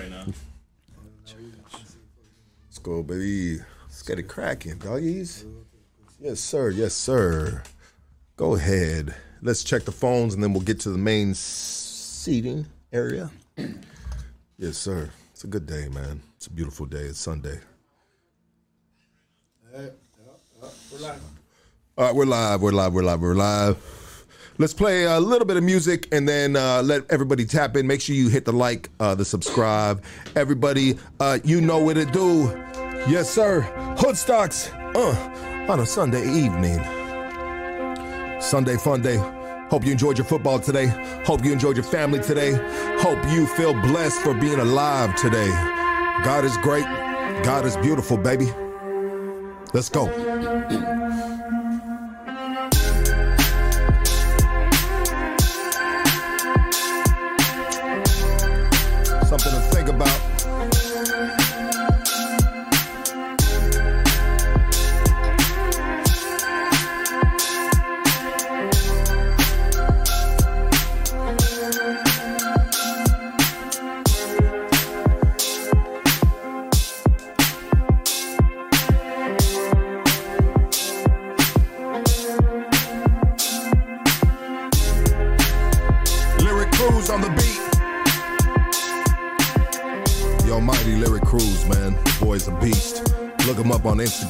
right now. Let's go, baby. Let's get it cracking, doggies. Yes, sir. Yes, sir. Go ahead. Let's check the phones and then we'll get to the main seating area. Yes, sir. It's a good day, man. It's a beautiful day. It's Sunday. All right, we're live. We're live. We're live. We're live. Let's play a little bit of music and then uh, let everybody tap in. Make sure you hit the like, uh, the subscribe. Everybody, uh, you know what to do. Yes, sir. Hoodstocks uh, on a Sunday evening. Sunday fun day. Hope you enjoyed your football today. Hope you enjoyed your family today. Hope you feel blessed for being alive today. God is great. God is beautiful, baby. Let's go.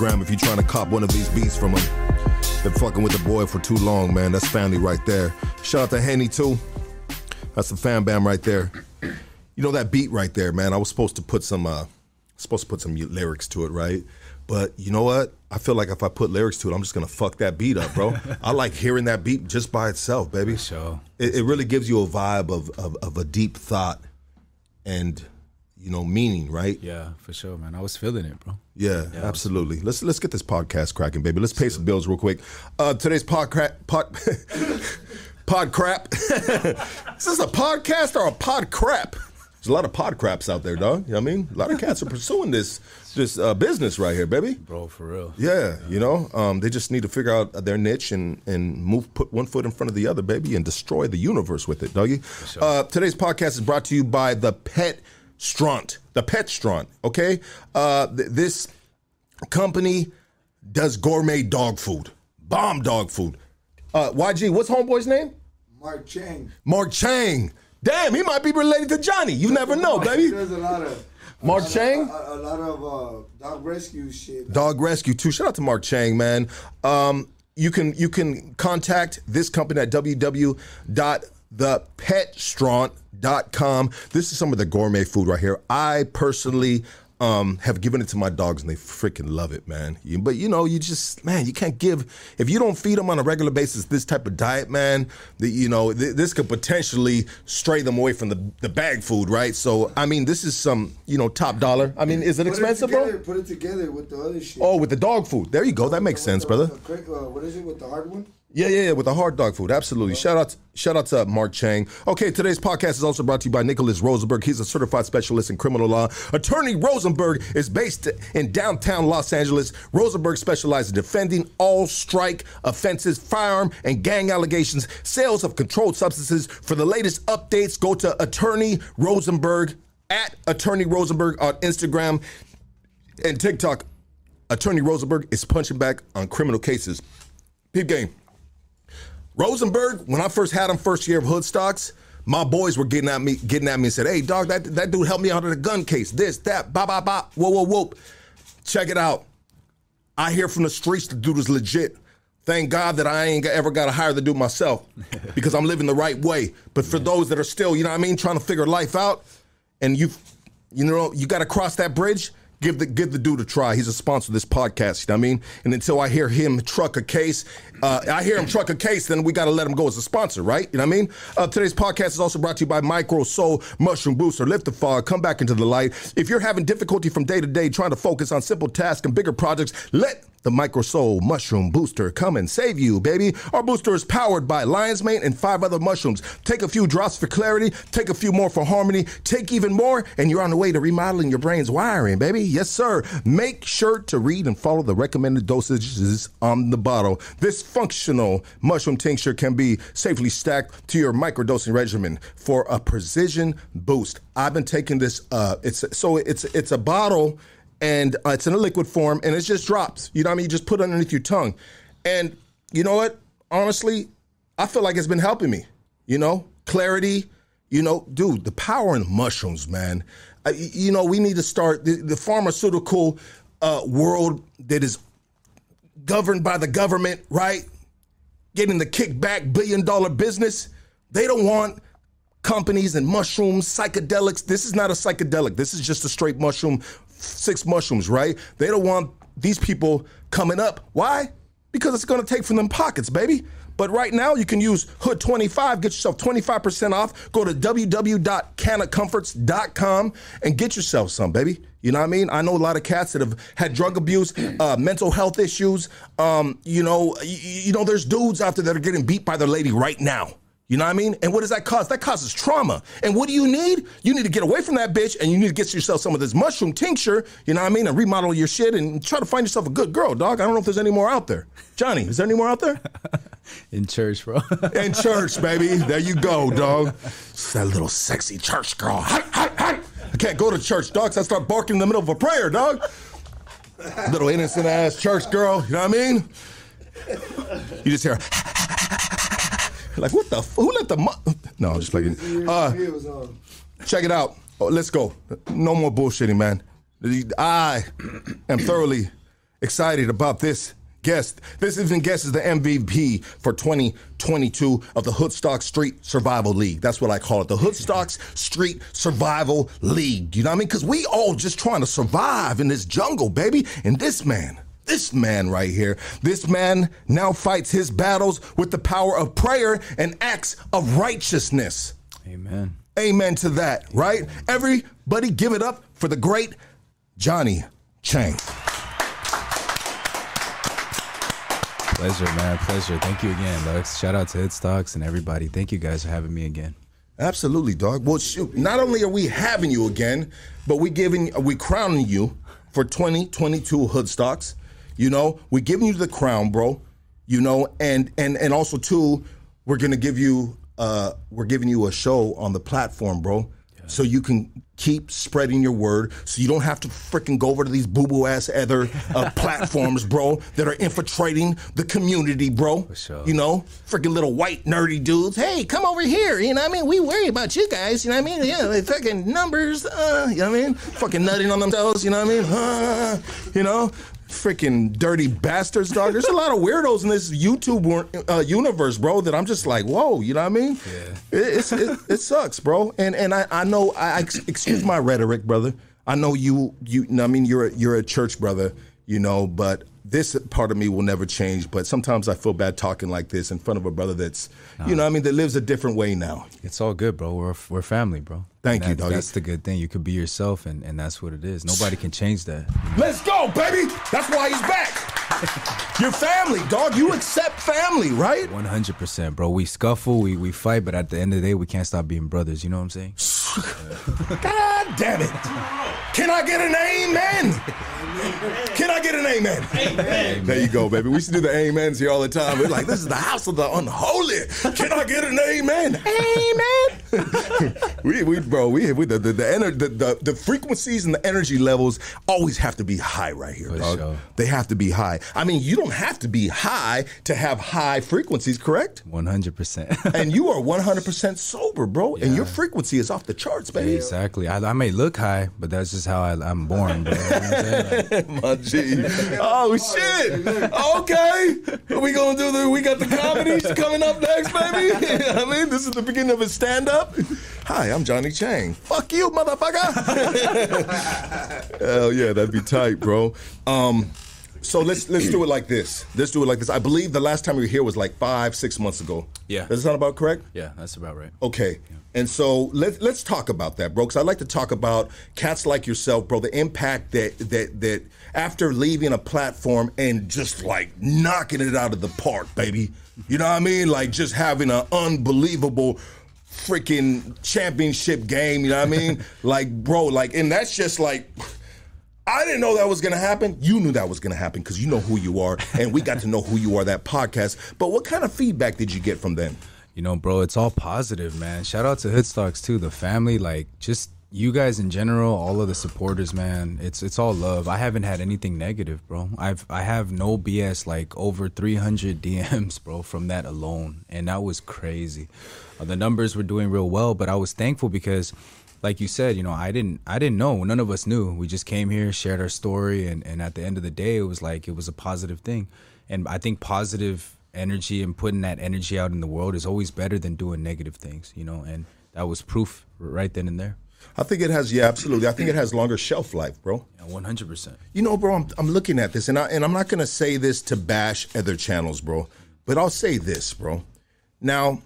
Instagram if you're trying to cop one of these beats from him. Been fucking with the boy for too long, man. That's family right there. Shout out to Henny too. That's the fan bam right there. You know that beat right there, man. I was supposed to put some, uh, supposed to put some lyrics to it, right? But you know what? I feel like if I put lyrics to it, I'm just gonna fuck that beat up, bro. I like hearing that beat just by itself, baby. sure. It, it really gives you a vibe of, of of a deep thought and you know meaning, right? Yeah, for sure, man. I was feeling it, bro. Yeah, absolutely. Let's let's get this podcast cracking, baby. Let's pay some bills real quick. Uh, today's pod crap, pod, pod crap. Is this a podcast or a pod crap? There's a lot of pod craps out there, dog. You know what I mean? A lot of cats are pursuing this this uh, business right here, baby. Bro, for real. Yeah, you know, um, they just need to figure out their niche and and move, put one foot in front of the other, baby, and destroy the universe with it, doggy. Uh, today's podcast is brought to you by the Pet Straunt, the Pet Straunt. Okay, uh, th- this company does gourmet dog food, bomb dog food. Uh, YG, what's homeboy's name? Mark Chang. Mark Chang. Damn, he might be related to Johnny. You never know, baby. does a lot of Mark a Chang? of- A, a lot of uh, dog rescue shit. Dog Rescue too. Shout out to Mark Chang, man. Um, you can you can contact this company at www.thepetstraunt.com. This is some of the gourmet food right here. I personally um, have given it to my dogs and they freaking love it, man. You- but you know, you just man, you can't give if you don't feed them on a regular basis this type of diet, man. The, you know, th- this could potentially stray them away from the the bag food, right? So I mean, this is some you know top dollar. I mean, is it Put expensive, it together, bro? Put it together with the other shit. Oh, with the dog food. There you go. That makes sense, the- brother. uh, what is it with the hard one? Yeah, yeah, yeah, with the hard dog food. Absolutely. Shout out shout out to Mark Chang. Okay, today's podcast is also brought to you by Nicholas Rosenberg. He's a certified specialist in criminal law. Attorney Rosenberg is based in downtown Los Angeles. Rosenberg specializes in defending all strike offenses, firearm and gang allegations, sales of controlled substances. For the latest updates, go to Attorney Rosenberg at Attorney Rosenberg on Instagram and TikTok. Attorney Rosenberg is punching back on criminal cases. Peep game. Rosenberg, when I first had him first year of Hood Stocks, my boys were getting at me, getting at me and said, "Hey, dog, that that dude helped me out of the gun case. This, that, ba ba ba, whoa, whoa, whoa. Check it out. I hear from the streets the dude is legit. Thank God that I ain't ever got to hire the dude myself because I'm living the right way. But for those that are still, you know what I mean, trying to figure life out, and you, you know, you got to cross that bridge. Give the give the dude a try. He's a sponsor of this podcast. You know what I mean? And until I hear him truck a case, uh, I hear him truck a case, then we got to let him go as a sponsor, right? You know what I mean? Uh, today's podcast is also brought to you by Micro Soul Mushroom Booster. Lift the fog, come back into the light. If you're having difficulty from day to day trying to focus on simple tasks and bigger projects, let the Microsoul Mushroom Booster. Come and save you, baby. Our booster is powered by Lion's Mane and five other mushrooms. Take a few drops for clarity, take a few more for harmony, take even more, and you're on the way to remodeling your brain's wiring, baby. Yes, sir. Make sure to read and follow the recommended dosages on the bottle. This functional mushroom tincture can be safely stacked to your microdosing regimen for a precision boost. I've been taking this. Uh, it's so it's it's a bottle and uh, it's in a liquid form and it just drops. You know what I mean? You just put it underneath your tongue. And you know what? Honestly, I feel like it's been helping me. You know, clarity, you know, dude, the power in mushrooms, man. You know, we need to start the, the pharmaceutical uh, world that is governed by the government, right? Getting the kickback billion dollar business. They don't want companies and mushrooms, psychedelics. This is not a psychedelic. This is just a straight mushroom, six mushrooms, right? They don't want these people coming up. Why? Because it's to take from them pockets, baby. But right now, you can use Hood25, get yourself 25% off. Go to www.canacomforts.com and get yourself some, baby. You know what I mean? I know a lot of cats that have had drug abuse, uh, mental health issues. Um, you know, you, you know, there's dudes out there that are getting beat by their lady right now. You know what I mean? And what does that cause? That causes trauma. And what do you need? You need to get away from that bitch and you need to get yourself some of this mushroom tincture, you know what I mean? And remodel your shit and try to find yourself a good girl, dog. I don't know if there's any more out there. Johnny, is there any more out there? In church, bro. In church, baby. There you go, dog. It's that little sexy church girl. Hi, hi, hi. I can't go to church, dog, so I start barking in the middle of a prayer, dog. Little innocent ass church girl, you know what I mean? You just hear, like, what the, f- who let the, mu-? no, I'm just playing. Uh, It uh, check it out. Oh, let's go. No more bullshitting, man. I am thoroughly excited about this guest. This even guest is the MVP for 2022 of the Hoodstock Street Survival League. That's what I call it. The Hoodstocks Street Survival League. You know what I mean? Because we all just trying to survive in this jungle, baby. And this man, this man right here, this man now fights his battles with the power of prayer and acts of righteousness. Amen. Amen to that, right? Everybody give it up for the great Johnny Chang. Pleasure, man. Pleasure. Thank you again, Lux. Shout out to Hoodstocks and everybody. Thank you guys for having me again. Absolutely, dog. Well, shoot, not only are we having you again, but we giving we crowning you for 2022 Hoodstocks. You know, we're giving you the crown, bro. You know, and and and also too, we're gonna give you uh we're giving you a show on the platform, bro. So you can keep spreading your word, so you don't have to freaking go over to these boo boo ass other uh, platforms, bro, that are infiltrating the community, bro. sure. You know, freaking little white nerdy dudes. Hey, come over here. You know what I mean? We worry about you guys. You know what I mean? Yeah, they fucking numbers. Uh, you know what I mean? Fucking nutting on themselves. You know what I mean? Uh, you know? Freaking dirty bastards, dog. There's a lot of weirdos in this YouTube uh, universe, bro. That I'm just like, whoa. You know what I mean? Yeah. It, it's, it, it sucks, bro. And and I, I know. I, I excuse my rhetoric, brother. I know you. You. I mean, you're a, you're a church brother. You know, but this part of me will never change. But sometimes I feel bad talking like this in front of a brother that's, you know, what I mean, that lives a different way now. It's all good, bro. We're we're family, bro. Thank And you, that- doggy. That's the good thing. You could be yourself, and, and that's what it is. Nobody can change that. Let's go, baby. That's why he's back. Your family, dog. You accept family, right? One hundred percent, bro. We scuffle, we we fight, but at the end of the day, we can't stop being brothers. You know what I'm saying? God damn it. Can I get an amen? Can I get an amen? Amen. There you go, baby. We used to do the amens here all the time. We're like, this is the house of the unholy. Can I get an amen? Amen. we, we, bro, we, we the the the, ener- the the the frequencies and the energy levels always have to be high right here, For dog. sure. They have to be high. I mean, you don't have to be high to have high frequencies, correct? One hundred percent. and you are 100% sober, bro. And your frequency is off the charts, baby. Exactly. I, I may look high, but that's just how I, I'm born, bro. You know what I'm saying? Like, My G. Oh shit. Okay. We gonna do the we got the comedy coming up next, baby. I mean, this is the beginning of a stand-up. Hi, I'm Johnny Chang. Fuck you, motherfucker. Hell yeah, that'd be tight, bro. Um So let's let's do it like this. Let's do it like this. I believe the last time you were here was like five, six months ago. Yeah. Does that sound about correct? Yeah, that's about right. Okay. And so let's let's talk about that, bro. Because I'd like to talk about cats like yourself, bro. The impact that that that after leaving a platform and just like knocking it out of the park, baby. You know what I mean? Like just having an unbelievable freaking championship game. You know what I mean? like, bro, like, and that's just like. I didn't know that was going to happen. You knew that was going to happen because you know who you are, and we got to know who you are that podcast. But what kind of feedback did you get from them? You know, bro, it's all positive, man. Shout out to Hoodstocks too, the family, like just you guys in general, all of the supporters, man. It's it's all love. I haven't had anything negative, bro. I've I have no BS, like over 300 DMs, bro, from that alone, and that was crazy. Uh, the numbers were doing real well, but I was thankful because like you said, you know, I didn't I didn't know. None of us knew. We just came here, shared our story, and, and at the end of the day it was like it was a positive thing. And I think positive energy and putting that energy out in the world is always better than doing negative things, you know, and that was proof right then and there. I think it has, yeah, absolutely. I think it has longer shelf life, bro. Yeah, 100%. You know, bro, I'm, I'm looking at this, and, I, and I'm not going to say this to bash other channels, bro, but I'll say this, bro. Now,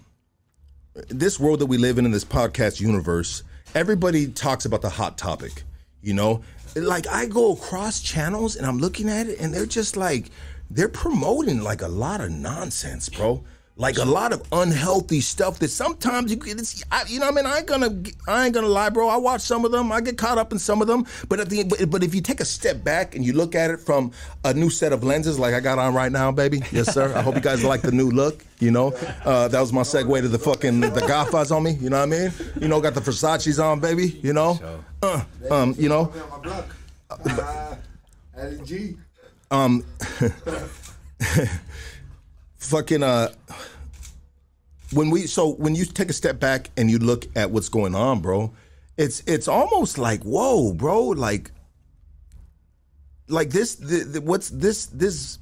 this world that we live in, in this podcast universe, everybody talks about the hot topic, you know? Like, I go across channels and I'm looking at it, and they're just like, they're promoting like a lot of nonsense, bro. Like a lot of unhealthy stuff that sometimes you get it's, you know what I mean? I ain't gonna I ain't gonna lie bro. I watch some of them. I get caught up in some of them. But at the but, but if you take a step back and you look at it from a new set of lenses like I got on right now baby. Yes sir. I hope you guys like the new look you know? Uh, that was my segue to the fucking the gafas on me you know what I mean? You know got the Versace's on baby you know? Uh, um you know? On my block. Uh, at G. fucking uh when we so when you take a step back and you look at what's going on bro it's it's almost like whoa bro like like this the, the, what's this this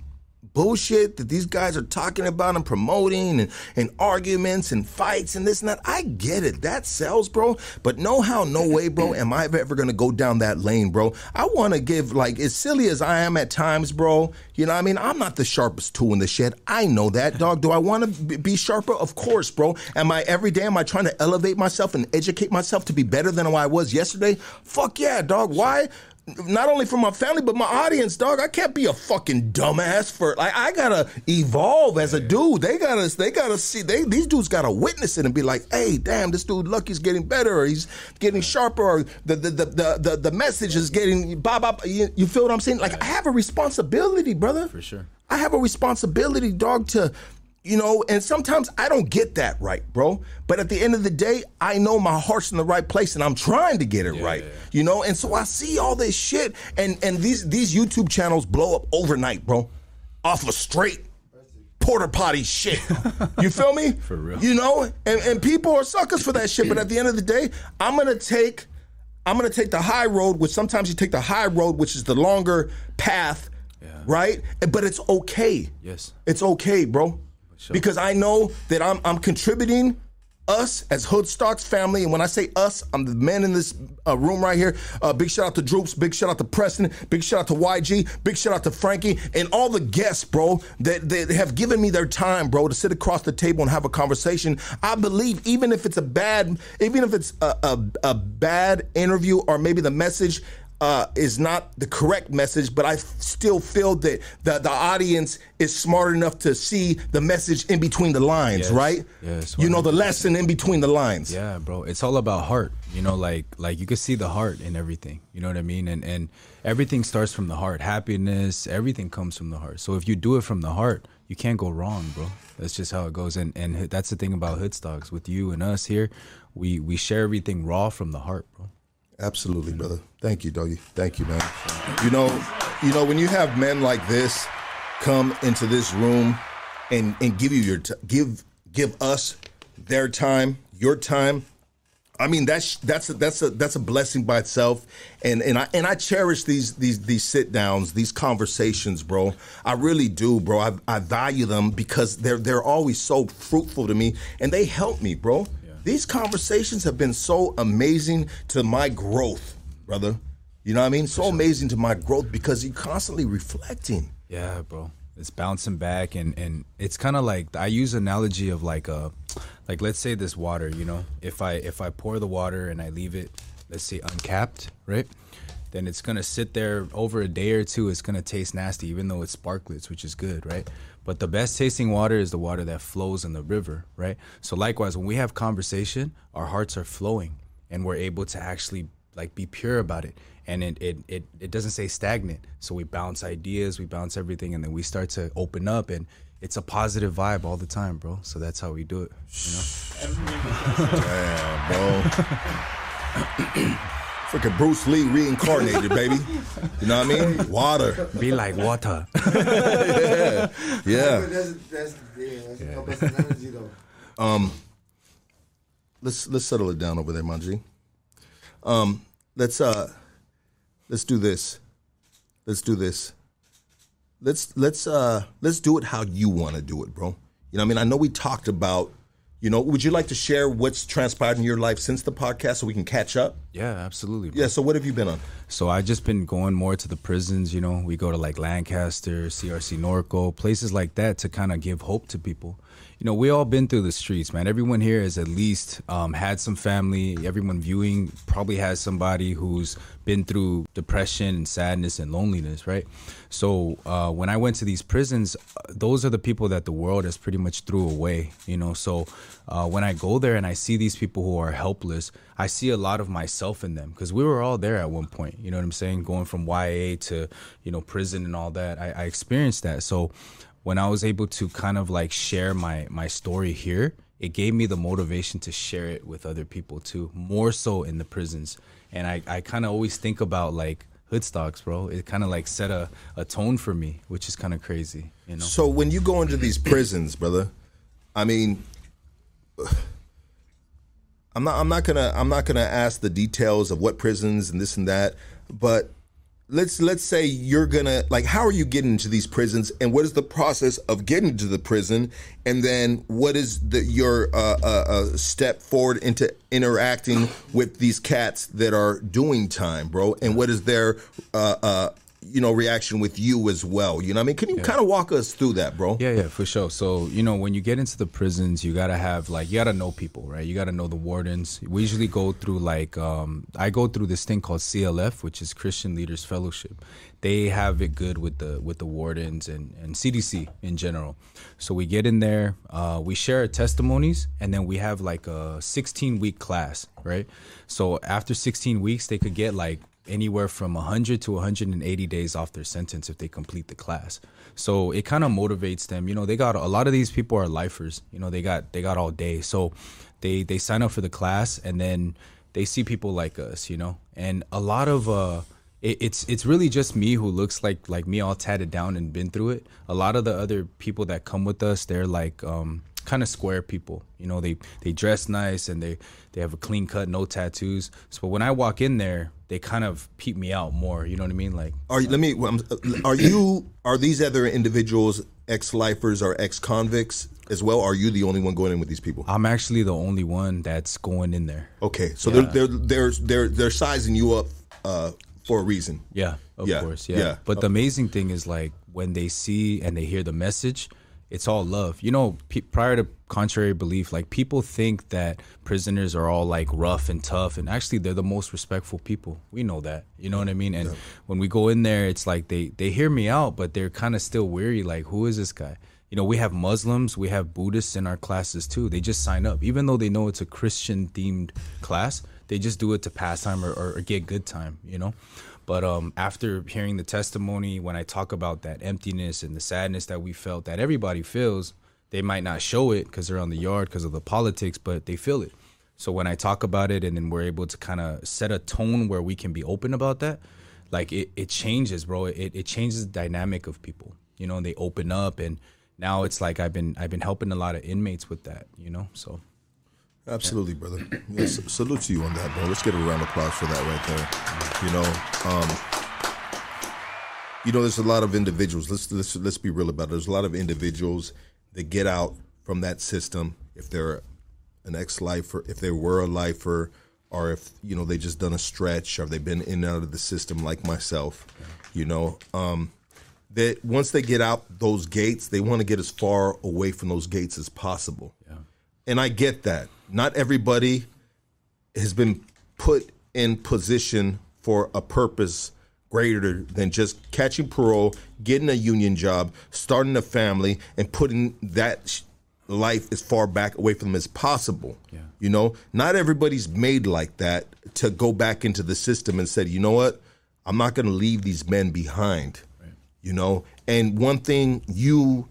bullshit that these guys are talking about and promoting and, and arguments and fights and this and that. I get it. That sells bro. But no how no way bro am i ever gonna go down that lane bro. I want to give like as silly as i am at times bro you know what i mean? I'm not the sharpest tool in the shed. I know that dog. Do i want to be sharper? Of course bro. Am i every day am i trying to elevate myself and educate myself to be better than i was yesterday? Fuck yeah dog. Why not only for my family but my audience, dog. I can't be a fucking dumbass for like I gotta evolve as a dude. They gotta they gotta see they these dudes gotta witness it and be like, hey, damn, this dude Lucky's getting better or he's getting sharper or the the the the, the, the message is getting blah blah. blah. You, you feel what I'm saying? Like I have a responsibility, brother. For sure. I have a responsibility, dog, to you know, and sometimes I don't get that right, bro. But at the end of the day, I know my heart's in the right place and I'm trying to get it right. You know, and so I see all this shit and and these these YouTube channels blow up overnight, bro. Off of straight porter potty shit. You feel me? For real. You know? And and people are suckers for that shit, but at the end of the day, I'm gonna take I'm gonna take the high road, which sometimes you take the high road, which is the longer path, right? But it's okay. Yes. It's okay, bro. Because I know that I'm I'm contributing us as Hoodstocks family, and when I say us, I'm the man in this uh, room right here. Uh, big shout out to Droops, big shout out to Preston, big shout out to YG, big shout out to Frankie, and all the guests, bro, that, that have given me their time, bro, to sit across the table and have a conversation. I believe even if it's a bad, even if it's a, a, a bad interview or maybe the message uh, is not the correct message, but I still feel that the, the audience is smart enough to see the message in between the lines, Yes. right? Yes, You know, the lesson in between the lines. Yeah, bro. It's all about heart. You know, like like you can see the heart in everything. You know what I mean? And and everything starts from the heart. Happiness, everything comes from the heart. So if you do it from the heart, you can't go wrong, bro. That's just how it goes. And and that's the thing about Hoodstocks. With you and us here, we we share everything raw from the heart, bro. Absolutely, brother. Thank you, doggy. Thank you, man. You know, you know when you have men like this come into this room and and give you your t- give give us their time, your time. I mean that's that's a, that's a that's a blessing by itself, and and I and I cherish these these these sit downs, these conversations, bro. I really do, bro. I, I value them because they're they're always so fruitful to me, and they help me, bro. These conversations have been so amazing to my growth, brother. You know what I mean? So amazing to my growth because you're constantly reflecting. Yeah, bro. It's bouncing back and and it's kind of like I use analogy of like a like let's say this water, you know. If I if I pour the water and I leave it let's say uncapped, right? Then it's going to sit there over a day or two it's going to taste nasty even though it's Sparkletts, which is good, right? But the best tasting water is the water that flows in the river, right? So likewise, when we have conversation, our hearts are flowing and we're able to actually like be pure about it. And it, it it it doesn't say stagnant. So we bounce ideas we bounce everything and then we start to open up and it's a positive vibe all the time bro. So that's how we do it you know? Damn, bro. Freaking Bruce Lee reincarnated, baby. You know what I mean? Water. be like water Yeah. That's, that's, yeah, that's a couple of analogy let's let's settle it down over there, Manji. Um, let's uh, let's do this. Let's do this. Let's let's uh, let's do it how you want to do it, bro. You know, what I mean, I know we talked about. You know, would you like to share what's transpired in your life since the podcast so we can catch up? yeah absolutely bro. Yeah. So, what have you been on? So I just been going more to the prisons, you know. We go to like Lancaster, CRC Norco, places like that to kind of give hope to people. You know, we all been through the streets, man. Everyone here has at least um, had some family. Everyone viewing probably has somebody who's been through depression and sadness and loneliness, right? So uh, when I went to these prisons, uh, those are the people that the world has pretty much threw away, you know. So uh, when I go there and I see these people who are helpless, I see a lot of myself in them because we were all there at one point. You know what I'm saying? Going from YA to you know prison and all that, I, I experienced that. So when I was able to kind of like share my my story here, it gave me the motivation to share it with other people too, more so in the prisons. And I, I kind of always think about like hood stocks, bro. It kind of like set a, a tone for me, which is kind of crazy, you know. So when you go into these prisons, brother, I mean, I'm not I'm not gonna I'm not gonna ask the details of what prisons and this and that, but let's let's say you're gonna like how are you getting into these prisons and what is the process of getting to the prison? And then what is the your uh, uh, uh, step forward into interacting with these cats that are doing time, bro, and what is their uh, uh, you know reaction with you as well? You know, what I mean, can you kind of walk us through that, bro? Yeah, yeah, for sure. So, you know, when you get into the prisons, you gotta have like you gotta know people, right? You gotta know the wardens. We usually go through like um I go through this thing called CLF, which is Christian Leaders Fellowship. They have it good with the with the wardens and, and CDC in general. So we get in there, uh, we share our testimonies, and then we have like a 16 week class, right? So after 16 weeks, they could get like anywhere from 100 to 180 days off their sentence if they complete the class. So it kind of motivates them. You know, they got a lot of these people are lifers. You know, they got they got all day. So they they sign up for the class and then they see people like us, you know. And a lot of uh it, it's it's really just me who looks like like me all tatted down and been through it. A lot of the other people that come with us, they're like um kind of square people. You know, they they dress nice and they they have a clean cut, no tattoos. So when I walk in there, they kind of peep me out more. You know what I mean? Like Are you, let me. um, Are you? Are these other individuals ex-lifers or ex-convicts as well? Are you the only one going in with these people? I'm actually the only one that's going in there. Okay, so they're, they're they're they're they're sizing you up uh, for a reason. Yeah, of Yeah, course. Yeah. yeah. But the amazing thing is like when they see and they hear the message, it's all love. You know, pe- prior to contrary belief, like people think that prisoners are all like rough and tough, and actually they're the most respectful people. We know that. You know what I mean? And when we go in there, it's like they they hear me out, but they're kind of still weary. Like, who is this guy? You know, we have Muslims, we have Buddhists in our classes too. They just sign up, even though they know it's a Christian themed class. They just do it to pass time or, or, or get good time. You know. But um, after hearing the testimony, when I talk about that emptiness and the sadness that we felt, that everybody feels, they might not show it because they're on the yard because of the politics, but they feel it. So when I talk about it and then we're able to kind of set a tone where we can be open about that, like it, it changes, bro. It, it changes the dynamic of people, you know, and they open up and now it's like I've been I've been helping a lot of inmates with that, you know. So Absolutely, brother. Yes, salute to you on that, bro. Let's get a round of applause for that right there. You know, um, you know, there's a lot of individuals. Let's let's let's be real about it. There's a lot of individuals that get out from that system if they're an ex-lifer, if they were a lifer, or if you know they just done a stretch, or they've been in and out of the system like myself. You know, um, that once they get out those gates, they want to get as far away from those gates as possible. Yeah. And I get that. Not everybody has been put in position for a purpose greater than just catching parole, getting a union job, starting a family, and putting that life as far back away from them as possible. Yeah. You know, not everybody's made like that to go back into the system and said, you know what, I'm not going to leave these men behind. You know, and one thing you,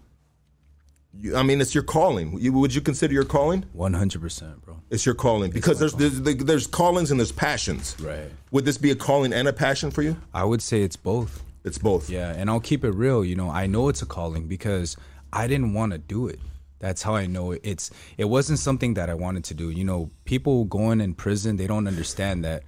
you, I mean, it's your calling. You, would you consider your calling? One hundred percent, bro. It's your calling because there's, there's there's callings and there's passions. Right. Would this be a calling and a passion for you? I would say it's both. It's both. Yeah, and I'll keep it real. You know, I know it's a calling because I didn't want to do it. That's how I know it. It's it wasn't something that I wanted to do. You know, people going in prison, they don't understand that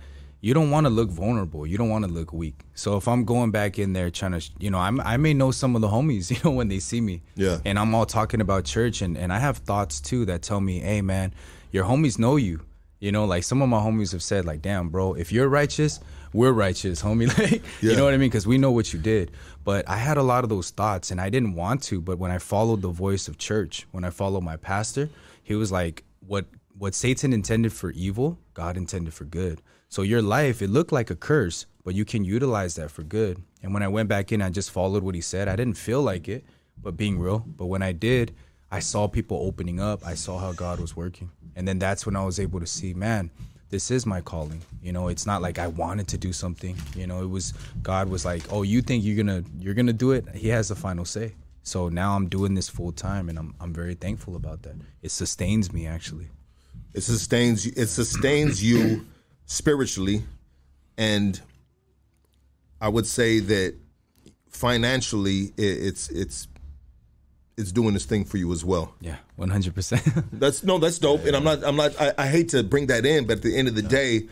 you don't want to look vulnerable. You don't want to look weak. So if I'm going back in there trying to, you know, I'm, I may know some of the homies, you know, when they see me. Yeah. And I'm all talking about church, and and I have thoughts too that tell me, hey man, your homies know you. You know, like some of my homies have said, like, damn, bro, if you're righteous, we're righteous, homie. Like, Yeah. you know what I mean? Because we know what you did. But I had a lot of those thoughts, and I didn't want to. But when I followed the voice of church, when I followed my pastor, he was like, "What what Satan intended for evil, God intended for good." So your life, it looked like a curse, but you can utilize that for good. And when I went back in, I just followed what he said. I didn't feel like it, but being real. But when I did, I saw people opening up. I saw how God was working. And then that's when I was able to see, man, this is my calling. You know, it's not like I wanted to do something. You know, it was God was like, "Oh, you think you're going to you're going to do it? He has the final say." So now I'm doing this full time and I'm I'm very thankful about that. It sustains me actually. It sustains you. It sustains you spiritually, and I would say that financially, it's it's it's doing this thing for you as well. Yeah, 100%. That's no, that's dope. And I'm not, I'm not. I, I hate to bring that in, but at the end of the day,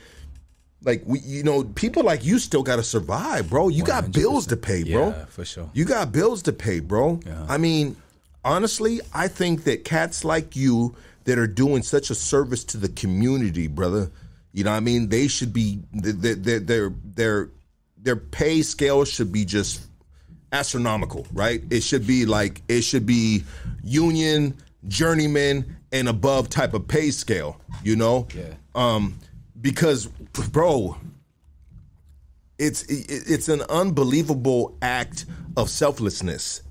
like we, you know, people like you still got to survive, bro. You got 100%. bills to pay, bro. Yeah, for sure. You got bills to pay, bro. Yeah. I mean, honestly, I think that cats like you that are doing such a service to the community, brother. You know, what I mean, they should be their their their their, pay scale should be just astronomical, right? It should be like it should be union, journeyman, and above type of pay scale. You know, Yeah. um, because bro, it's it, it's an unbelievable act of selflessness,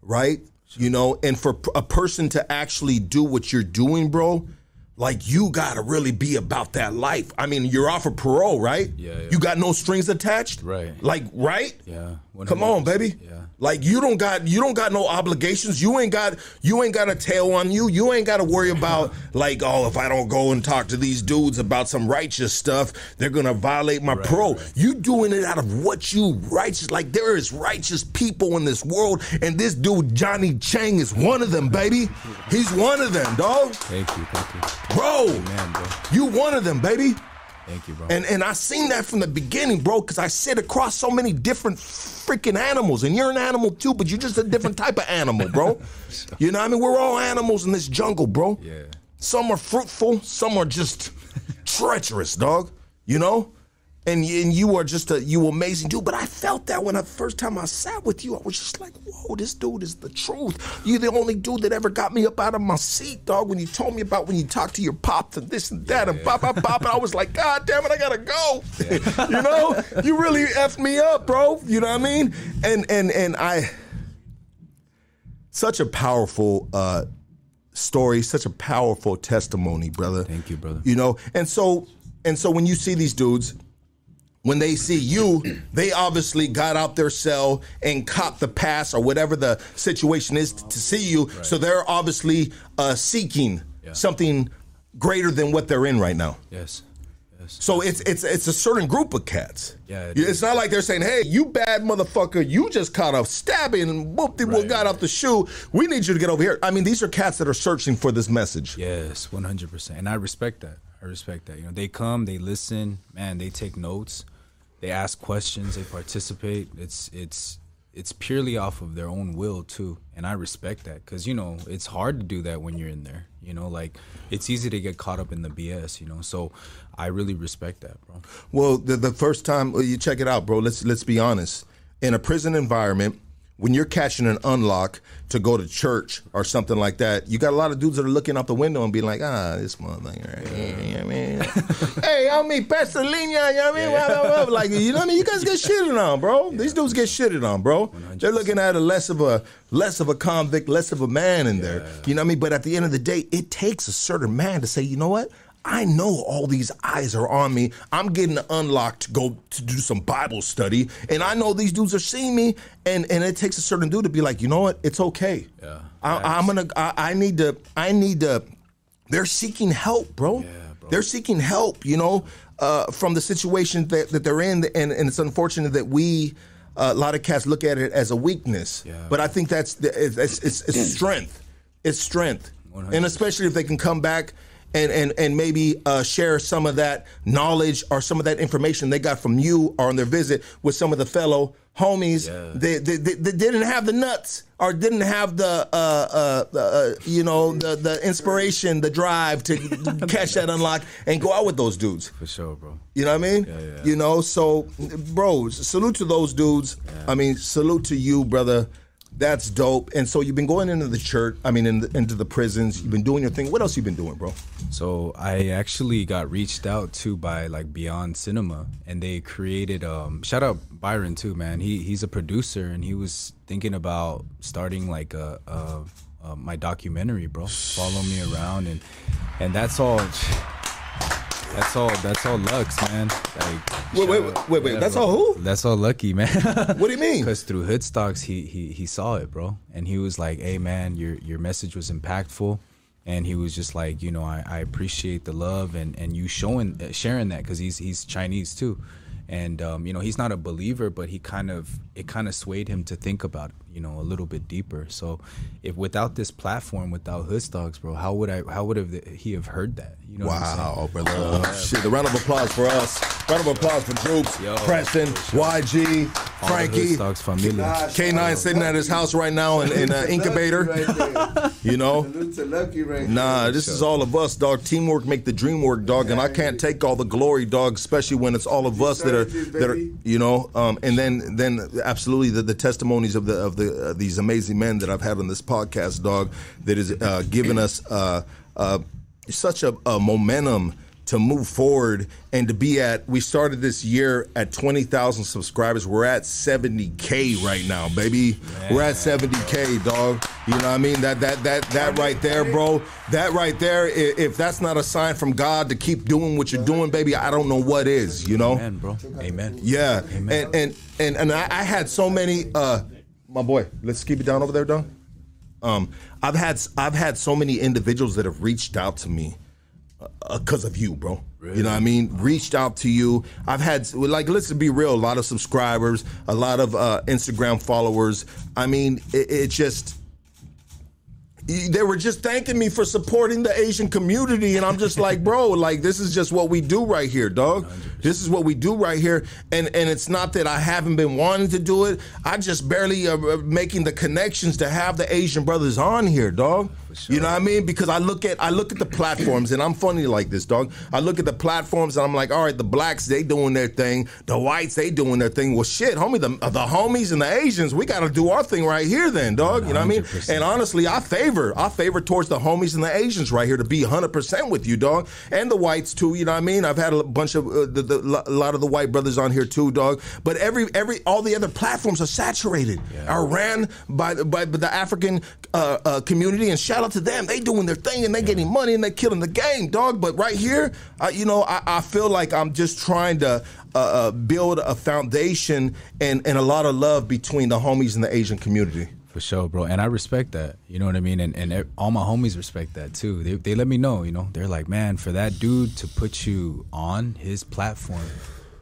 right? You know, and for a person to actually do what you're doing, bro, like you gotta really be about that life. I mean, you're off of parole, right? Yeah, yeah. You got no strings attached, Right. Like, right? Yeah, Come on, baby. Yeah. Like you don't got you don't got no obligations. You ain't got you ain't got a tail on you. You ain't got to worry about like oh if I don't go and talk to these dudes about some righteous stuff, they're gonna violate my parole. You doing it out of what you righteous. Like there is righteous people in this world, and this dude Johnny Chang is one of them, baby. He's one of them, dog. Thank you, thank you. Bro, Man, bro. you one of them, baby. Thank you, bro. And and I seen that from the beginning, bro, because I sit across so many different freaking animals, and you're an animal too, but you're just a different type of animal, bro. You know, what I mean, we're all animals in this jungle, bro. Yeah. Some are fruitful, some are just treacherous, dog. You know, and and you are just a you amazing dude. But I felt that when the first time I sat with you, I was just like, whoa, this dude is the truth. You're the only dude that ever got me up out of my seat, dog. When you told me about when you talked to your pops and this and that and pop, pop, pop, and I was like, God damn it, I gotta go. you know, you really effed me up, bro. You know what I mean? And and and I, such a powerful. uh story, such a powerful testimony, brother. Thank you, brother. You know, and so and so when you see these dudes, when they see you, they obviously got out their cell and caught the pass or whatever the situation is to see you. So they're obviously uh, seeking Yeah. something greater than what they're in right now. yes. Yes. So it's it's it's a certain group of cats. Yeah, it it's not like they're saying, "Hey, you bad motherfucker, you just caught a stabbing and whoop de Right, got off the shoe. We need you to get over here." I mean, these are cats that are searching for this message. Yes, one hundred percent, and I respect that. I respect that. You know, they come, they listen, man, they take notes, they ask questions, they participate. It's it's it's purely off of their own will too, and I respect that because you know it's hard to do that when you're in there. You know, like it's easy to get caught up in the BS. You know, so I really respect that, bro. Well, the, the first time you check it out, bro. Let's let's be honest. In a prison environment when you're catching an unlock to go to church or something like that, you got a lot of dudes that are looking out the window and being like, ah, this motherfucker right here. You know what I mean? hey, I mean, Pastor Lina, you know what I mean? Blah, blah, blah. Like, you know what I mean? You guys get shitted on, bro. These dudes get shitted on, bro. They're looking at a less of a less of a convict, less of a man in there. You know what I mean? But at the end of the day, it takes a certain man to say, you know what? I know all these eyes are on me. I'm getting unlocked to go to do some Bible study, and I know these dudes are seeing me, and and it takes a certain dude to be like, you know what, it's okay. Yeah, I, I'm gonna. I, I need to. I need to. They're seeking help, bro. Yeah, bro. They're seeking help. You know, uh, from the situation that, that they're in, and and it's unfortunate that we. Uh, a lot of cats look at it as a weakness, Yeah. but I think that's the, it's, it's, it's, it's strength. It's strength, and especially if they can come back and and and maybe uh, share some of that knowledge or some of that information they got from you or on their visit with some of the fellow homies Yeah. that, that, that, that didn't have the nuts or didn't have the uh, uh, uh, you know the the inspiration, the drive to catch that unlock and go out with those dudes. For sure, bro. You know what I mean? Yeah, yeah. You know, so bro, salute to those dudes. I mean, salute to you, brother. That's dope. And so you've been going into the church. I mean, in the, into the prisons. You've been doing your thing. What else you been doing, bro? So I actually got reached out to by like Beyond Cinema, and they created. Um, shout out Byron too, man. He he's a producer, and he was thinking about starting like a, a, a my documentary, bro. Follow me around, and and that's all. That's all. That's all Lux, man. Like, Wait, wait, out- wait, wait, that's all who? That's all Lucky, man. What do you mean? Because through Hoodstocks, he he he saw it, bro, and he was like, "Hey, man, your your message was impactful," and he was just like, you know, I, I appreciate the love and and you showing uh, sharing that because he's he's Chinese too, and um, you know he's not a believer, but he kind of it kind of swayed him to think about you know a little bit deeper. So, if without this platform, without Hood Stocks, bro, how would I how would have he have heard that? You know, what I'm saying? Wow, brother. Shit, a round of applause for us. Round of applause for Droops, Yo, Preston, YG, All the Hood Frankie. K9 sitting at his house right now in, in an incubator. Right. You know? Salute Lucky right Nah, there. this is all of us, dog. Teamwork make the dream work, dog. And I can't take all the glory, dog. Especially when it's all of us that are started that are, you know. Um, and then then absolutely the, the testimonies of the of the uh, these amazing men that I've had on this podcast, dog. That is uh, giving us uh, uh, such a, a momentum to move forward and to be at. We started this year at twenty thousand subscribers. We're at seventy k right now, baby. We're at seventy k, dog. You know what I mean? That that that that right there, bro. That right there. If that's not a sign from God to keep doing what you're doing, baby, I don't know what is. You know? Amen, bro. Amen. Yeah. And and and and I, I had so many. uh My boy, let's keep it down over there, dog. Um, I've had I've had so many individuals that have reached out to me because of you, bro. You know what I mean? Reached out to you. I've had like let's be real, a lot of subscribers, a lot of uh, Instagram followers. I mean, it, it just they were just thanking me for supporting the Asian community, and I'm just like, bro, like this is just what we do right here, dog. This is what we do right here, and and it's not that I haven't been wanting to do it. I just barely uh, uh, making the connections to have the Asian brothers on here, dog. You know what I mean? Because I look at I look at the platforms, and I'm funny like this, dog. I look at the platforms, and I'm like, all right, the blacks they doing their thing, the whites they doing their thing. Well, shit, homie, the the homies and the Asians, we got to do our thing right here, then, dog. You know what I mean? And honestly, I favor I favor towards the homies and the Asians right here to be 100 percent with you, dog, and the whites too. You know what I mean? I've had a bunch of uh, the, the, a lot of the white brothers on here too, dog. But every every all the other platforms are saturated, are ran by the- by the African uh, uh, community, and shout out to them. They doing their thing and they getting money and they killing the game, dog. But right here, uh, you know, I, I feel like I'm just trying to. Uh, uh, build a foundation and, and a lot of love between the homies and the Asian community. For sure, bro. And I respect that. You know what I mean? And and all my homies respect that too. They they let me know, you know. They're like, "Man, for that dude to put you on his platform,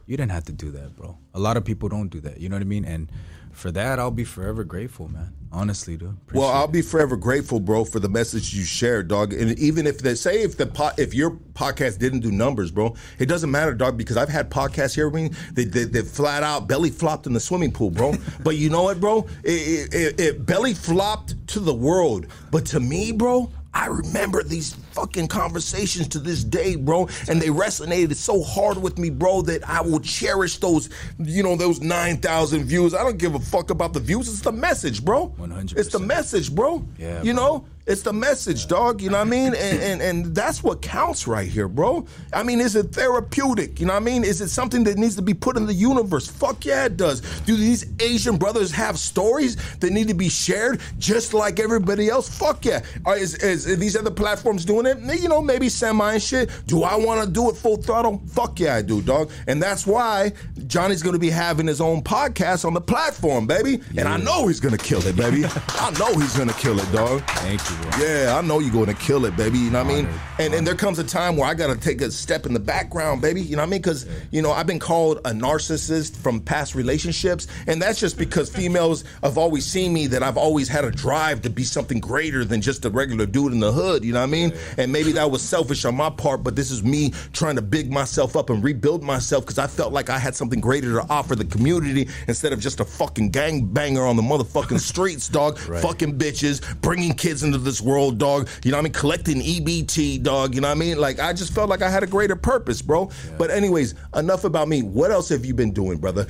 you didn't have to do that, bro." A lot of people don't do that. You know what I mean? And for that, I'll be forever grateful, man. Honestly, dude. Well, I'll it. be forever grateful, bro, for the message you shared, dog. And even if they say if the po- if your podcast didn't do numbers, bro, it doesn't matter, dog, because I've had podcasts here, I mean, they, they, they flat out belly flopped in the swimming pool, bro. but you know what, bro? It, it, it, it belly flopped to the world, but to me, bro. I remember these fucking conversations to this day, bro. And they resonated so hard with me, bro, that I will cherish those, you know, those 9,000 views. I don't give a fuck about the views. It's the message, bro. 100%. It's the message, bro. Yeah, You bro. know? It's the message, dog. You know what I mean? And, and and that's what counts right here, bro. I mean, is it therapeutic? You know what I mean? Is it something that needs to be put in the universe? Fuck yeah, it does. Do these Asian brothers have stories that need to be shared just like everybody else? Fuck yeah. Are, is, is, are these other platforms doing it? You know, maybe semi and shit. Do I want to do it full throttle? Fuck yeah, I do, dog. And that's why Johnny's gonna be having his own podcast on the platform, baby. And I know he's gonna kill it, baby. I know he's gonna kill it, dog. Thank you. Yeah, I know you're going to kill it, baby. You know what I mean? And and there comes a time where I got to take a step in the background, baby. You know what I mean? Because you know I've been called a narcissist from past relationships, and that's just because females have always seen me that I've always had a drive to be something greater than just a regular dude in the hood. You know what I mean? And maybe that was selfish on my part, but this is me trying to big myself up and rebuild myself because I felt like I had something greater to offer the community instead of just a fucking gang banger on the motherfucking streets, dog. Fucking bitches, bringing kids into this world, dog. You know what I mean? Collecting EBT, dog. You know what I mean? Like, I just felt like I had a greater purpose, bro. But, anyways, enough about me. What else have you been doing, brother?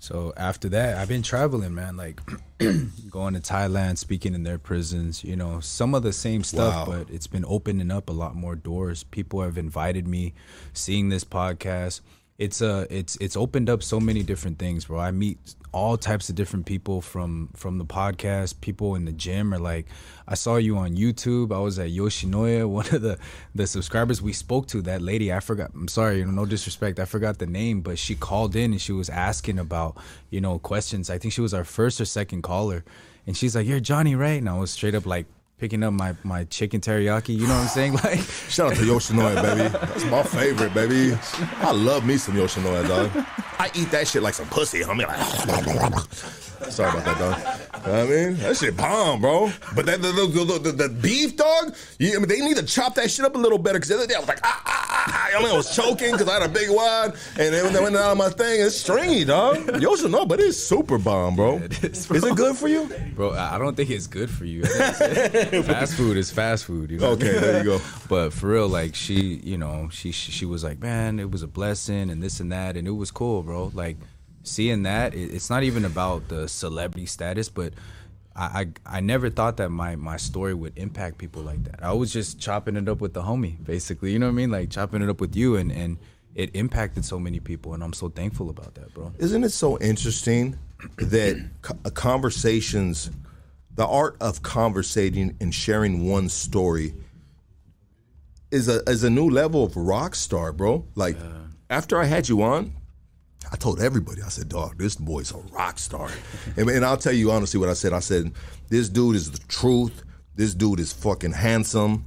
So after that, I've been traveling, man. Like going to Thailand, speaking in their prisons. You know, some of the same stuff, Wow. but it's been opening up a lot more doors. People have invited me, seeing this podcast. It's uh it's it's opened up so many different things, bro. I meet all types of different people from from the podcast. People in the gym are like, I saw you on YouTube. I was at Yoshinoya, one of the the subscribers we spoke to. That lady, I forgot. I'm sorry, no disrespect. I forgot the name, but she called in and she was asking about you know questions. I think she was our first or second caller, and she's like, "You're Johnny, right?" And I was straight up like picking up my my chicken teriyaki. You know what I'm saying? Like, Shout out to Yoshinoya, baby. That's my favorite, baby. I love me some Yoshinoya, dog. I eat that shit like some pussy, homie. Like, sorry about that, dog. You know I mean, that shit bomb, bro. But that the, the, the, the, beef, dog. Yeah, I mean, they need to chop that shit up a little better. Because the other day I was like, ah, ah, ah, ah. I mean, I was choking because I had a big wad, and then when they went out of my thing, it's stringy, dog. Yoshinoya, but it's super bomb, bro. it is, Is it good for you? bro, I I don't think it's good for you. I fast food is fast food. You know. Okay, there you go. But for real, like she, you know, she she she was like, man, it was a blessing and this and that, and it was cool, bro. Like seeing that, it, it's not even about the celebrity status, but. I, I, I never thought that my, my story would impact people like that. I was just chopping it up with the homie, basically. You know what I mean? Like chopping it up with you, and, and it impacted so many people, and I'm so thankful about that, bro. Isn't it so interesting that uh, conversations, the art of conversating and sharing one story, is a is a new level of rock star, bro. Like after I had you on, I told everybody, I said, dog, this boy's a rock star. and, and I'll tell you honestly what I said. I said, this dude is the truth. This dude is fucking handsome.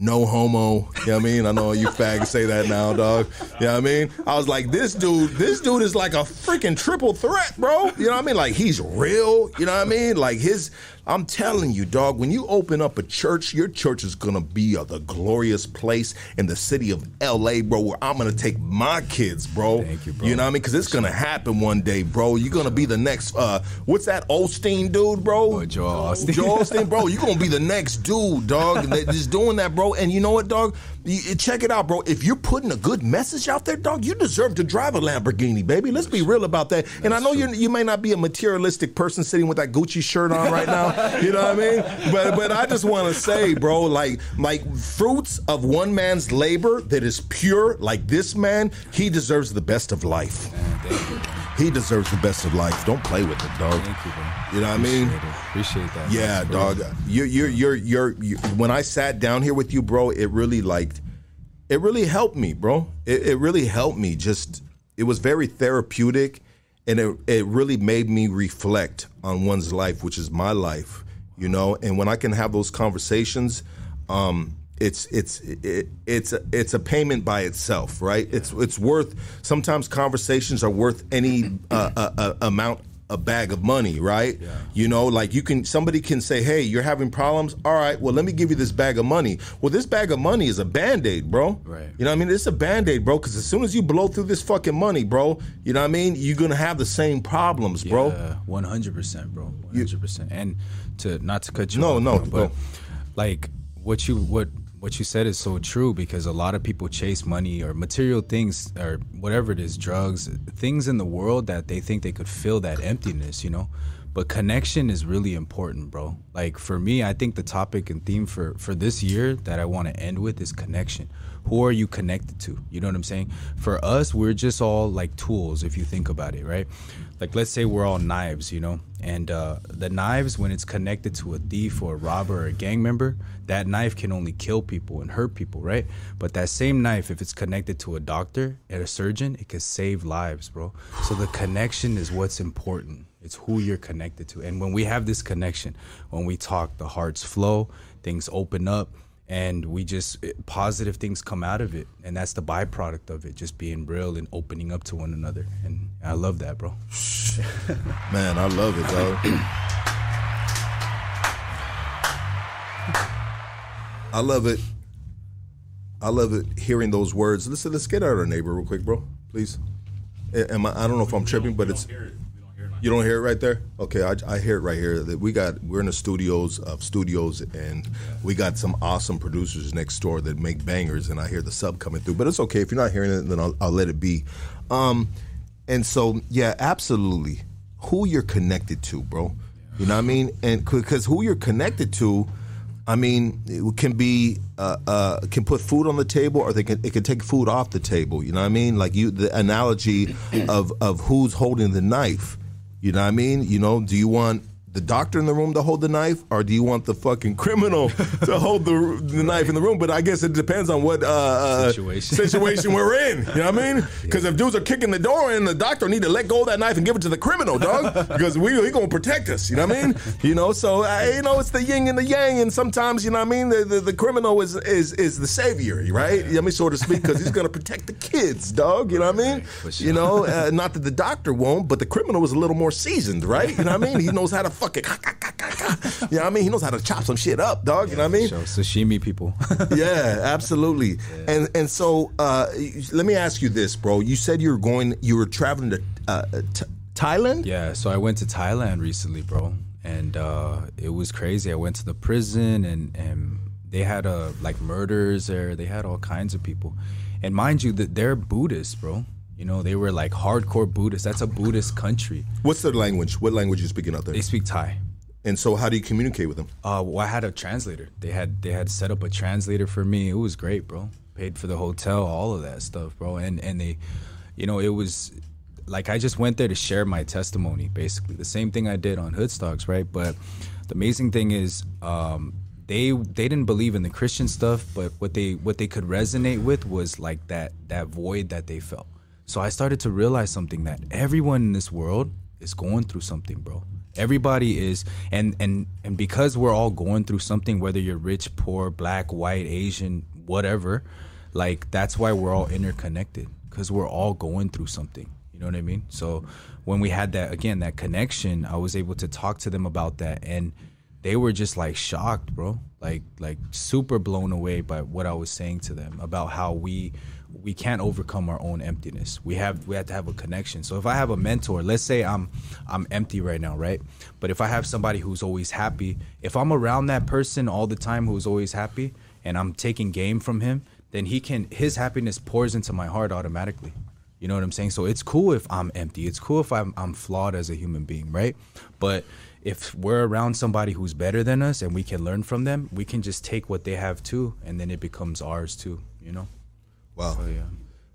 No homo. You know what I mean? I know you fags say that now, dog. You know what I mean? I was like, this dude, this dude is like a freaking triple threat, bro. You know what I mean? Like he's real. You know what I mean? Like his I'm telling you, dog, when you open up a church, your church is gonna be a, the glorious place in the city of LA, bro, where I'm gonna take my kids, bro. Thank you, bro. You know what I mean? Because it's gonna happen one day, bro. You're gonna be the next uh what's that Osteen dude, bro? Oh, Joel Osteen. Joel Osteen, bro. You're gonna be the next dude, dog. That- Just doing that, bro. And you know what, dog? You- check it out, bro. If you're putting a good message out there, dog, you deserve to drive a Lamborghini, baby. Let's be real about that. And I know you you may not be a materialistic person sitting with that Gucci shirt on right now. You know what I mean? But but I just want to say, bro, like like fruits of one man's labor that is pure, like this man, he deserves the best of life. Thank you, bro. He deserves the best of life. Don't play with it, dog. Thank you, bro. You know what I mean? Appreciate it. Appreciate that. Yeah, bro. dog. You're, you're, you're, you're, you when I sat down here with you, bro, it really like, it really helped me, bro. It, it really helped me. Just, it was very therapeutic, and it, it really made me reflect on one's life, which is my life, you know. And when I can have those conversations, um, it's it's it, it's a, it's a payment by itself, right? It's it's worth. Sometimes conversations are worth any uh, uh, uh, amount a bag of money, right? You know, like you can somebody can say, "Hey, you're having problems. All right, well, let me give you this bag of money." Well, this bag of money is a band-aid, bro. Right. You know what I mean? It's a band-aid, bro, cuz as soon as you blow through this fucking money, bro, you know what I mean? You're going to have the same problems, bro. one hundred percent, bro, one hundred percent. And to not to cut you, No, off, no, bro, but go. like what you what what you said is so true because a lot of people chase money or material things or whatever it is, drugs, things in the world that they think they could fill that emptiness, you know. But connection is really important, bro. Like for me, I think the topic and theme for for this year that I want to end with is connection. Who are you connected to? You know what I'm saying? For us, we're just all like tools if you think about it, right? Like let's say we're all knives, you know, and uh, the knives when it's connected to a thief or a robber or a gang member, that knife can only kill people and hurt people, right? But that same knife, if it's connected to a doctor and a surgeon, it could save lives, bro. So the connection is what's important. It's who you're connected to. And when we have this connection, when we talk, the hearts flow, things open up, and we just it- positive things come out of it. And that's the byproduct of it, just being real and opening up to one another. And I love that, bro. Man, I love it, dog. I love it. I love it hearing those words. Listen, let's get out of our neighbor real quick, bro. Please. Am I, I don't know if I'm tripping, but it's. You don't hear it right there? Okay, I, I hear it right here. That we got we're in the studios of studios, and we got some awesome producers next door that make bangers, and I hear the sub coming through. But it's okay if you're not hearing it, then I'll, I'll let it be. Um, and so yeah, absolutely, who you're connected to, bro. You know what I mean? And because who you're connected to, I mean, it can be uh, uh, can put food on the table, or they can it can take food off the table. You know what I mean? Like you, the analogy of of who's holding the knife. You know what I mean? You know, do you want the doctor in the room to hold the knife, or do you want the fucking criminal to hold the, the knife in the room? But I guess it depends on what uh, uh, Situation. situation we're in. You know what I mean? Because if dudes are kicking the door in, the doctor need to let go of that knife and give it to the criminal, dog. because we he gonna protect us. You know what I mean? You know, so uh, you know it's the yin and the yang, and sometimes you know what I mean. The, the, the criminal is is is the savior, right? You know I mean, so to speak, because he's gonna protect the kids, dog. You know what I mean? Sure. You know, uh, not that the doctor won't, but the criminal is a little more seasoned, right? You know what I mean? He knows how to fucking. You know what I mean? He knows how to chop some shit up, dog. You know what I mean? So sashimi people. yeah, absolutely. And and so uh, let me ask you this, bro. You said you were going, you were traveling to uh, t- Thailand. Yeah, so I went to Thailand recently, bro, and uh, it was crazy. I went to the prison, and and they had uh, like murders there. They had all kinds of people, and mind you, that they're Buddhists, bro. You know, they were like hardcore Buddhists. That's a Buddhist country. What's their language? What language are you speaking out there? They speak Thai. And so, how do you communicate with them? Uh, well, I had a translator. They had they had set up a translator for me. It was great, bro. Paid for the hotel, all of that stuff, bro. And and they, you know, it was like I just went there to share my testimony, basically the same thing I did on Hoodstocks, right? But the amazing thing is, um, they they didn't believe in the Christian stuff, but what they what they could resonate with was like that that void that they felt. So I started to realize something that everyone in this world is going through something, bro. Everybody is and and and because we're all going through something whether you're rich, poor, black, white, Asian, whatever, like that's why we're all interconnected cuz we're all going through something. You know what I mean? So when we had that again that connection, I was able to talk to them about that and they were just like shocked, bro. Like like super blown away by what I was saying to them about how we we can't overcome our own emptiness. We have we have to have a connection. So if I have a mentor, let's say I'm I'm empty right now, right? But if I have somebody who's always happy, if I'm around that person all the time who's always happy and I'm taking game from him, then he can his happiness pours into my heart automatically. You know what I'm saying? So it's cool if I'm empty. It's cool if I'm I'm flawed as a human being, right? But if we're around somebody who's better than us and we can learn from them, we can just take what they have too, and then it becomes ours too. You know? Wow. So yeah.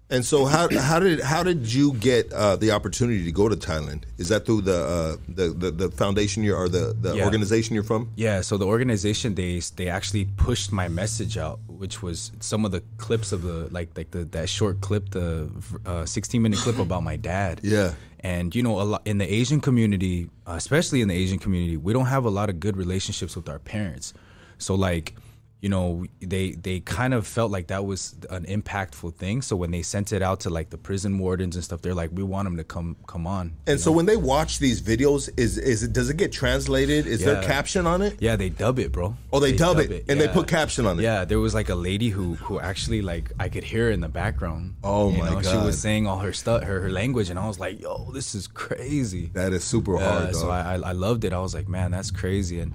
And so, how how did how did you get uh, the opportunity to go to Thailand? Is that through the uh, the, the the foundation you're or the the Yeah. organization you're from? Yeah, so the organization they they actually pushed my message out, which was some of the clips of the like like the that short clip, the uh, 16 minute clip about my dad. Yeah. and you know a lot in the Asian community, uh, especially in the Asian community, we don't have a lot of good relationships with our parents. So like, you know, they they kind of felt like that was an impactful thing. So when they sent it out to like the prison wardens and stuff, they're like, we want them to come come on. And so, when they watch these videos, is is it does it get translated? Is there Yeah. caption on it? Yeah, they dub it, bro. Oh, they dub it, and they put caption on it. Yeah, there was like a lady who who actually like I could hear in the background. Oh, my know, She was saying all her stuff, her, her language, and I was like, "Yo, this is crazy." That is super Yeah, hard. so dog. I, I I loved it. I was like, "Man, that's crazy." And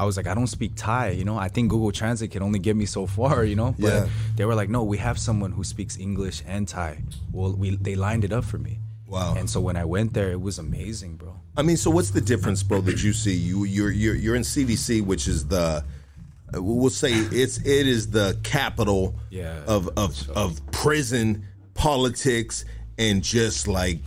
I was like, I don't speak Thai, you know. I think Google Translate can only get me so far, you know. But Yeah. they were like, no, we have someone who speaks English and Thai. Well, we they lined it up for me. Wow. And so when I went there, it was amazing, bro. I mean, so what's the difference, bro, that you see? You you're you're you're in CDC, which is the we'll say it's it is the capital Yeah, of of of prison politics and just like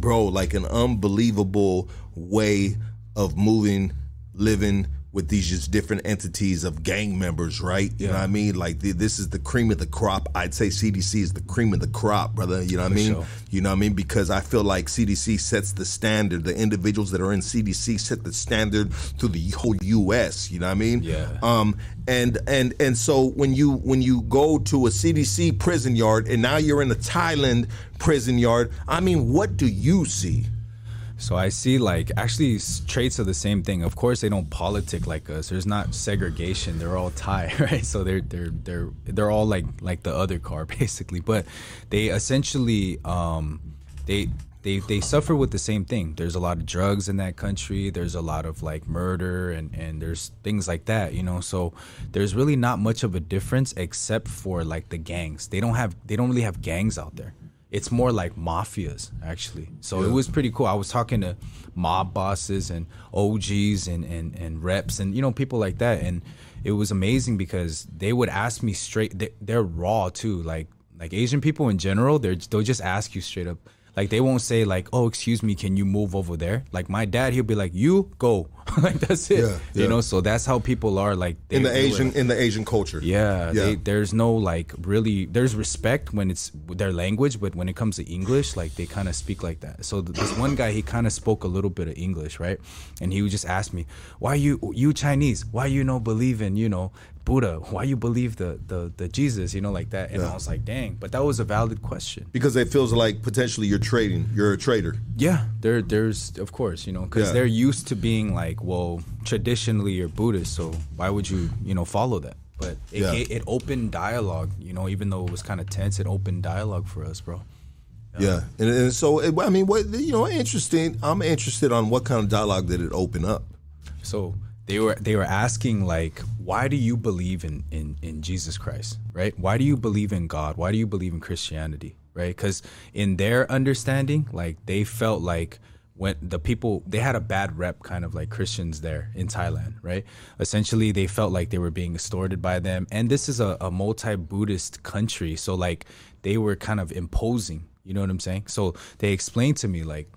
bro, like an unbelievable way of moving, living with these just different entities of gang members, right? You know what I mean? Like the, this is the cream of the crop. I'd say CDC is the cream of the crop, brother. You know what I mean? sure. You know what I mean? Because I feel like CDC sets the standard. The individuals that are in CDC set the standard to the whole U.S. You know what I mean? Yeah. Um. And and and so when you when you go to a CDC prison yard and now you're in a Thailand prison yard, I mean, what do you see? So I see like actually traits of the same thing. Of course, they don't politic like us. There's not segregation. They're all Thai, right? So they're they're they're they're all like like the other car basically. But they essentially um, they they they suffer with the same thing. There's a lot of drugs in that country. There's a lot of like murder and and there's things like that, you know. So there's really not much of a difference except for like the gangs. They don't have they don't really have gangs out there it's more like mafias actually. So it was pretty cool. I was talking to mob bosses and og's and, and and reps and you know people like that. And it was amazing because they would ask me straight they, they're raw too. Like like asian people in general they're they'll just ask you straight up like they won't say like oh excuse me can you move over there like my dad he'll be like you go like that's it Yeah, yeah. you know so that's how people are like In the Asian in the Asian culture. yeah, Yeah. They, there's no like really. There's respect when it's their language, but when it comes to English, like they kind of speak like that. So th- this one guy, he kind of spoke a little bit of English, right? And he would just ask me, "Why you you Chinese? Why you no believe in you know Buddha? Why you believe the the the Jesus? You know like that?" And I was like, "Dang!" But that was a valid question. Because it feels like potentially you're trading. You're a trader. Yeah, there, there's of course, you know, because Yeah. they're used to being like, well, traditionally you're Buddhist, so why would you, you know, follow that? But it, Yeah. it, it opened dialogue, you know, even though it was kind of tense, it opened dialogue for us, bro. Yeah, and, and so it- I mean, what you know, interesting. I'm interested on what kind of dialogue did it open up. So they were they were asking like, why do you believe in in in Jesus Christ, right? Why do you believe in God? Why do you believe in Christianity, right? Because in their understanding, like they felt like when the people they had a bad rep, kind of like Christians there in Thailand, right? Essentially, they felt like they were being extorted by them, and this is a, a multi-Buddhist country, so like they were kind of imposing. You know what I'm saying? So they explained to me like,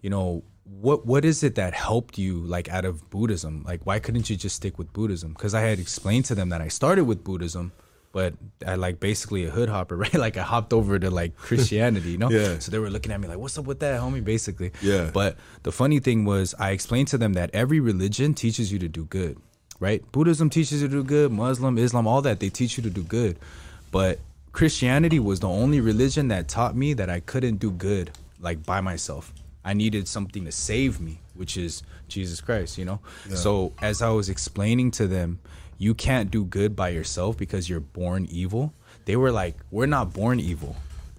you know what what is it that helped you like out of buddhism? Like why couldn't you just stick with buddhism? Because i had explained to them that i started with buddhism but i like basically a hood hopper right? Like i hopped over to like christianity you know? Yeah. so they were looking at me like what's up with that homie? basically. Yeah. but the funny thing was i explained to them that every religion teaches you to do good right? Buddhism teaches you to do good muslim islam all that they teach you to do good. But christianity was the only religion that taught me that i couldn't do good like by myself I needed something to save me, which is Jesus Christ, you know? So as I was explaining to them, you can't do good by yourself because you're born evil. They were like, we're not born evil.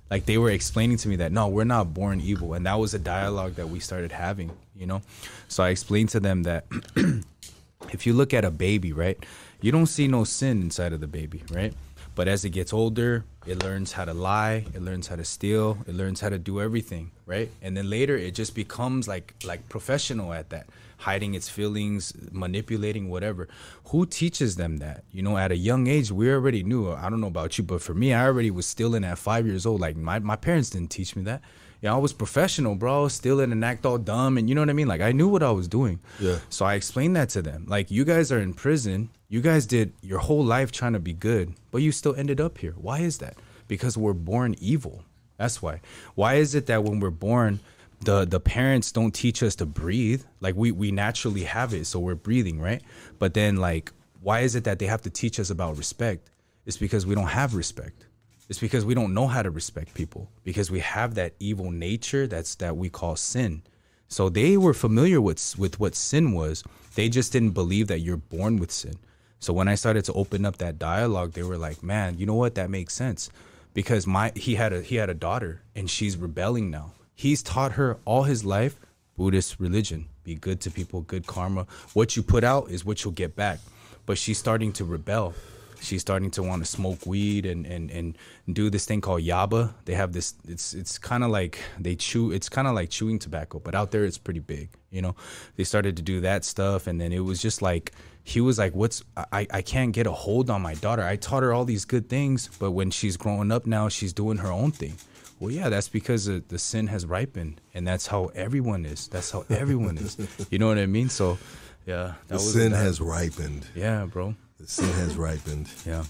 Like they were explaining to me that no, we're not born evil. And that was a dialogue that we started having, you know? So I explained to them that if you look at a baby, right, you don't see no sin inside of the baby, right? But as it gets older, it learns how to lie, it learns how to steal, it learns how to do everything, right? And then later it just becomes like like professional at that, hiding its feelings, manipulating whatever. Who teaches them that? You know, at a young age, we already knew. Oh, I don't know about you, but for me, I already was stealing at 5 years old. Like my my parents didn't teach me that. Yeah, I was professional, bro, stealing and act all dumb and you know what I mean? Like I knew what I was doing. Yeah. So I explained that to them. Like, you guys are in prison. You guys did your whole life trying to be good, but you still ended up here. Why is that? Because we're born evil. That's why. Why is it that when we're born, the the parents don't teach us to breathe? Like we we naturally have it, so we're breathing, right? But then like, why is it that they have to teach us about respect? It's because we don't have respect. It's because we don't know how to respect people because we have that evil nature that's that we call sin. So they were familiar with with what sin was. They just didn't believe that you're born with sin. So when I started to open up that dialogue, they were like, "Man, you know what? That makes sense." Because my he had a he had a daughter and she's rebelling now. He's taught her all his life Buddhist religion be good to people, good karma. What you put out is what you'll get back. But she's starting to rebel. She's starting to want to smoke weed and, and, and do this thing called yaba. They have this. It's it's kind of like they chew. It's kind of like chewing tobacco, but out there it's pretty big. You know, they started to do that stuff, and then it was just like he was like, "What's I I can't get a hold on my daughter. I taught her all these good things, but when she's growing up now, she's doing her own thing." Well, yeah, that's because the, sin has ripened, and that's how everyone is. That's how everyone is. You know what I mean? So, yeah, that The sin that- has ripened. Yeah, bro. The sin has ripened. Yeah,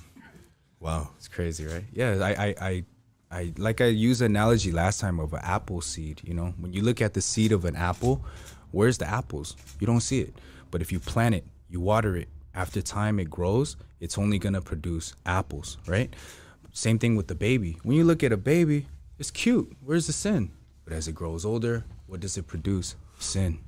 Wow. it's crazy, right? Yeah, I, I, I, I like I used an analogy last time of an apple seed. You know, when you look at the seed of an apple, where's the apples? You don't see it. But if you plant it, you water it. After time, it grows. It's only gonna produce apples, right? Same thing with the baby. When you look at a baby, it's cute. Where's the sin? But as it grows older, what does it produce? Sin.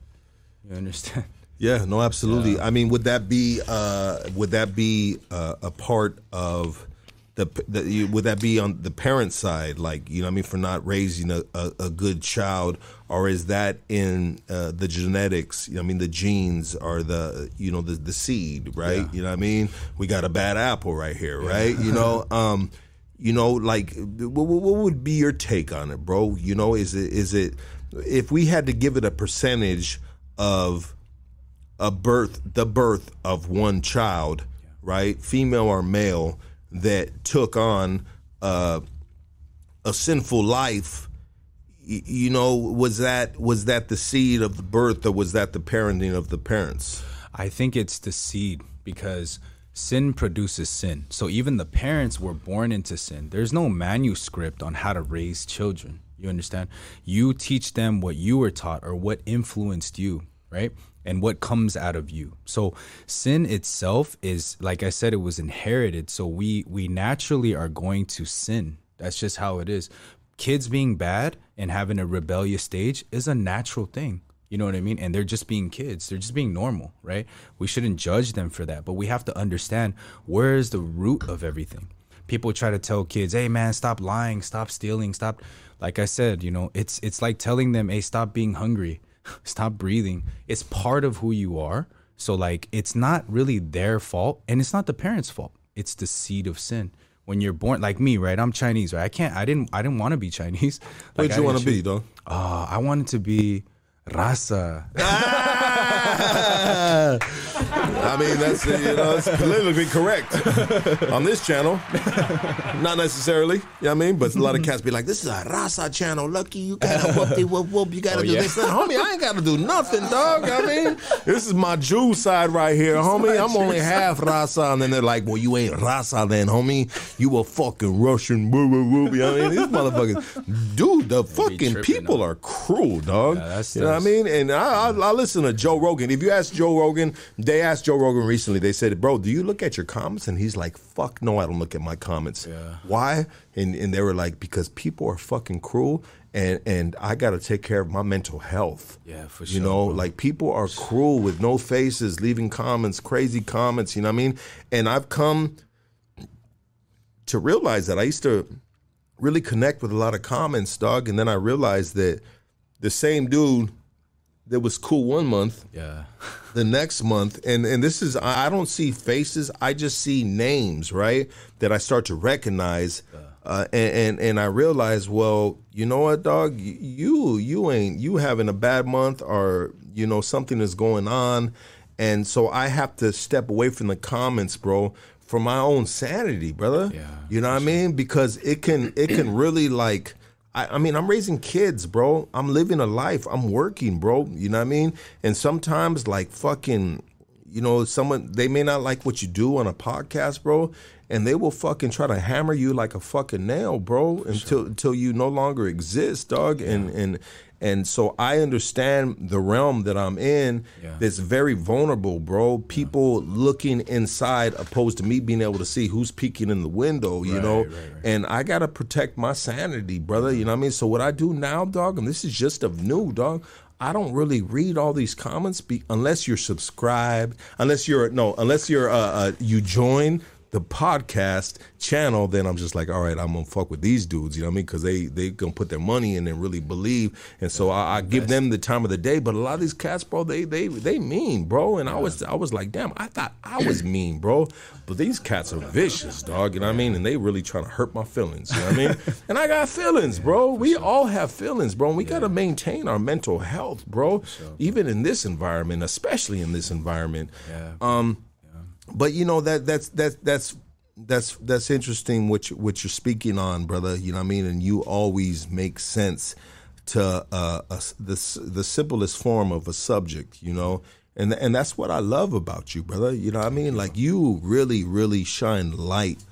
You understand? Yeah, no, absolutely. I mean, would that be uh, would that be uh, a part of the, the you- would that be on the parent side, like you know, what I mean, for not raising a, a, a good child, or is that in uh, the genetics? You know, I mean, the genes are the you know the the seed, right? Yeah. You know, what I mean, we got a bad apple right here, right? You know, um, you know, like what, what what would be your take on it, bro? You know, is it is it if we had to give it a percentage of a birth the birth of one child right female or male that took on uh, a sinful life you know was that was that the seed of the birth or was that the parenting of the parents I think it's the seed because sin produces sin. So even the parents were born into sin. There's no manuscript on how to raise children. You understand? You teach them what you were taught or what influenced you, right? And what comes out of you. So sin itself is like I said it was inherited. So we we naturally are going to sin. That's just how it is. Kids being bad and having a rebellious stage is a natural thing. You know what I mean? And they're just being kids. They're just being normal, right? We shouldn't judge them for that, but we have to understand where is the root of everything. People try to tell kids, "Hey man, stop lying, stop stealing, stop." Like I said, you know, it's it's like telling them, "Hey, stop being hungry. Stop breathing." It's part of who you are. So like it's not really their fault and it's not the parents' fault. It's the seed of sin. When you're born like me, right? I'm Chinese, right? I can't I didn't I didn't want to be Chinese. Like, what'd you want to be though uh, I wanted to be Raza. I mean, that's you know, it's politically correct on this channel. Not necessarily, you know what I mean? But a lot of cats be like, "This is a Raza channel. Lucky you gotta whoop whoop whoop. You gotta Oh, do yeah. this, and homie. I ain't gotta do nothing, dog. I mean, this is my Jew side right here, homie. I'm only half Raza, and then they're like, "Well, you ain't Raza, then, homie. You a fucking Russian." Woo woo woo. You know what I mean? These motherfuckers, dude. The fucking people on are cruel, dog. Yeah, that's- you know what I mean? And I, I, I listen to Joe Rogan. If you ask Joe Rogan, they asked Joe Rogan recently. They said, "Bro, do you look at your comments?" And he's like, "Fuck no, I don't look at my comments." Yeah. Why? And and they were like, "Because people are fucking cruel." And, and I got to take care of my mental health. Yeah, for sure. You know, bro. like people are cruel with no faces, leaving comments, crazy comments. You know what I mean? And I've come to realize that I used to really connect with a lot of comments, dog. And then I realized that the same dude that was cool one month, Yeah. the next month, and and this is I I don't see faces, I just see names, right? That I start to recognize, uh, and, and and I realize, well, you know what, dog, you you ain't you having a bad month, or you know something is going on, and so I have to step away from the comments, bro. For my own sanity, brother. Yeah, You know what I mean? Because it can it can really like I, I mean I'm raising kids, bro. I'm living a life. I'm working, bro. You know what I mean? And sometimes like fucking you know, someone they may not like what you do on a podcast, bro, and they will fucking try to hammer you like a fucking nail, bro, until until you no longer exist, dog. And and and so I understand the realm that I'm in Yeah. that's very vulnerable, bro. People looking inside opposed to me being able to see who's peeking in the window, you Right, know. right, right. And I gotta protect my sanity, brother. You know what I mean? So what I do now, dog, and this is just of new, dog. I don't really read all these comments be, unless you're subscribed, unless you're no, unless you're uh, uh you join the podcast channel, then I'm just like, all right, I'm gonna fuck with these dudes. You know what I mean? Because they they gonna put their money in and really believe, and so I, I give them the time of the day. But a lot of these cats, bro, they they they mean, bro. And I was I was like, damn, I thought I was mean, bro. But these cats are vicious, dog. You know what I mean? And they really trying to hurt my feelings. You know what I mean? and I got feelings, bro. We all have feelings, bro. And we gotta maintain our mental health, bro. Even in this environment, especially in this environment. Yeah. Um, but you know that that's that's that's that's that's interesting what you, what you're speaking on, brother. You know what I mean, and you always make sense to uh, a, the the simplest form of a subject. You know, and and that's what I love about you, brother. You know what I mean? Like you really really shine light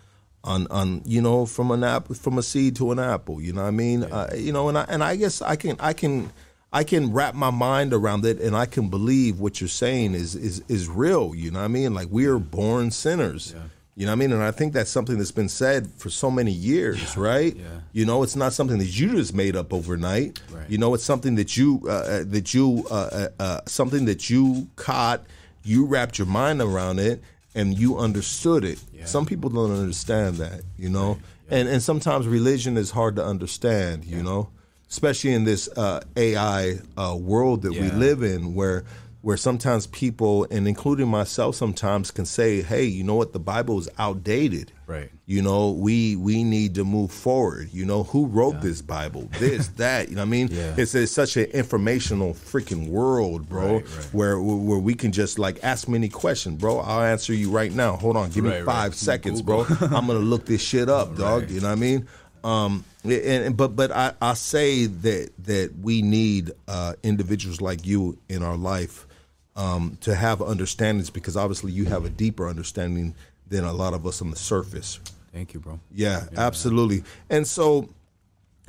on on you know from an apple from a seed to an apple. You know what I mean? Uh, you know, and I and I guess I can I can. I can wrap my mind around it and I can believe what you're saying is is is real, you know what I mean? Like we are born sinners. You know what I mean? And I think that's something that's been said for so many years, right? Yeah. You know, it's not something that you just made up overnight. Right. You know, it's something that you uh, uh, that you uh, uh, uh, something that you caught, you wrapped your mind around it and you understood it. Yeah. Some people don't understand that, you know. And and sometimes religion is hard to understand, you know especially in this uh, AI uh, world that we live in, where where sometimes people, and including myself, sometimes can say, "Hey, you know what? The Bible is outdated. Right. You know, we we need to move forward. You know, who wrote this Bible? This, that. You know, what I mean, Yeah. it's, it's such an informational freaking world, bro. Right, right. Where where we can just like ask me any question, bro. I'll answer you right now. Hold on, give me five right. seconds, bro. I'm gonna look this shit up, dog. Right. You know what I mean? Um, and, and but but I, I say that that we need uh, individuals like you in our life um, to have understandings because obviously you have a deeper understanding than a lot of us on the surface. Thank you, bro. Yeah, absolutely. And so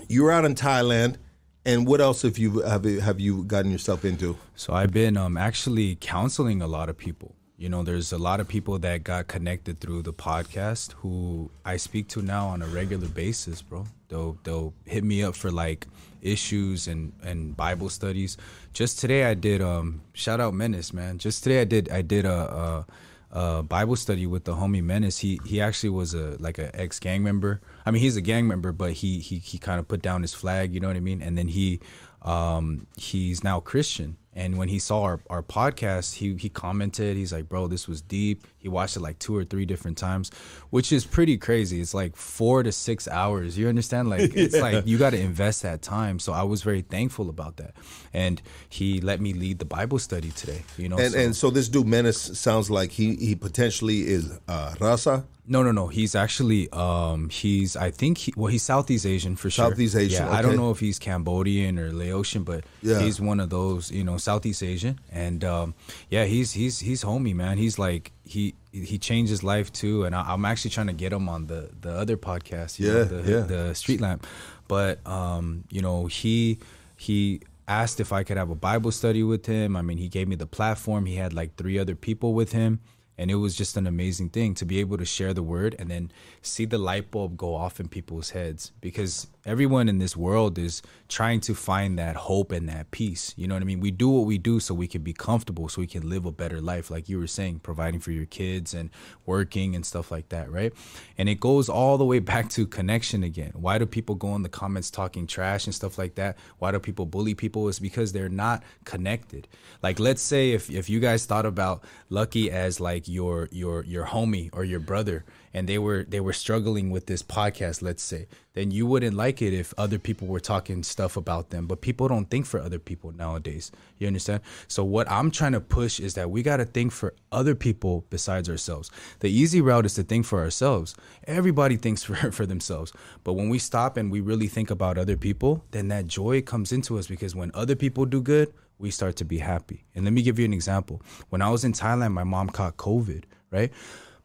you're out in Thailand, and what else have you have you, have you gotten yourself into? So I've been um, actually counseling a lot of people. You know, there's a lot of people that got connected through the podcast who I speak to now on a regular basis, bro. They'll they'll hit me up for like issues and and Bible studies. Just today I did um shout out Menace, man. Just today I did I did a, a, a Bible study with the homie Menace. He he actually was a like an ex gang member. I mean, he's a gang member, but he he he kind of put down his flag. You know what I mean? And then he um he's now Christian. And when he saw our, our podcast, he he commented, he's like, bro, this was deep. He watched it like two or three different times, which is pretty crazy. It's like four to six hours. You understand? Like it's like you got to invest that time. So I was very thankful about that. And he let me lead the Bible study today. You know, And so- and so this dude Menace sounds like he he potentially is uh, Raza. No, no, no. He's actually um he's I think he well he's Southeast Asian for sure. Southeast Asian, Yeah, I don't know if he's Cambodian or Laotian, but Yeah. he's one of those, you know, Southeast Asian. And um yeah, he's he's he's homie, man. He's like he he changed his life too and I, I'm actually trying to get him on the the other podcast, you know, Yeah, the yeah. the Street Lamp. But um you know, he he asked if I could have a Bible study with him. I mean, he gave me the platform. He had like three other people with him and it was just an amazing thing to be able to share the word and then see the light bulb go off in people's heads because everyone in this world is trying to find that hope and that peace. You know what i mean? We do what we do so we can be comfortable so we can live a better life like you were saying providing for your kids and working and stuff like that right? And it goes all the way back to connection again. Why do people go in the comments talking trash and stuff like that? Why do people bully people? It's because they're not connected. Like let's say if, if you guys thought about lucky as like your your your homie or your brother and they were they were struggling with this podcast let's say then you wouldn't like it if other people were talking stuff about them but people don't think for other people nowadays you understand so what i'm trying to push is that we got to think for other people besides ourselves the easy route is to think for ourselves everybody thinks for for themselves but when we stop and we really think about other people then that joy comes into us because when other people do good we start to be happy. And let me give you an example. When I was in Thailand, my mom caught COVID, right?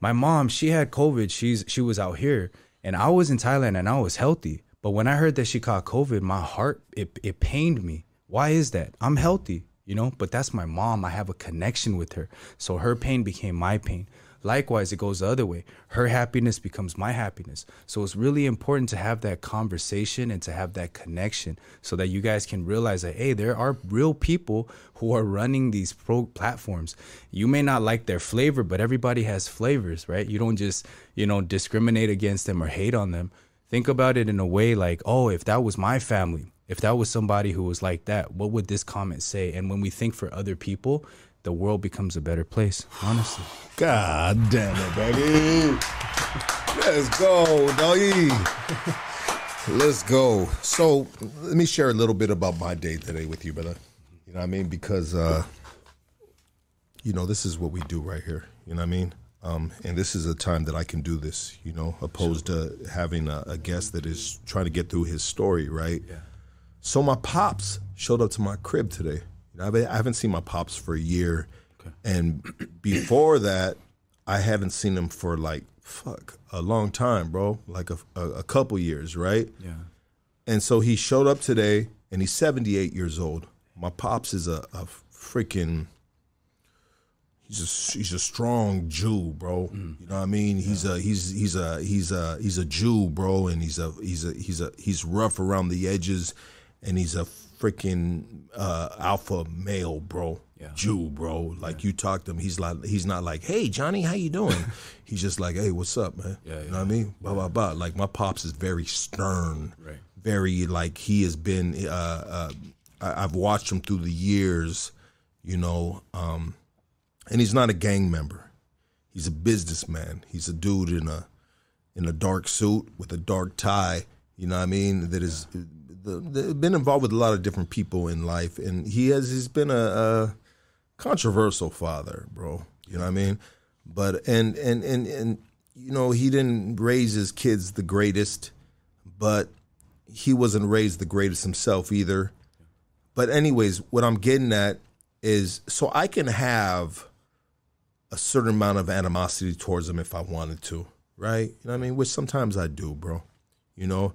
My mom, she had COVID. She's she was out here and I was in Thailand and I was healthy. But when I heard that she caught COVID, my heart it it pained me. Why is that? I'm healthy, you know, but that's my mom. I have a connection with her. So her pain became my pain. Likewise, it goes the other way. Her happiness becomes my happiness. So it's really important to have that conversation and to have that connection so that you guys can realize that, hey, there are real people who are running these pro platforms. You may not like their flavor, but everybody has flavors, right? You don't just, you know, discriminate against them or hate on them. Think about it in a way like, oh, if that was my family, if that was somebody who was like that, what would this comment say? And when we think for other people, the world becomes a better place, honestly. God damn it, baby. Let's go, doggy. Let's go. So let me share a little bit about my day today with you, brother. You know what I mean? Because uh, you know, this is what we do right here. You know what I mean? Um, and this is a time that I can do this, you know, opposed to having a, a guest that is trying to get through his story, right? Yeah. So my pops showed up to my crib today. You know, I haven't- seen my pops for a year, and before that, I haven't seen him for like fuck a long time, bro. Like a, a, a couple years, right? Yeah. And so he showed up today, and he's 78 years old. My pops is a, a freaking. He's a he's a strong Jew, bro. Mm. You know what I mean? He's a he's he's a he's a he's a Jew, bro, and he's a he's a he's a he's rough around the edges, and he's a freaking uh, alpha male, bro. Yeah. Jew, bro. Like you talk to him, he's like he's not like, hey Johnny, how you doing? he's just like, hey, what's up, man? Yeah, You know what I mean? Blah blah blah. Like my pops is very stern, Right. very like he has been. Uh, uh, I, I've watched him through the years, you know, um, and he's not a gang member. He's a businessman. He's a dude in a in a dark suit with a dark tie. You know what I mean? That is the, the, been involved with a lot of different people in life, and he has he's been a, a controversial father, bro. You know what I mean? But and and and and you know he didn't raise his kids the greatest, but he wasn't raised the greatest himself either. But anyways, what I'm getting at is so I can have a certain amount of animosity towards him if I wanted to, right? You know what I mean? Which sometimes I do, bro. You know,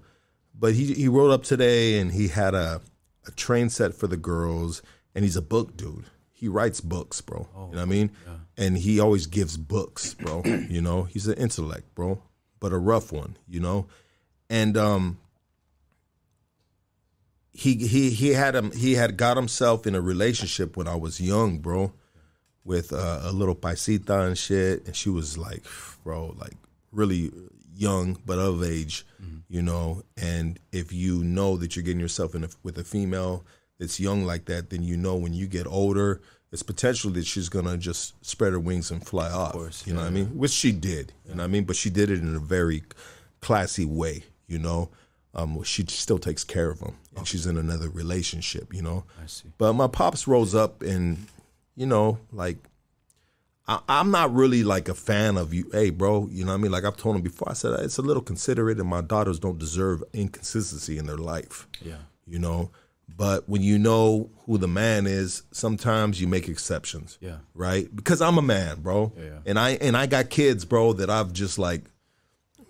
but he he wrote up today and he had a a train set for the girls, and he's a book dude. He writes books, bro. you know what I mean? And he always gives books, bro. you know, he's an intellect, bro, but a rough one. You know, and um, he he he had him he had got himself in a relationship when I was young, bro, with uh, a little paisita and shit, and she was like, bro, like really young but of age, you know. And if you know that you're getting yourself in a, with a female that's young like that, then you know when you get older, it's potential that she's gonna just spread her wings and fly off. you know what I mean? Which she did. You know what I mean? But she did it in a very classy way. You know. Um, she still takes care of him, and she's in another relationship, you know. I see. But my pops rose up, and you know, like I, I'm not really like a fan of you. Hey, bro, you know what I mean? Like I've told him before, I said it's a little considerate, and my daughters don't deserve inconsistency in their life. Yeah. You know, but when you know who the man is, sometimes you make exceptions. Yeah. Right? Because I'm a man, bro. Yeah, yeah. And I and I got kids, bro, that I've just like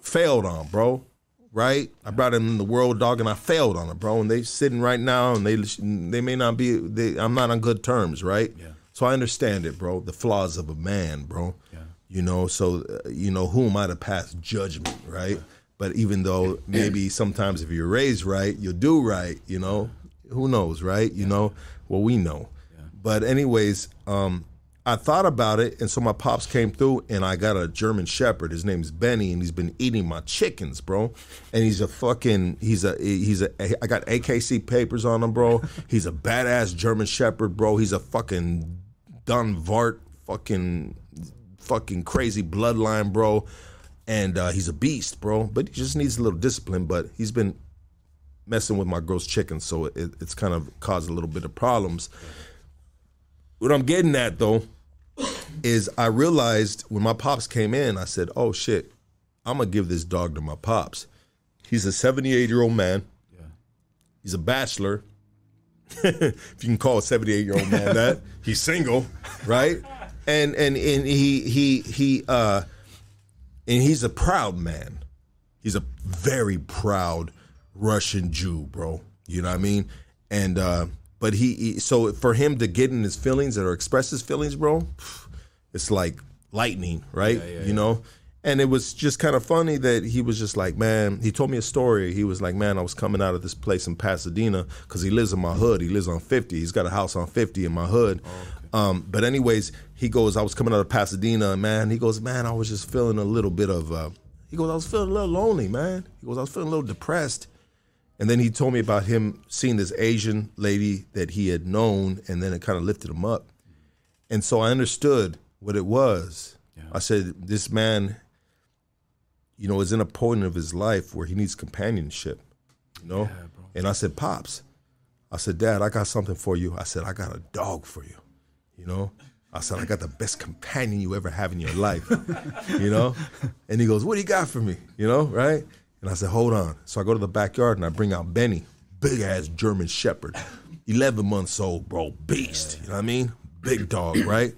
failed on, bro. Right? I brought them in the world, dog, and I failed on it, bro. And they sitting right now, and they they may not be. They, I'm not on good terms, right? Yeah. So I understand it, bro. The flaws of a man, bro. Yeah. You know, so uh, you know who am I to pass judgment, right? But even though maybe sometimes if you're raised right, you'll do right. You know, who knows, right? You know, well we know. But anyways, um, I thought about it, and so my pops came through, and I got a German Shepherd. His name's Benny, and he's been eating my chickens, bro. And he's a fucking, he's a, he's a. I got AKC papers on him, bro. He's a badass German Shepherd, bro. He's a fucking Dunvart, fucking, fucking crazy bloodline, bro. And uh, he's a beast, bro. But he just needs a little discipline. But he's been messing with my girl's chickens, so it, it's kind of caused a little bit of problems. What I'm getting at though is I realized when my pops came in, I said, "Oh shit, I'm gonna give this dog to my pops." He's a 78 year old man. Yeah. He's a bachelor. if you can call a 78 year old man that, he's single, right? And and and he he he uh and he's a proud man. He's a very proud Russian Jew, bro. You know what I mean? And uh but he, he so for him to get in his feelings or express his feelings, bro, it's like lightning, right? you know. And it was just kind of funny that he was just like, man, he told me a story. He was like, man, I was coming out of this place in Pasadena because he lives in my hood. He lives on 50. He's got a house on 50 in my hood. um, but, anyways, he goes, I was coming out of Pasadena, man. He goes, man, I was just feeling a little bit of, uh, he goes, I was feeling a little lonely, man. He goes, I was feeling a little depressed. And then he told me about him seeing this Asian lady that he had known, and then it kind of lifted him up. And so I understood what it was. I said, this man, you know, is in a point of his life where he needs companionship, you know? and I said, Pops, I said, Dad, I got something for you. I said, I got a dog for you, you know? I said, I got the best companion you ever have in your life, you know? And he goes, What do you got for me, you know, right? And I said, Hold on. So I go to the backyard and I bring out Benny, big ass German Shepherd, 11 months old, bro, beast, you know what I mean? Big dog, right?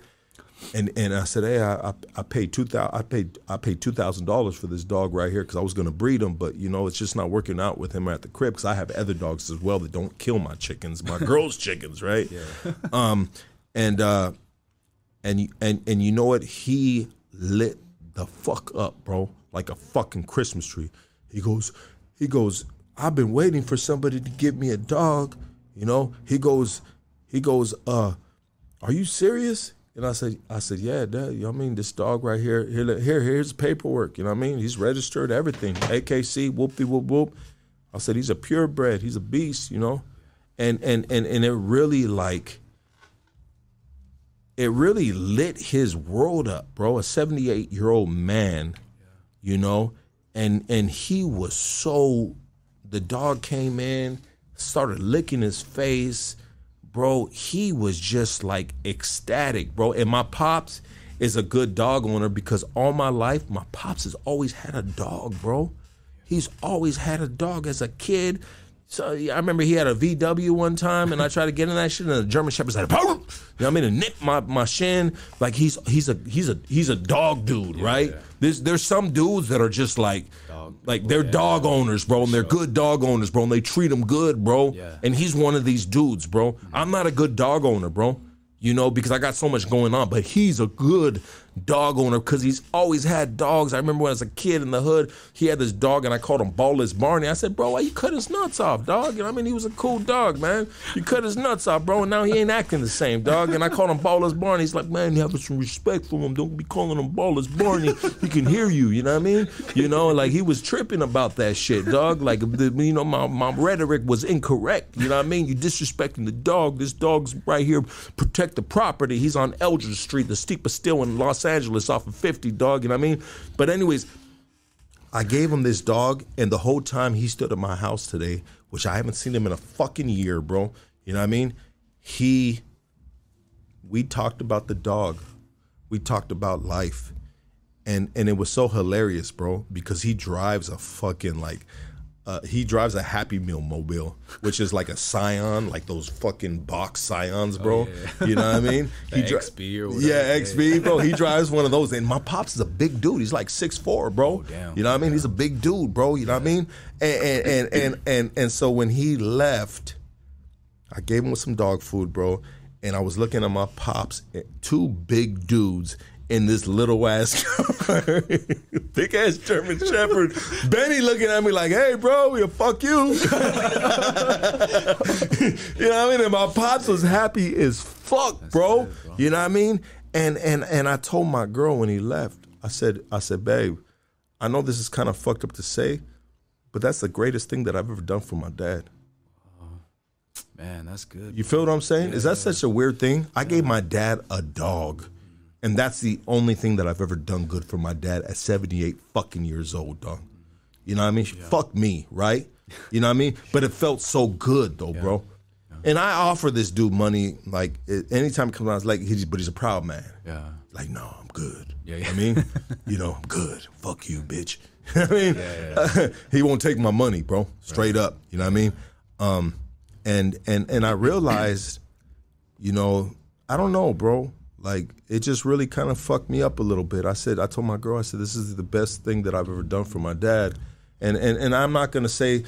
And and I said, hey, I I, I paid two thousand. I paid I paid two thousand dollars for this dog right here because I was going to breed him, but you know it's just not working out with him at the crib because I have other dogs as well that don't kill my chickens, my girls' chickens, right? Yeah. Um, and uh, and and and you know what? He lit the fuck up, bro, like a fucking Christmas tree. He goes, he goes. I've been waiting for somebody to give me a dog. You know, he goes, he goes. Uh, are you serious? And I said, I said, yeah, Dad. You know I mean, this dog right here, here, here, here's paperwork. You know what I mean? He's registered, everything. AKC, whoop de whoop whoop. I said, he's a purebred. He's a beast. You know, and and and and it really like, it really lit his world up, bro. A 78 year old man, you know, and and he was so. The dog came in, started licking his face bro, he was just like ecstatic, bro. And my pops is a good dog owner because all my life, my pops has always had a dog, bro. He's always had a dog as a kid. So I remember he had a VW one time, and I tried to get in that shit, and the German Shepherd said, "You know what I mean?" And nipped my, my shin. Like he's he's a he's a he's a dog dude, right? There's there's some dudes that are just like like they're dog owners, bro, and they're good dog owners, bro, and they treat them good, bro. Yeah. And he's one of these dudes, bro. I'm not a good dog owner, bro. You know, because I got so much going on, but he's a good dog owner because he's always had dogs. I remember when I was a kid in the hood, he had this dog and I called him Ballless Barney. I said, Bro, why you cut his nuts off, dog? And I mean, he was a cool dog, man. You cut his nuts off, bro, and now he ain't acting the same, dog. And I called him Ballless Barney. He's like, Man, you have some respect for him. Don't be calling him Ballless Barney. He can hear you, you know what I mean? You know, like he was tripping about that shit, dog. Like, you know, my, my rhetoric was incorrect. You know what I mean? You disrespecting the dog. This dog's right here, protect the property. He's on Eldred Street, the steepest still in Los Angeles off of 50, dog. You know what I mean? But, anyways, I gave him this dog, and the whole time he stood at my house today, which I haven't seen him in a fucking year, bro. You know what I mean? He, we talked about the dog, we talked about life, and and it was so hilarious, bro, because he drives a fucking like. Uh, he drives a Happy Meal mobile, which is like a Scion, like those fucking box Scions, bro. You know what I mean? He dri- XB or whatever. Yeah, XB, bro. He drives one of those, and my pops is a big dude. He's like six 6'4", bro. damn. You know what I mean? He's a big dude, bro. You know what I mean? And and and and and, and so when he left, I gave him some dog food, bro. And I was looking at my pops, eh, two big dudes in this little ass big ass German Shepherd. Benny looking at me like, "Hey, bro, yeah, fuck you." you know what I mean? And my pops was happy as fuck, bro. good, bro. You know what I mean? And and and I told my girl when he left, I said, I said, babe, I know this is kind of fucked up to say, but that's the greatest thing that I've ever done for my dad. Man, that's good. You feel what I'm saying? Is that such a weird thing? I gave my dad a dog. And that's the only thing that I've ever done good for my dad at 78 fucking years old, dog. You know what I mean? Fuck me, right? You know what I mean? But it felt so good though, bro. And I offer this dude money like anytime he comes out, it's like, he's, but he's a proud man. Yeah. Like, no, I'm good. Yeah, yeah. I mean, you know, I'm good. Fuck you, bitch. I mean, he won't take my money, bro. Straight up. You know what I mean? Um, and and and I realized, you know, I don't know, bro. Like it just really kind of fucked me up a little bit. I said, I told my girl, I said, this is the best thing that I've ever done for my dad, and and and I'm not gonna say,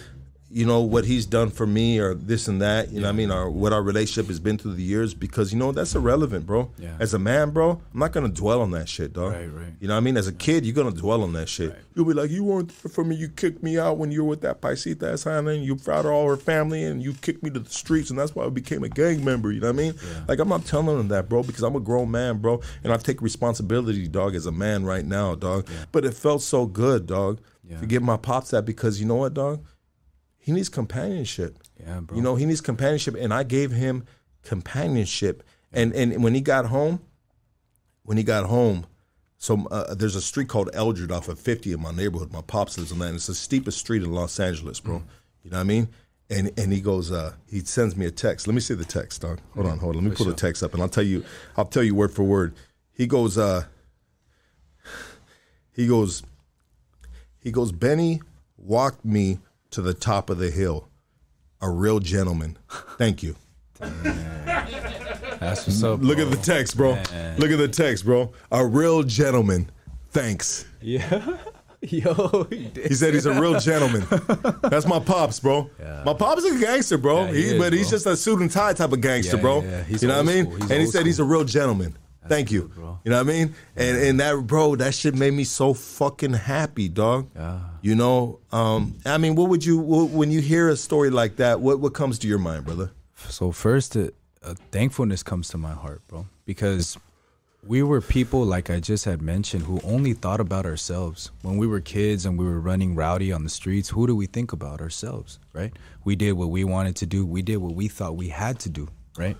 you know what he's done for me or this and that you know what i mean or what our relationship has been through the years because you know that's irrelevant bro. Yeah. as a man bro i'm not gonna dwell on that shit dog Right, right. you know what i mean? As a kid you're gonna dwell on that shit. You'll be like you weren't there for me. You kicked me out when you were with that paisita asana and you fought all her family and you kicked me to the streets and that's why i became a gang member you know what i mean? Like i'm not telling him that bro because i'm a grown man bro and i take responsibility dog as a man right now dog but it felt so good dog Yeah. to give my pops that because you know what dog he needs companionship. Yeah, bro. You know, he needs companionship, and I gave him companionship. And and when he got home, when he got home, so uh, there's a street called Eldred off of 50 in my neighborhood. My pops lives on that. And it's the steepest street in Los Angeles, bro. Mm. You know what I mean? And and he goes, uh, he sends me a text. Let me see the text, dog. Hold on, hold on. Let me pull the text up, and I'll tell you, I'll tell you word for word. He goes, uh, he goes, he goes. Benny walked me to the top of the hill. A real gentleman. Thank you. That's what's up. Look bro. at the text, bro. Look at the text, bro. A real gentleman. Thanks. Yeah. Yo, he. He said he's a real gentleman. That's my pops, bro. My pops is a gangster, bro. Yeah, he he is, but he's just a suit and tie type of gangster, Yeah, bro. yeah, yeah. You know what I mean? and he said he's a real gentleman. Thank you. good, bro. You know what I mean? And and that bro, that shit made me so fucking happy, dog. Yeah. You know, um, I mean, what would you what, when you hear a story like that? What what comes to your mind, brother? So first, uh, uh, thankfulness comes to my heart, bro, because we were people like I just had mentioned who only thought about ourselves when we were kids and we were running rowdy on the streets. Who do we think about ourselves, right? We did what we wanted to do. We did what we thought we had to do, right?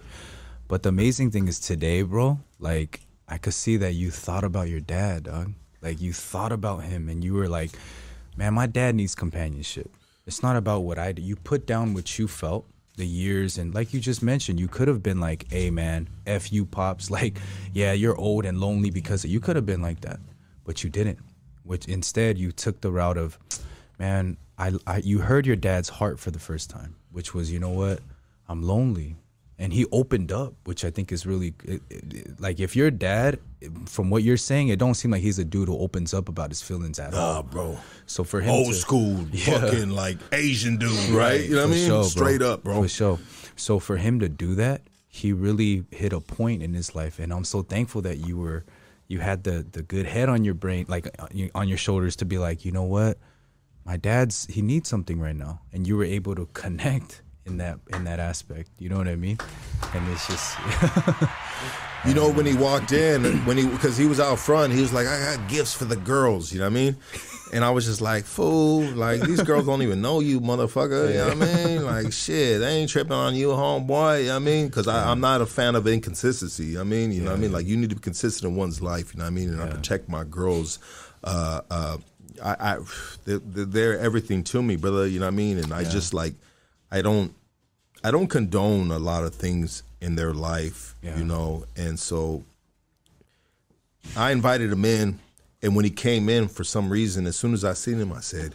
But the amazing thing is today, bro. Like I could see that you thought about your dad, dog. Like you thought about him, and you were like, "Man, my dad needs companionship." It's not about what I do. You put down what you felt, the years, and like you just mentioned, you could have been like, "Hey, man, f you, pops." Like, yeah, you're old and lonely because you could have been like that, but you didn't. Which instead, you took the route of, man, I, I you heard your dad's heart for the first time, which was, you know what, I'm lonely and he opened up which i think is really it, it- it- like if your dad from what you're saying it don't seem like he's a dude who opens up about his feelings at all Ah, bro. so for him Old to, school, fucking like Asian dude, right? You know what I mean? sure, bro. Straight up, bro. for sure so for him to do that he really hit a point in his life and i'm so thankful that you were you had the the good head on your brain like uh, on your shoulders to be like you know what my dad's he needs something right now and you were able to connect in that in that aspect you know what i mean and it's just You know, when he walked in, when he because he was out front, he was like, "I got gifts for the girls." You know what I mean? And I was just like, "Fool! Like these girls don't even know you, motherfucker." You know what I mean? Like shit, they ain't tripping on you, homeboy. You know what I mean? Because I'm not a fan of inconsistency. I mean, you know what I mean? Like you need to be consistent in one's life. You know what I mean? And I protect my girls. Uh, uh, I, I they're, they're everything to me, brother. You know what I mean? And I just like, I don't. I don't condone a lot of things in their life, Yeah. you know, and so I invited him in, and when he came in, for some reason, as soon as I seen him, I said,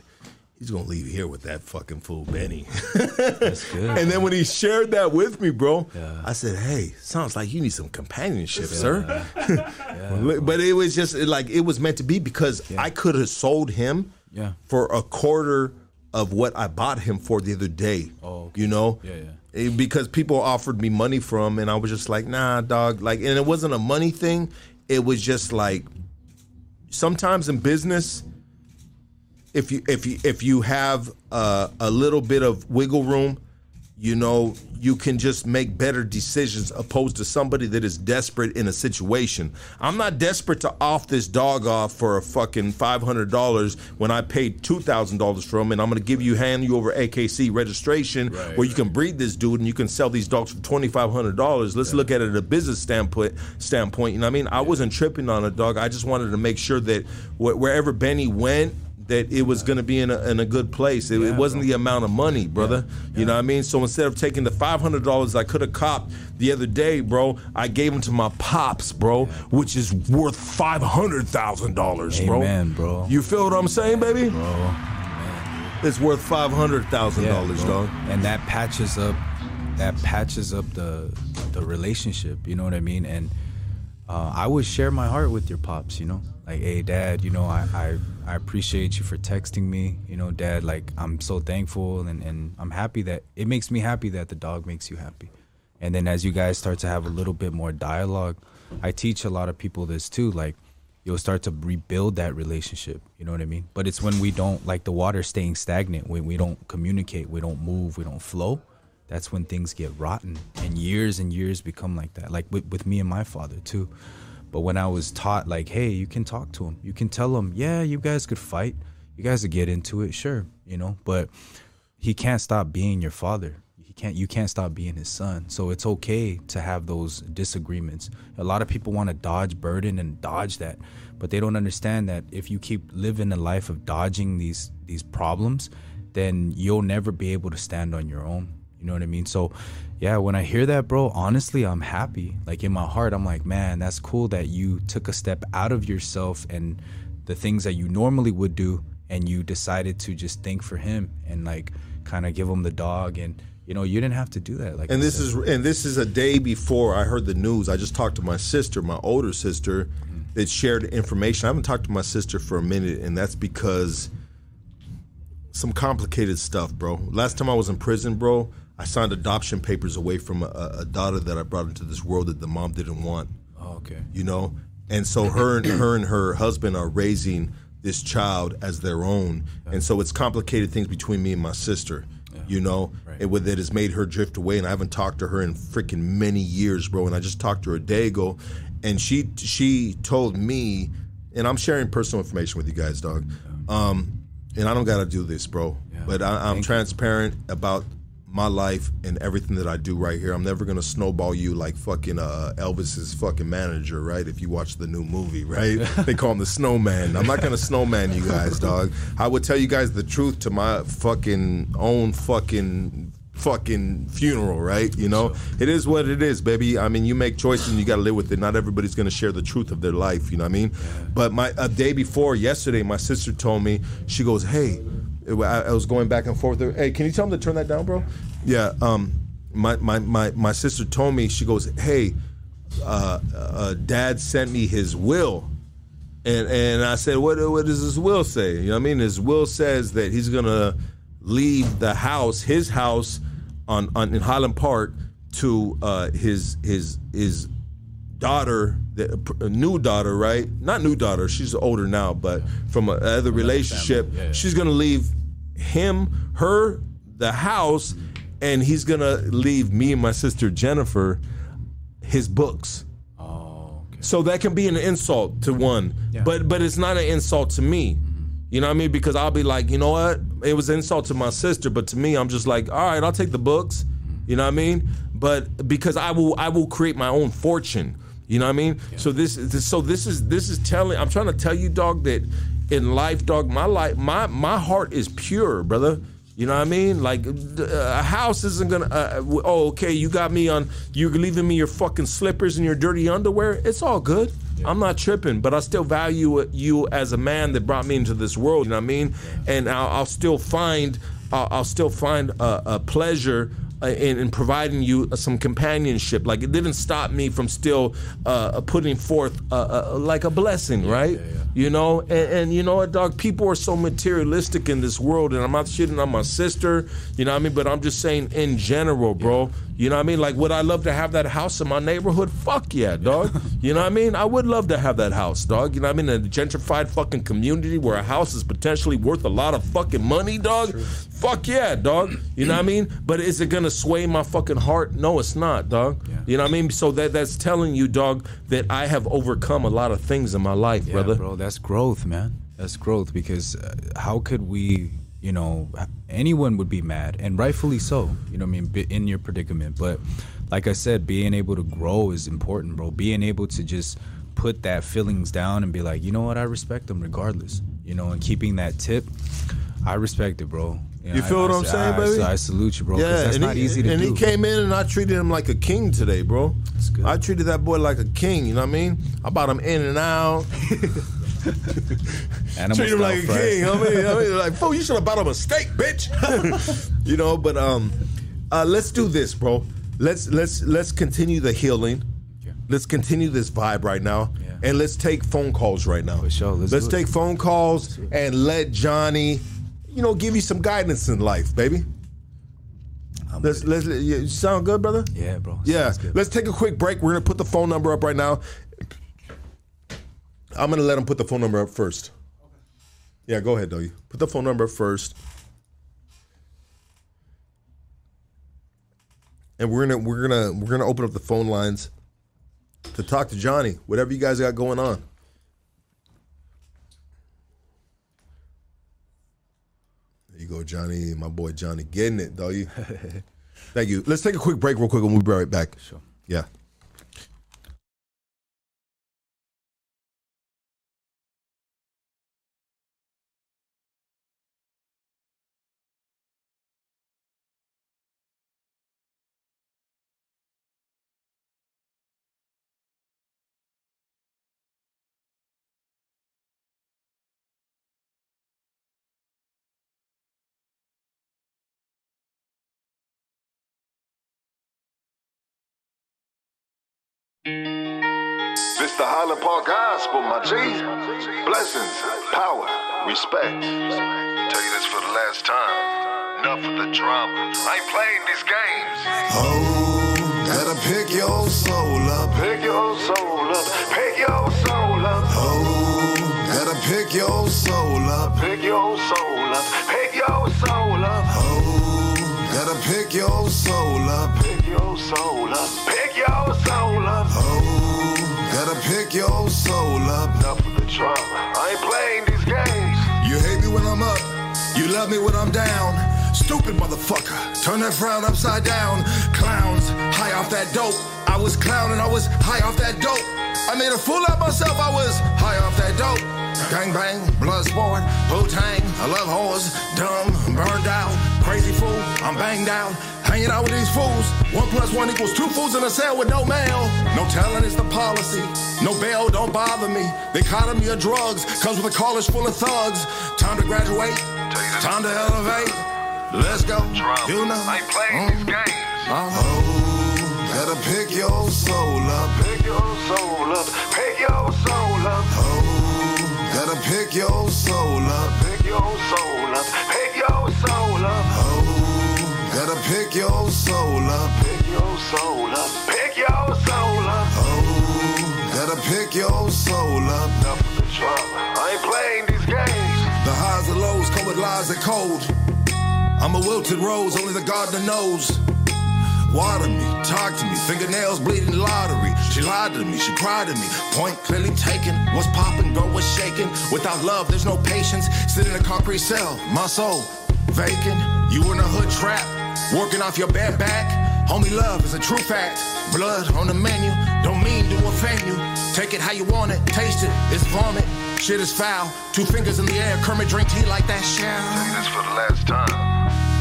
"He's gonna leave here with that fucking fool Benny." that's good and then when he shared that with me, bro, Yeah. I said, "Hey, sounds like you need some companionship, sir." yeah. but it was just like it was meant to be because I could have sold him Yeah. for a quarter of what I bought him for the other day. Oh, okay. You know? Yeah, yeah. Eh, Because people offered me money from and I was just like, nah, dog. Like and it wasn't a money thing. It was just like sometimes in business, if you if you if you have uh, a little bit of wiggle room, you know, you can just make better decisions opposed to somebody that is desperate in a situation. I'm not desperate to off this dog off for a fucking five hundred dollars when I paid two thousand dollars for him, and I'm gonna give you hand you over AKC registration where you can breed this dude and you can sell these dogs for twenty five hundred dollars. Let's look at it at a business standpoint. Standpoint, you know what I mean? I wasn't tripping on a dog. I just wanted to make sure that wh- wherever Benny went that it was going to be in a, in a good place. It, it wasn't the amount of money, brother. You know what I mean? So instead of taking the five hundred dollars I could have copped the other day, bro, I gave them to my pops, bro, which is worth five hundred thousand dollars, bro. Amen, bro. You feel what I'm saying, baby? bro It's worth five hundred thousand Yeah, dollars, bro. dog. And that patches up that patches up the the relationship, you know what I mean? And uh, I would share my heart with your pops. You know, like, hey, dad, you know, I, I I appreciate you for texting me. You know, dad, like, I'm so thankful and and I'm happy that it makes me happy that the dog makes you happy. And then as you guys start to have a little bit more dialogue, I teach a lot of people this too. Like, you'll start to rebuild that relationship. You know what I mean? But it's when we don't like the water staying stagnant, when we don't communicate, we don't move, we don't flow. That's when things get rotten, and years and years become like that. Like with, with me and my father too. But when I was taught, like, hey, you can talk to him, you can tell him, yeah, you guys could fight, you guys could get into it, sure, you know, but he can't stop being your father he can't you can't stop being his son. So it's okay to have those disagreements. A lot of people want to dodge burden and dodge that, but they don't understand that if you keep living a life of dodging these these problems, then you'll never be able to stand on your own. You know what I mean? So yeah, when I hear that, bro, honestly, I'm happy. Like in my heart, I'm like, man, that's cool that you took a step out of yourself and the things that you normally would do and you decided to just think for him and like kind of give him the dog and you know you didn't have to do that like and I this said. is and this is a day before i heard the news i just talked to my sister my older sister mm-hmm. that shared information i haven't talked to my sister for a minute and that's because some complicated stuff bro last time i was in prison bro i signed adoption papers away from a, a daughter that i brought into this world that the mom didn't want oh, okay you know and so her and her and her husband are raising this child as their own and so it's complicated things between me and my sister you know, right. and with it has made her drift away. And I haven't talked to her in freaking many years, bro. And I just talked to her a day ago, and she she told me, and I'm sharing personal information with you guys, dog. Um, and I don't got to do this, bro. Yeah. But I, am transparent about my life and everything that I do right here. I'm never gonna snowball you like fucking uh, Elvis's fucking manager, right? If you watch the new movie, right? they call him the snowman. I'm not gonna snowman you guys, dog. I would tell you guys the truth to my fucking own fucking fucking funeral, right? You know, it is what it is, baby. I mean, you make choices and you got to live with it. Not everybody's going to share the truth of their life, you know what I mean? Yeah. But my a day before yesterday, my sister told me she goes, "Hey, I, was going back and forth. Hey, can you tell them to turn that down, bro? Yeah. Um, my my my my sister told me she goes, hey, uh, uh, dad sent me his will. And, and I said, what, what does his will say? You know what I mean? His will says that he's gonna leave the house, his house, on, on in Highland Park, to uh, his his his daughter, a new daughter, right? Not new daughter. She's older now, but from another relationship, yeah, yeah. she's gonna leave him, her, the house, and he's gonna leave me and my sister Jennifer his books. Oh, okay. So that can be an insult to one, yeah. but but it's not an insult to me. Mm-hmm. You know what I mean? Because I'll be like, you know what? It was an insult to my sister, but to me, I'm just like, all right, I'll take the books. You know what I mean? But because I will, I will create my own fortune. You know what I mean? Yeah. So this, this, so this is this is telling. I'm trying to tell you, dog, that in life, dog, my life, my my heart is pure, brother. You know what I mean? Like a house isn't gonna. Uh, oh, okay, you got me on. You're leaving me your fucking slippers and your dirty underwear. It's all good. Yeah. I'm not tripping, but I still value you as a man that brought me into this world. You know what I mean? Yeah. And I'll, I'll, still find. I'll, I'll still find a, a pleasure uh, in, in, providing you some companionship. Like it didn't stop me from still uh, putting forth uh, uh, like a blessing, yeah, right? Yeah, yeah. You know, and, and, you know what, dog? People are so materialistic in this world, and I'm not shitting on my sister, you know what I mean? But I'm just saying in general, bro. You know what I mean? Like, would I love to have that house in my neighborhood? Fuck yeah, dog. you know what I mean? I would love to have that house, dog. You know what I mean? In a gentrified fucking community where a house is potentially worth a lot of fucking money, dog. True. Fuck yeah, dog. You know what I mean? But is it gonna sway my fucking heart? No, it's not, dog. Yeah. You know what I mean? So that that's telling you, dog, that I have overcome a lot of things in my life, yeah, brother. Bro, that's growth, man. That's growth because uh, how could we, you know, anyone would be mad and rightfully so. You know what I mean? In your predicament, but like I said, being able to grow is important, bro. Being able to just put that feelings down and be like, you know what, I respect them regardless. You know, and keeping that tip, I respect it, bro. You, know, feel I, what I, am saying, I, baby? I, salute you, bro. Yeah, that's and not he, easy to and do. And he came in and I treated him like a king today, bro. That's good. I treated that boy like a king. You know what I mean? I bought him in and out. Treat him like a king. I mean, I mean, like, fool, you should have bought him a steak, bitch. you know, but um, uh, let's do this, bro. Let's let's let's continue the healing. let's continue this vibe right now, Yeah. and let's take phone calls right now. For sure, let's it. take phone calls and let Johnny, you know, give you some guidance in life, baby. I'm Let's let's you sound good, brother. yeah, bro. Yeah, good. let's take a quick break. We're gonna put the phone number up right now. I'm gonna let him put the phone number up first. Yeah, go ahead, though. You put the phone number up first, and we're gonna we're gonna we're gonna open up the phone lines to talk to Johnny. Whatever you guys got going on. There you go, Johnny. My boy Johnny getting it, though. You. Thank you. Let's take a quick break, real quick, and we'll be right back. Sure. Yeah. Highland Park Gospel, my G. Blessings, power, respect. Tell you this for the last time. Enough of the drama. I ain't playing these games. Oh, gotta pick your soul up. Pick your soul up. Pick your soul up. Oh, gotta pick your soul up. Pick your soul up. Pick your soul up. Oh, gotta pick your soul up. Pick your soul up. Pick your soul up. Oh, gotta pick your soul up. Enough of the drama. I ain't playing these games. You hate me when I'm up, you love me when I'm down. Stupid motherfucker, turn that frown upside down. Clowns, high off that dope. I was clowning, I was high off that dope. I made a fool of myself, I was high off that dope. Gang bang, blood sport, Wu Tang, I love whores, dumb, burned out, crazy fool, I'm banged out. Hanging out with these fools. One plus one equals two fools in a cell with no mail. No talent is the policy. No bail, don't bother me. The economy of drugs comes with a college full of thugs. Time to graduate. Time to elevate. Let's go. You know. I ain't playing these games. Uh-huh. Oh, gotta pick your soul up. Pick your soul up. Pick your soul up. Oh, gotta pick your soul up. Pick your soul up. Pick your soul up. Oh, gotta pick your soul up. Pick your soul up. Pick your soul up. Oh, gotta pick your soul up. Enough of the drama. I ain't playing these games. The highs and lows come with lies and cold. I'm a wilted rose, only the gardener knows. Water me, talk to me, fingernails bleeding lottery. She lied to me, she cried to me. Point clearly taken. What's popping, girl, what's shaking? Without love, there's no patience. Sit in a concrete cell, my soul vacant. You in a hood trap, working off your bad back. Homie, love is a true fact. Blood on the menu, don't mean to offend you. Take it how you want it, taste it, it's vomit. Shit is foul. Two fingers in the air, Kermit drink tea like that shell. This for the last time.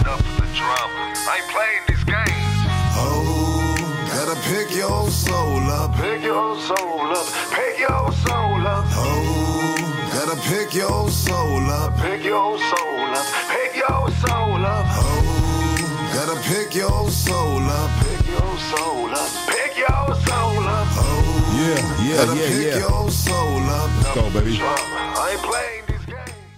Enough of the drama. I ain't playing these games. Oh, gotta pick your soul up. Pick your soul up. Pick your soul up. Oh, gotta pick your soul up. Pick your soul up. Pick your soul up. Oh, gotta pick your soul up. Pick your soul up. Pick your soul up. Oh, Yeah, yeah, gotta yeah, pick yeah. your soul up. Let's go, baby. I ain't playing these games.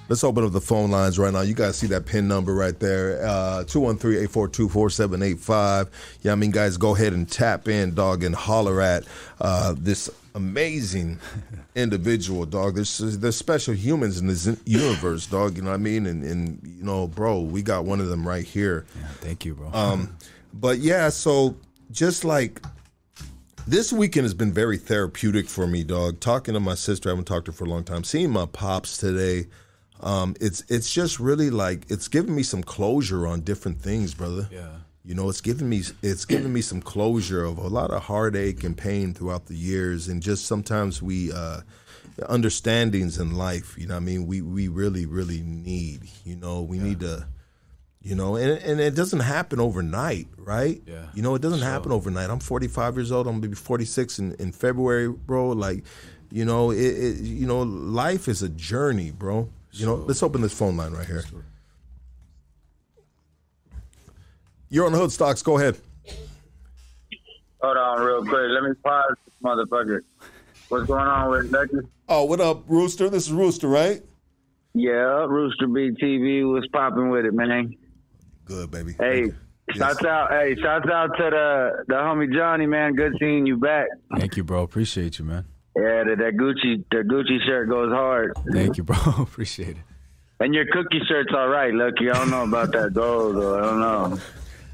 Let's open up the phone lines right now. You guys see that pin number right there, uh, 213-842-4785. Yeah, I mean, guys, go ahead and tap in, dog, and holler at uh, this amazing individual, dog. There's there's special humans in this universe, dog. You know what I mean? And, and you know, bro, we got one of them right here. Yeah, thank you, bro. Um, but yeah, so just like this weekend has been very therapeutic for me, dog. Talking to my sister, I haven't talked to her for a long time. Seeing my pops today, um, it's it's just really like it's giving me some closure on different things, brother. Yeah. You know, it's giving me it's giving me some closure of a lot of heartache and pain throughout the years, and just sometimes we uh, understandings in life. You know, what I mean, we we really really need. You know, we need to you know and, and it doesn't happen overnight right Yeah, you know it doesn't happen overnight i'm 45 years old i'm gonna be 46 in, in february bro like you know it, it you know life is a journey bro you know let's open this phone line right here you're on the Hoodstocks go ahead Hold on, real quick. Let me pause this motherfucker. What's going on with Lucky? Oh, what up, Rooster? This is Rooster, right? Yeah, Rooster B TV was popping with it, man. Good, baby. Hey, shouts out, hey, shouts out to the the homie Johnny, man. Good seeing you back. Thank you, bro. Appreciate you, man. Yeah, that, that Gucci, the Gucci shirt goes hard. Thank you, bro. Appreciate it. And your cookie shirt's all right, Lucky. I don't know about that gold, though. I don't know.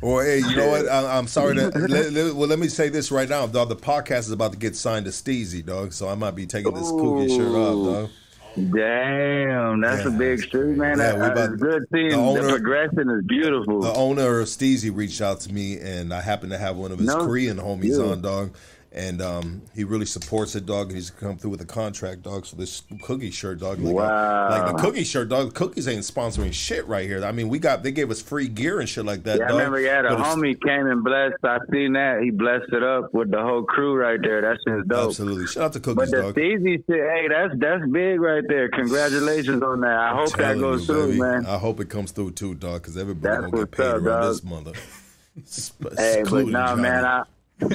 Well, hey, you know what? I, I'm sorry to. let, let- well, let me say this right now, dog. The podcast is about to get signed to Steezy, dog. So I might be taking this cookie shirt off, dog. Damn, that's a big street, man. Yeah, that, we about- that's good seeing the the, progression is beautiful. The owner of Steezy reached out to me, and I happen to have one of his No, Korean homies yeah. on, dog. And um, he really supports it, dog. And he's come through with a contract, dog. So this cookie shirt, dog. Like, Wow. like the cookie shirt, dog. Cookies ain't sponsoring shit right here. I mean, we got they gave us free gear and shit like that, yeah, I remember had a But homie came and blessed. I seen that. He blessed it up with the whole crew right there. That shit's dope. Absolutely. Shout out to But Cookies, the dog. Steezy shit, hey, that's that's big right there. Congratulations on that. I hope that goes you, through, baby. man. I hope it comes through too, dog, because everybody That's gonna get paid up, around dog. this mother. Hey, but nah, Johnny. man, I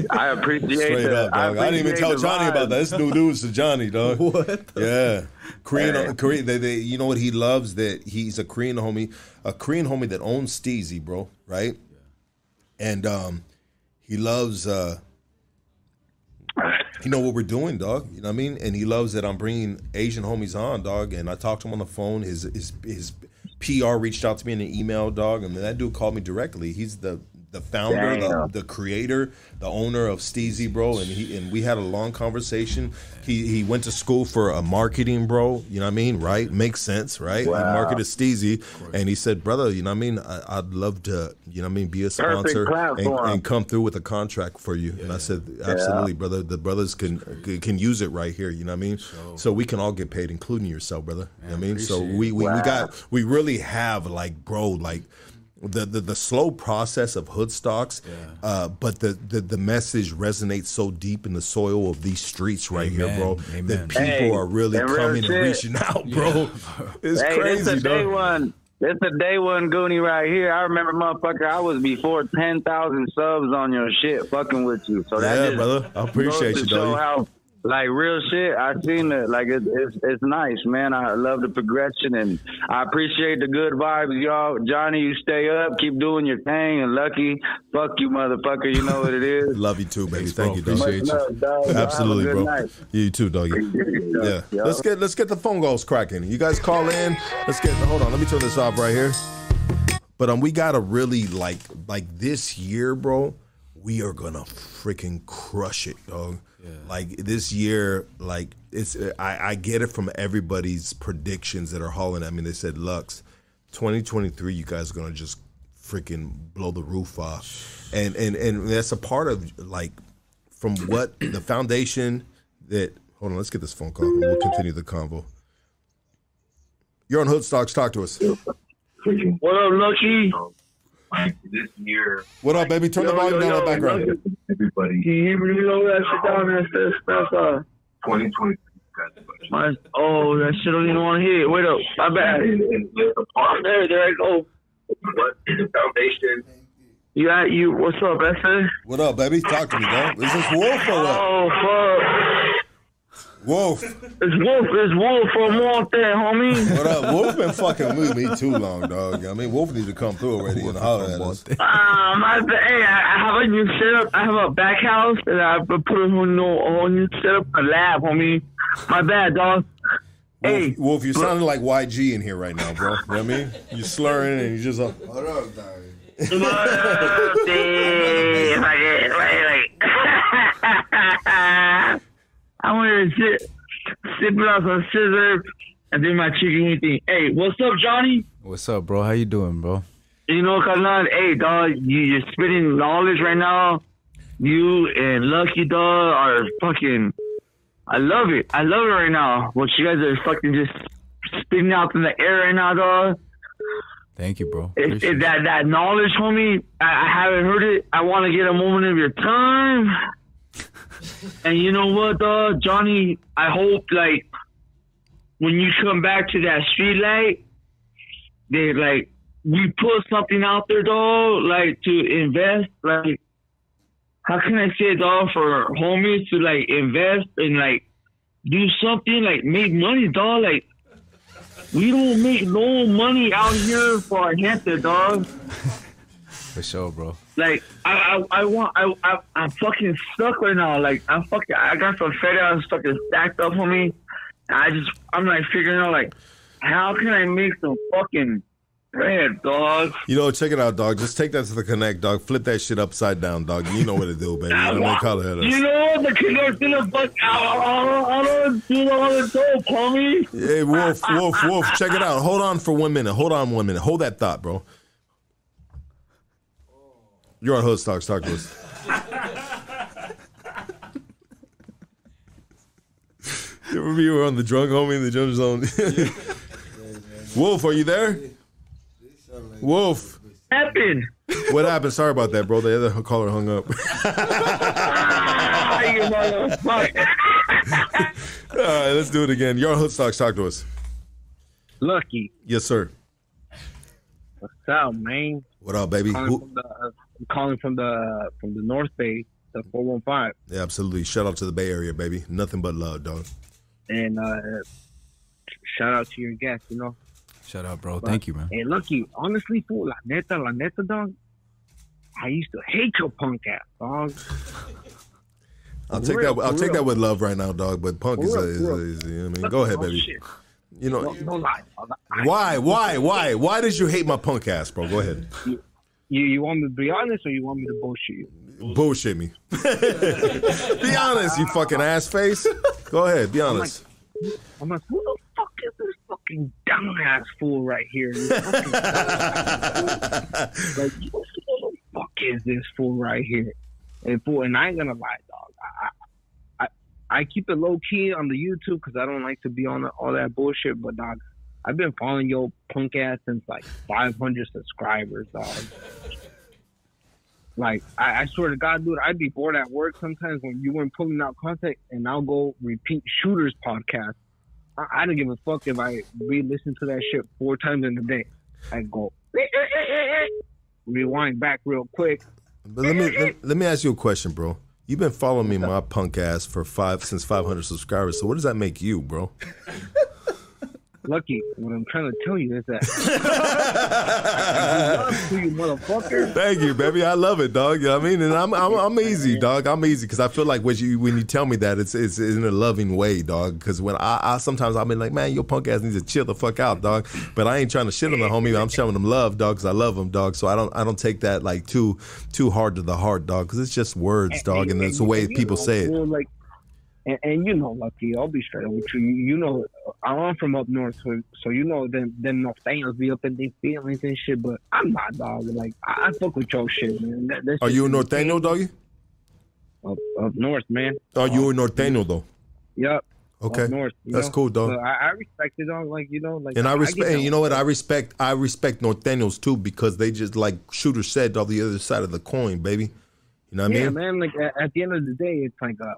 I appreciate Straight the, up, dog. I, didn't even tell Johnny vibe. about that. It's new news to Johnny, dog. What? Yeah, Korean. Hey. Korean. They, they, you know what he loves? That he's a Korean homie, a Korean homie that owns Steezy, bro. Right? And um, he loves. uh you know what we're doing, dog. You know what I mean? And he loves that I'm bringing Asian homies on, dog. And I talked to him on the phone. His his his PR reached out to me in an email, dog. And that dude called me directly. He's the the founder, the, the creator, the owner of Steezy, bro. And he and we had a long conversation. He he went to school for a marketing, bro. You know what I mean? Right? Makes sense, right? He marketed Steezy, and he said, brother, you know what I mean? I, I'd love to, you know what I mean, be a sponsor and, and come through with a contract for you. And I said, absolutely, brother. The brothers can can use it right here. You know what I mean? So we can all get paid, including yourself, brother. you know what I mean? So appreciate we we, we got we really have like, bro, like. The, the the slow process of Hoodstocks, uh, but the, the the message resonates so deep in the soil of these streets right here, bro. Amen. That people Hey, are really and real coming and reaching out, bro. It's Hey, crazy, this a day dog. one. This a day one Goonie right here. I remember, motherfucker, I was before ten thousand subs on your shit, fucking with you. So that Yeah, brother. I appreciate goes you, to show how, like real shit. I seen it. Like it's, it's it's nice, man. I love the progression and I appreciate the good vibes, y'all. Johnny, you stay up, keep doing your thing, and Lucky, fuck you, motherfucker. You know what it is. Love you too, baby. Thanks, bro. Thank you, dog. Appreciate Much love, dog. Y'all Absolutely, have a good bro. night. You too, doggy. Yeah. Yeah. Let's get let's get the phone calls cracking. You guys call in. Let's get hold on. Let me turn this off right here. But um, we gotta really like like this year, bro. We are gonna freaking crush it, dog. Like this year, like it's I, I get it from everybody's predictions that are hauling I mean, They said Lux, 2023, you guys are gonna just freaking blow the roof off, and and and that's a part of like from what the foundation that hold on, let's get this phone call and we'll continue the convo. You're on Hoodstocks, talk to us. What up, Lucky? Like this year, What up, baby? Turn the volume yo, down in the yo, background. everybody, Can you hear me over that shit down there? That's, that's, uh, 2020 got the budget. my, oh, that shit don't even want to hear. Wait up. My bad. And, and with the part, There, there I go. what the foundation, You got you. What's up, Esther? What up, baby? Talk to me, dog. Is this Wolf or what? Oh fuck! Wolf. It's Wolf. It's Wolf from Wolf there, homie. What up? Wolf been fucking with me too long, dog. I mean, Wolf needs to come through already and holler at us. Ah, my bad. Hey, I I have a new setup. I have a back house and I put a whole new, a whole new setup, a lab, homie. My bad, dog. Hey, Wolf, Wolf, you're sounding like YG in here right now, bro. You know what I mean? You're slurring and you're just uh, Hold up, dog. If I get, wait, wait. I want to sit, sipping on some scissor and do my chicken thing. Hey, what's up, Johnny? What's up, bro? How you doing, bro? You know, Carnal, hey, dog, you, you're spitting knowledge right now. You and Lucky Dog are fucking. I love it. I love it right now. What you guys are fucking just spitting out in the air right now, dog. Thank you, bro. It, it, that that knowledge, homie. I, I haven't heard it. I want to get a moment of your time. And you know what, dog, Johnny? I hope like when you come back to that street light, they like we put something out there, dog, like to invest. Like how can I say, dog, for homies to like invest and like do something like make money, dog. Like we don't make no money out here for our gente, dog. For sure, bro. Like I, I, I want, I, I, I'm fucking stuck right now. Like I'm fucking, I got some fed out fucking stacked up on me. I just, I'm like figuring out like, how can I make some fucking bread, dog? You know, check it out, dog. Just take that to the connect, dog. Flip that shit upside down, dog. You know what to do, baby. You know what I mean? Call it You know the connect in the fuck. I, don't do the dope, homie. Hey, Wolf, Wolf, Wolf, check it out. Hold on for one minute. Hold on one minute. Hold that thought, bro. You're on Hoodstocks. Talk to us. you remember you were on the drunk homie in the jump zone? Wolf, are you there? Wolf, Happened. what happened? Sorry about that, bro. The other caller hung up. You motherfucker. All right, let's do it again. You're on Hoodstocks. Talk to us. Lucky. Yes, sir. What's up, man? What up, baby? Calling Who- from the, uh, I'm calling from the from the North Bay, the 415, Yeah, absolutely. Shout out to the Bay Area, baby. Nothing but love, dog. and uh, shout out to your guest. You know, Shout out, bro. Thank you, man. Hey, Lucky, honestly, fool, la neta, la neta, dog. I used to hate your punk ass, dog. I'll take real, that. I'll for take that with love right now, dog. But punk is, real, a, is, a, is, you know what I mean, go ahead, Oh, baby. shit. You know Don't, don't lie. why, why, why, why did you hate my punk ass, bro? Go ahead, You you want me to be honest, or you want me to bullshit you? bullshit me. be honest, you fucking ass face. Go ahead, be honest. I'm like, who the fuck is this fucking dumbass fool right here? This fucking dumbass fool. like, who the fuck is this fool right here? And fool, and I ain't gonna lie, dog. I, I, I keep it low key on the YouTube because I don't like to be on all that bullshit. But dog, I've been following your punk ass since like 500 subscribers, dog. Like, I, I swear to God, dude, I'd be bored at work sometimes when you weren't pulling out content, and I'll go repeat Shooters podcast. I, I don't give a fuck if I re-listen to that shit four times in a day. I go eh, eh, eh, rewind back real quick. But let me let, let me ask you a question, bro. You've been following me, my punk ass, for five since 500 subscribers. So what does that make you, bro? Lucky, what I'm trying to tell you is that you, motherfucker. Thank you, baby. I love it, dog. You know what I mean? And I'm I'm, I'm easy, dog. I'm easy because I feel like when you when you tell me that, it's it's in a loving way, dog. Because when I, I sometimes I'll be like, man, your punk ass needs to chill the fuck out, dog. But I ain't trying to shit on the homie. I'm showing him love, dog, because I love him, dog. So I don't I don't take that like too too hard to the heart, dog. Because it's just words, dog, and that's the way people say it. Like, and, and you know, Lucky, I'll be straight with you. You know, I'm from up north, so, so you know, them them Norteños be up in their feelings and shit. But I'm not, dog. Like, I, I fuck with your shit, man. That, that Are shit you a norteño, doggy? Up, up north, man. Are you a norteño though? Yep. Okay, north. that's know? cool, dog. So I, I respect it, dog. Like, you know, like, And I respect, and you know what? I respect, I respect Norteños too because they just like Shooter said on the other side of the coin, baby. You know what I mean? yeah, man. Like at, at the end of the day, it's like uh,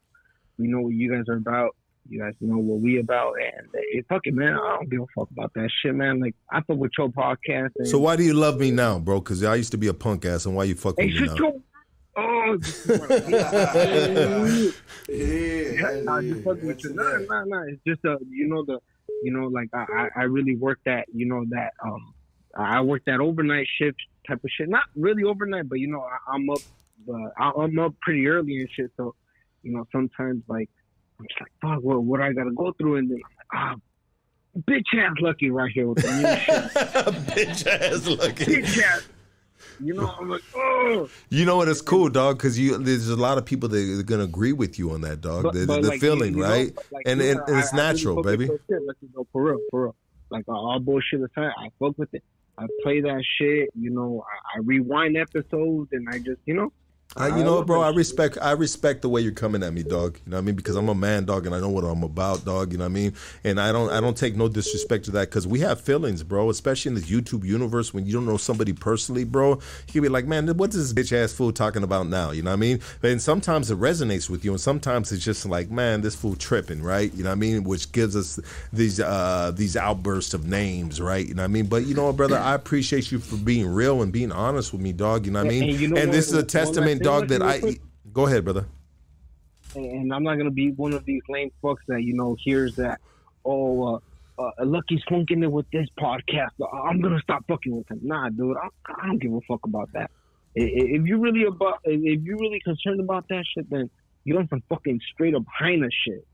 we know what you guys are about. You guys know what we about, and it, fuck it, man. I don't give a fuck about that shit, man. Like I fuck with your podcast. And, So why do you love me now, bro? Because I used to be a punk ass, and why you fuck Hey, with me now? your. Oh, this is what I- Yeah. Nah, just fucking with you. Nah, nah, nah. It's just uh, you know the, you know, like I, I I really worked that, you know that um, I worked that overnight shift type of shit. Not really overnight, but you know I, I'm up, but I, I'm up pretty early and shit. So, you know, sometimes like I'm just like, fuck, what what I gotta go through, and then ah, bitch ass lucky right here with the new shit. Bitch ass looking. bitch ass. You know, I'm like, oh. You know what? It's cool, dog, because you there's a lot of people that are gonna agree with you on that, dog. But- the but, the like, feeling, you know, right? like, and, know, and it's I- I really natural, baby. shit, like, you know, for real, for real. Like all bullshit aside, I fuck with it. I play that shit. You know, I, I rewind episodes, and I just, you know, I, you know, bro, I respect I respect the way you're coming at me, dog. You know what I mean? Because I'm a man, dog, and I know what I'm about, dog. You know what I mean? And I don't I don't take no disrespect to that because we have feelings, bro. Especially in this YouTube universe, when you don't know somebody personally, bro, you can be like, man, what's this bitch ass fool talking about now? You know what I mean? And sometimes it resonates with you, and sometimes it's just like, man, this fool tripping, right? You know what I mean? Which gives us these uh these outbursts of names, right? You know what I mean? But you know, what, brother, I appreciate you for being real and being honest with me, dog. You know what I mean? and you know and this is a testament, dog, that I. quick? Go ahead, brother. and I'm not gonna be one of these lame fucks that you know hears that. Oh, uh, uh, Lucky's funking it with this podcast. I'm gonna stop fucking with him. Nah, dude, I, I don't give a fuck about that. If you really about, if you really concerned about that shit, then get on some fucking straight up highness shit.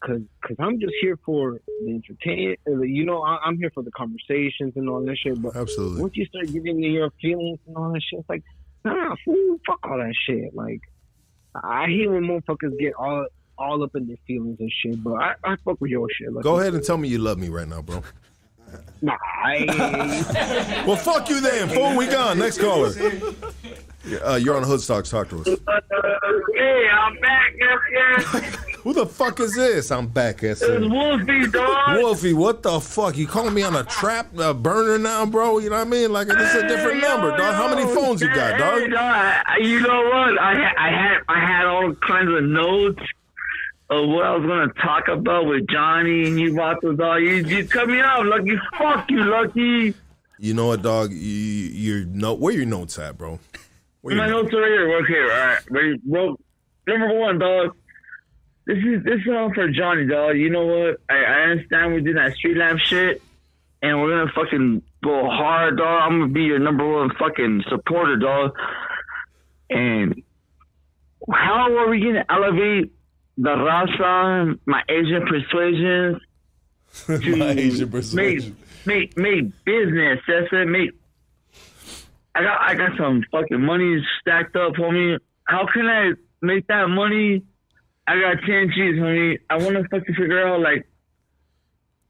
Cause, cause I'm just here for the entertainment. You know, I, I'm here for the conversations and all that shit. But Absolutely. once you start giving me your feelings and all that shit, it's like, nah, fool, fuck all that shit. Like, I hate when motherfuckers get all all up in their feelings and shit. But I, I fuck with your shit. Like, Go ahead and tell me you love me right now, bro. Nah, I, Well, fuck you then, fool. We gone. Next caller. Uh, you're on Hoodstocks. Talk to us. Hey, I'm back, yes, yes. Who the fuck is this? I'm back, It's S. Wolfie, dog. Wolfie, what the fuck? You calling me on a trap uh, burner now, bro? You know what I mean? Like this is a different Hey, number, yo, dog. How many phones you got, Hey, dog? dog, You know what? I had, I had, I had all kinds of notes of what I was gonna talk about with Johnny and you, Vato, dog. You, you cut me off, Lucky. Fuck you, Lucky. You know what, dog? You, your note. Where your notes at, bro? Where My notes are right here. Okay, all right. Ready? Bro, number one, dog. This is this is all for Johnny, dog. You know what? I, I understand we did that street lab shit, and we're gonna fucking go hard, dog. I'm gonna be your number one fucking supporter, dog. And how are we gonna elevate the Raza, my Asian persuasions, to My Asian make persuasion. make make business? That's it. Make I got I got some fucking money stacked up, homie. How can I make that money? I got ten G's, homie. I want to fucking figure out like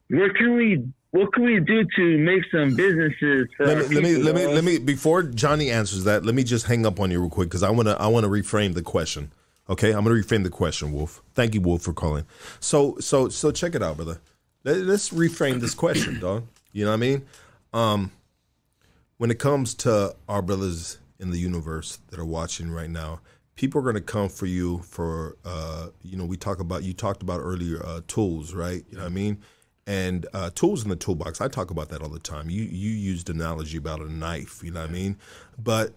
where can we what can we do to make some businesses? Let me, let me, let me, let me. Before Johnny answers that, let me just hang up on you real quick because I want to, I want to reframe the question. Okay, I'm gonna reframe the question, Wolf. Thank you, Wolf, for calling. So, so, so, check it out, brother. Let, let's reframe this question, dog. You know what I mean? Um, when it comes to our brothers in the universe that are watching right now, people are gonna come for you for, uh, you know, we talk about you talked about earlier uh, tools, right? You know what I mean? And uh, tools in the toolbox. I talk about that all the time. You you used analogy about a knife. You know what I mean? But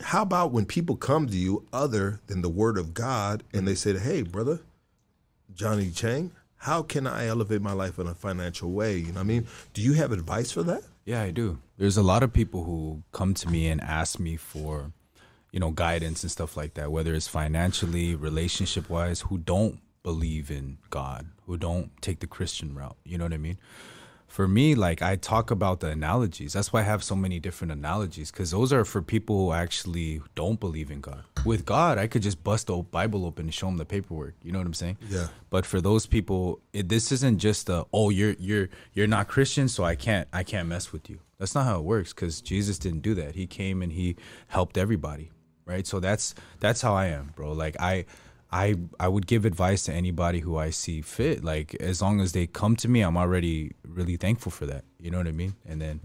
how about when people come to you other than the word of God and they say, "Hey, brother, Johnny Chang, how can I elevate my life in a financial way?" You know what I mean? Do you have advice for that? Yeah, I do. There's a lot of people who come to me and ask me for, you know, guidance and stuff like that, whether it's financially, relationship wise, who don't believe in God, who don't take the Christian route. You know what I mean? For me, like I talk about the analogies. That's why I have so many different analogies because those are for people who actually don't believe in God. With God, I could just bust the Bible open and show them the paperwork. You know what I'm saying? Yeah. But for those people, it, this isn't just a oh you're you're you're not Christian, so I can't I can't mess with you. That's not how it works because Jesus didn't do that. He came and he helped everybody, right? So that's that's how I am, bro. Like I. I, I would give advice to anybody who I see fit. Like as long as they come to me, I'm already really thankful for that. You know what I mean? And then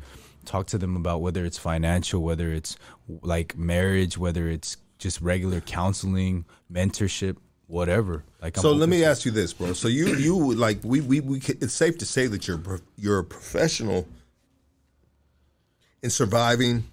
talk to them about whether it's financial, whether it's like marriage, whether it's just regular counseling, mentorship, whatever. Like I'm so let me to- ask you this, bro. So you you like we we, we ca- it's safe to say that you're you're a professional in surviving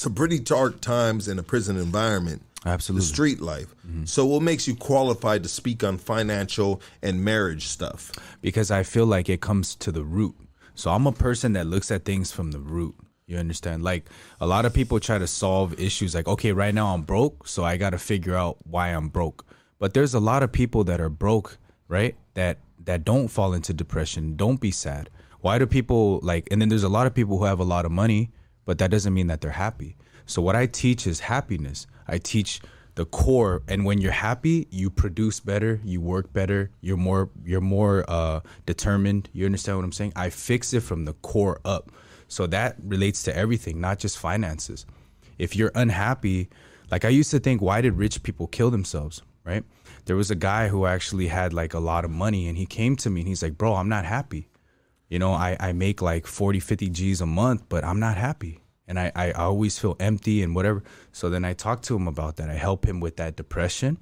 some pretty dark times in a prison environment. Absolutely. The street life. Mm-hmm. So what makes you qualified to speak on financial and marriage stuff? because I feel like it comes to the root. So I'm a person that looks at things from the root. You understand? Like a lot of people try to solve issues like, okay, right now I'm broke, so I got to figure out why I'm broke. But there's a lot of people that are broke, right? That that don't fall into depression, don't be sad. Why do people like and then there's a lot of people who have a lot of money, but that doesn't mean that they're happy. So what I teach is happiness. I teach the core and when you're happy you produce better you work better you're more you're more uh determined. You understand what i'm saying? I fix it from the core up. So that relates to everything not just finances. If you're unhappy like i used to think why did rich people kill themselves right? There was a guy who actually had like a lot of money and he came to me and he's like bro i'm not happy you know i, I make like 40 50 g's a month but i'm not happy and I, I always feel empty and whatever so then i talk to him about that i help him with that depression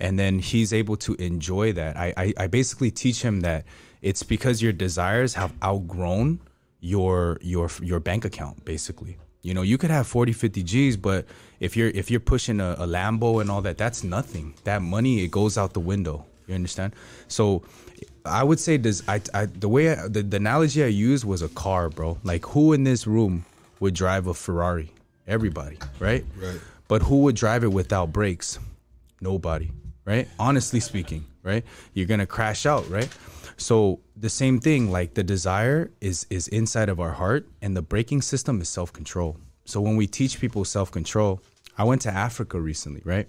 and then he's able to enjoy that i, I, I basically teach him that it's because your desires have outgrown your your your bank account basically You know, you could have 40, 50 G's, but if you're if you're pushing a, a Lambo and all that, that's nothing. That money it goes out the window. You understand? So I would say this I, I the way I, the, the analogy I used was a car, bro. Like who in this room would drive a Ferrari? Everybody, right? Right. But who would drive it without brakes? Nobody, right? Honestly speaking, right? You're gonna crash out, right? So the same thing, like the desire is is inside of our heart, and the braking system is self control. So when we teach people self control, I went to Africa recently, right?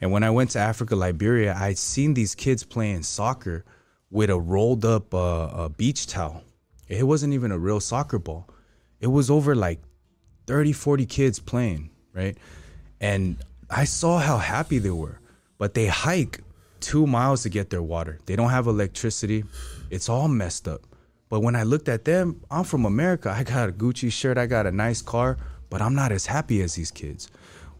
And when I went to Africa, Liberia, I'd seen these kids playing soccer with a rolled up uh, a beach towel. It wasn't even a real soccer ball. It was over like 30, 40 kids playing, right? And I saw how happy they were, but they hike two miles to get their water. They don't have electricity. It's all messed up. But when I looked at them, I'm from America. I got a Gucci shirt, I got a nice car, but I'm not as happy as these kids.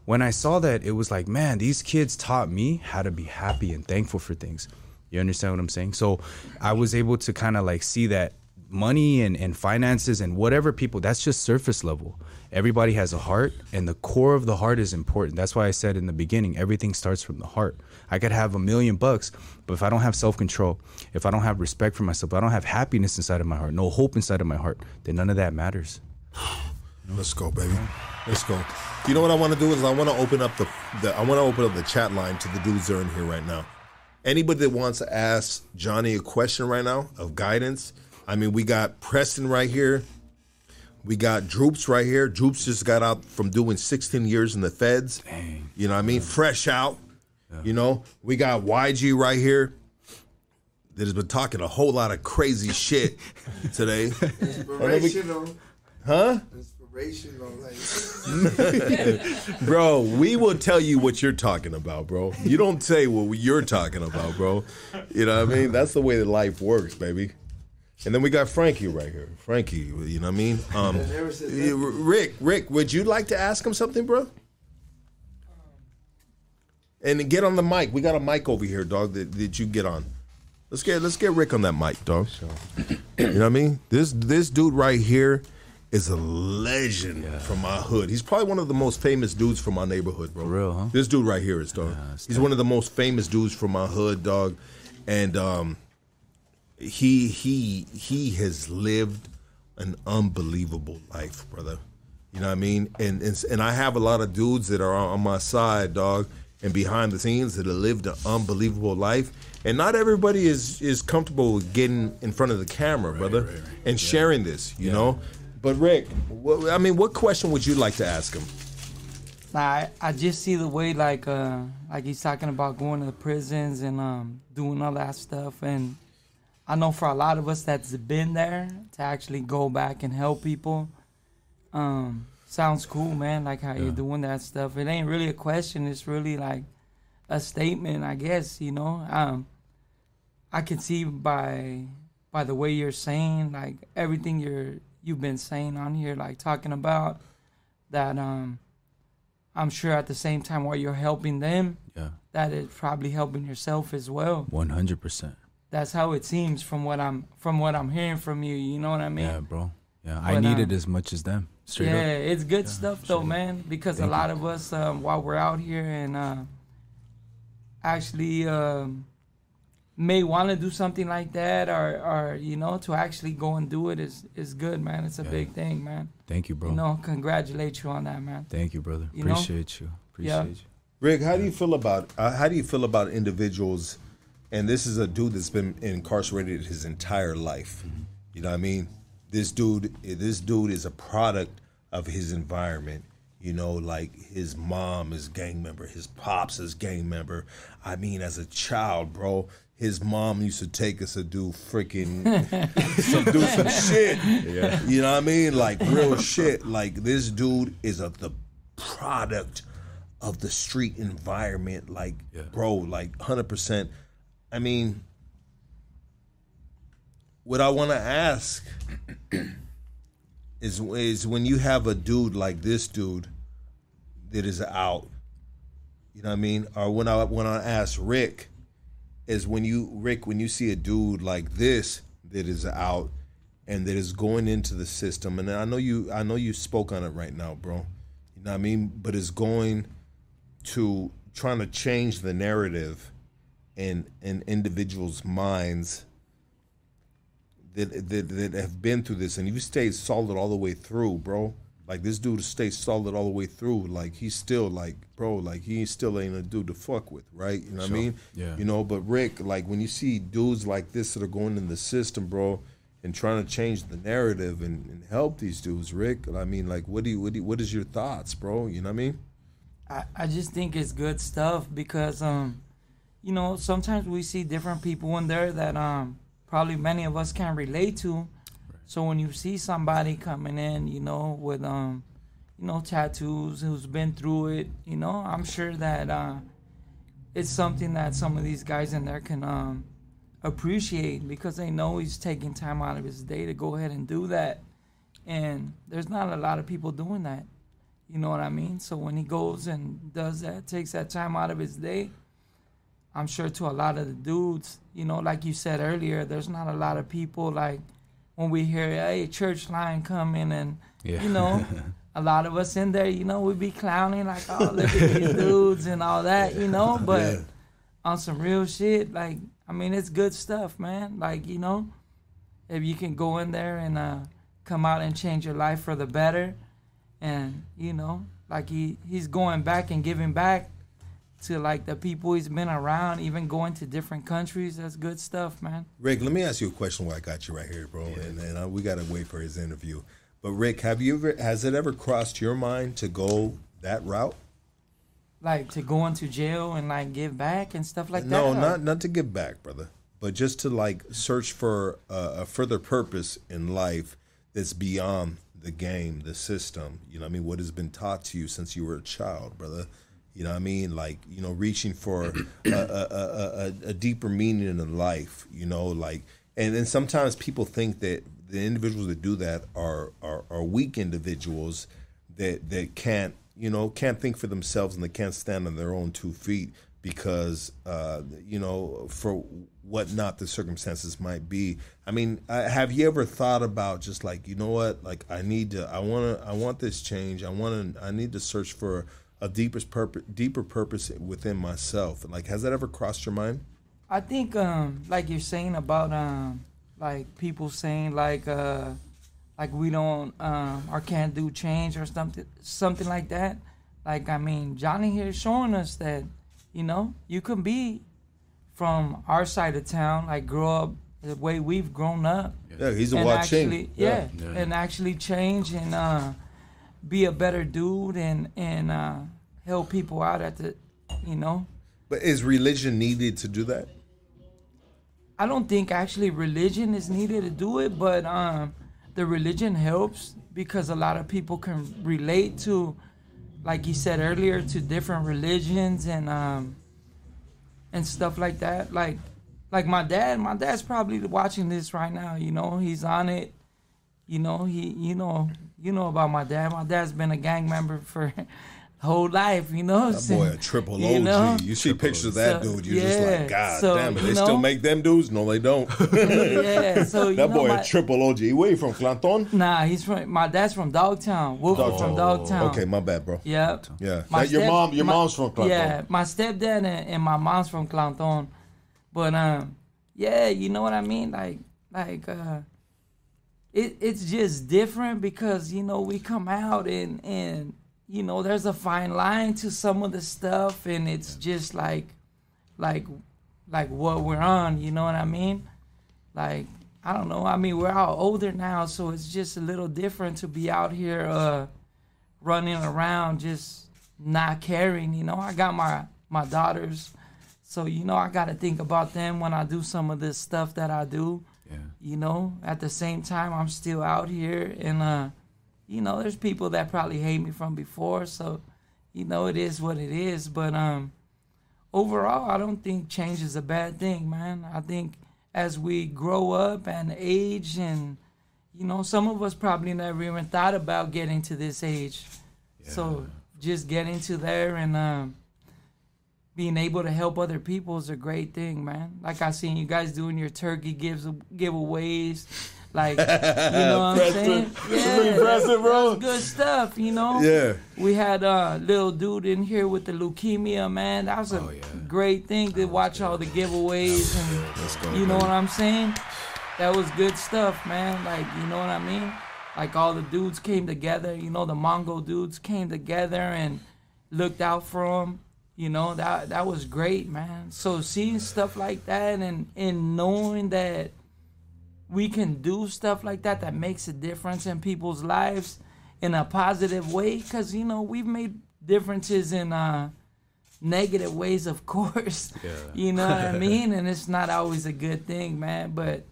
When I saw that, it was like, man, these kids taught me how to be happy and thankful for things. You understand what I'm saying? So I was able to kind of like see that money and, and finances and whatever people, that's just surface level. Everybody has a heart, and the core of the heart is important. That's why I said in the beginning, everything starts from the heart. I could have a million bucks, but if I don't have self control, if I don't have respect for myself, I don't have happiness inside of my heart, no hope inside of my heart, then none of that matters. Let's go, baby. Let's go. You know what I want to do is I want to open up the, the I want to open up the chat line to the dudes that are in here right now. Anybody that wants to ask Johnny a question right now of guidance. I mean, we got Preston right here. We got Droops right here. Droops just got out from doing 16 years in the feds. Dang. You know what I mean? Fresh out. You know, we got YG right here that has been talking a whole lot of crazy shit today. Inspirational. Huh? Inspirational. Like, bro, we will tell you what you're talking about, bro. You don't say what you're talking about, bro. You know what I mean? That's the way that life works, baby. And then we got Frankie right here. Frankie, you know what I mean? Um, never said that. Rick, Rick, would you like to ask him something, bro? And get on the mic. We got a mic over here, dog. That, that you get on. Let's get let's get Rick on that mic, dog. You know what I mean? This this dude right here is a legend from my hood. He's probably one of the most famous dudes from my neighborhood, bro. real, huh? This dude right here is dog. He's one of the most famous dudes from my hood, dog. And um, he he he has lived an unbelievable life, brother. You know what I mean? And and, and I have a lot of dudes that are on my side, dog, and behind the scenes that have lived an unbelievable life. And not everybody is is comfortable with getting in front of the camera, brother, and sharing this. You know. But Rick, what, I mean, what question would you like to ask him? I, I just see the way like uh like he's talking about going to the prisons and um doing all that stuff and I know for a lot of us that's been there to actually go back and help people. Um sounds cool, man, like how you're doing that stuff. It ain't really a question, it's really like a statement, I guess, you know. Um I can see by by the way you're saying like everything you're you've been saying on here like talking about that um I'm sure at the same time while you're helping them, Yeah. that it's probably helping yourself as well. 100%. That's how it seems from what I'm from what I'm hearing from you. You know what I mean? Yeah, bro. Yeah, I But, need um, it as much as them. Straight yeah, up. it's good stuff though, man. Because a lot of us, um, while we're out here and uh, actually um, may want to do something like that, or, or you know, to actually go and do it is is good, man. It's a big thing, man. Thank you, bro. You know, congratulate you on that, man. Thank you, brother. You know? Appreciate you. Appreciate Yeah. you. Rick, how do you feel about uh, how do you feel about individuals? And this is a dude that's been incarcerated his entire life. You know what I mean? This dude, this dude is a product of his environment. You know, like his mom is gang member, his pops is gang member. I mean, as a child, bro, his mom used to take us to do freaking some do some shit. Yeah. You know what I mean? Like real shit. Like this dude is a the product of the street environment. Like, bro, like hundred percent. I mean, what I want to ask is is when you have a dude like this dude that is out. You know what I mean? Or when I when I ask Rick, is when you Rick when you see a dude like this that is out, and that is going into the system. And I know you, I know you spoke on it right now, bro. You know what I mean? But it's going to trying to change the narrative in in individuals' minds that, that that have been through this, and you stayed solid all the way through, bro. Like this dude stayed solid all the way through. Like he's still like, bro, like he still ain't a dude to fuck with, right? You know what I mean? Yeah. You know, but Rick, like when you see dudes like this that are going in the system, bro, and trying to change the narrative and, and help these dudes, Rick. I mean, like, what do you, what do you, what is your thoughts, bro? You know what I mean? I, I just think it's good stuff because um you know sometimes we see different people in there that um probably many of us can relate to so when you see somebody coming in you know with um you know tattoos who's been through it you know i'm sure that uh it's something that some of these guys in there can um appreciate because they know he's taking time out of his day to go ahead and do that and there's not a lot of people doing that you know what I mean? So when he goes and does that, takes that time out of his day, I'm sure to a lot of the dudes, you know, like you said earlier, there's not a lot of people like when we hear, hey, church line coming and, Yeah. you know, a lot of us in there, you know, we'd be clowning like, oh, look at these dudes and all that, you know, but Yeah. on some real shit, like, I mean, it's good stuff, man. Like, you know, if you can go in there and uh, come out and change your life for the better, and you know, like he he's going back and giving back to like the people he's been around, even going to different countries. That's good stuff, man. Rick, let me ask you a question while I got you right here, bro. And, and uh, we got to wait for his interview. But Rick, have you ever has it ever crossed your mind to go that route? Like to go into jail and like give back and stuff like no, that. No, not not to give back, brother, but just to like search for a, a further purpose in life that's beyond the game, the system. You know, what I mean, what has been taught to you since you were a child, brother. You know, what I mean, like you know, reaching for a, a, a, a, deeper meaning in life. You know, like, and then sometimes people think that the individuals that do that are are, are weak individuals that that can't you know can't think for themselves and they can't stand on their own two feet because uh, you know for what not the circumstances might be. I mean, uh, have you ever thought about just like you know what, like I need to, I want to, I want this change. I want to, I need to search for a deeper purpose, deeper purpose within myself. Like, has that ever crossed your mind? I think um like you're saying about um like people saying like uh like we don't um or can't do change or something something like that. Like I mean Johnny here is showing us that, you know, you can be from our side of town, like grow up the way we've grown up. Yeah, he's a and wild actually, yeah, Yeah. and actually change and uh be a better dude and and uh help people out at the you know But is religion needed to do that? I don't think actually religion is needed to do it, but um, the religion helps because a lot of people can relate to, like you said earlier, to different religions and um, and stuff like that. Like like my dad, my dad's probably watching this right now. You know, he's on it. You know, he you know you know about my dad. My dad's been a gang member for whole life. You know, That boy a triple OG. You know? You see pictures of that So, dude, you're just like, God so, damn it. They still make them dudes? No, they don't. yeah. So that know, boy my, a triple OG. Where you from, Clanton? Nah, he's from my dad's from Dogtown. Wolf from Dogtown. Okay, my bad, bro. Yeah. My Now, your mom, your my- mom's from Clanton. Yeah, my stepdad and, and my mom's from Clanton. But um, yeah, you know what I mean? Like like uh, it it's just different because you know we come out and and you know there's a fine line to some of the stuff and it's just like like like what we're on. You know what I mean? Like I don't know. I mean we're all older now, so it's just a little different to be out here uh running around just not caring. You know, I got my my daughters, so you know I got to think about them when I do some of this stuff that I do. Yeah. You know, at the same time I'm still out here, and uh, you know, there's people that probably hate me from before, so you know it is what it is. But um, overall, I don't think change is a bad thing, man. I think as we grow up and age and you know, some of us probably never even thought about getting to this age. So just getting to there and um, being able to help other people is a great thing, man. Like I seen you guys doing your turkey gives giveaways, Like, you know what I'm saying? Yeah, bro. That's good stuff, you know? Yeah. We had a little dude in here with the leukemia, man. That was a great thing to watch all the giveaways and you know what I'm saying? That was good stuff, man. Like, you know what I mean? Like all the dudes came together, you know, the Mongo dudes came together and looked out for him. You know, that that was great, man. So seeing stuff like that and and knowing that we can do stuff like that that makes a difference in people's lives in a positive way because you know we've made differences in uh negative ways of course yeah. you know what i mean and it's not always a good thing man but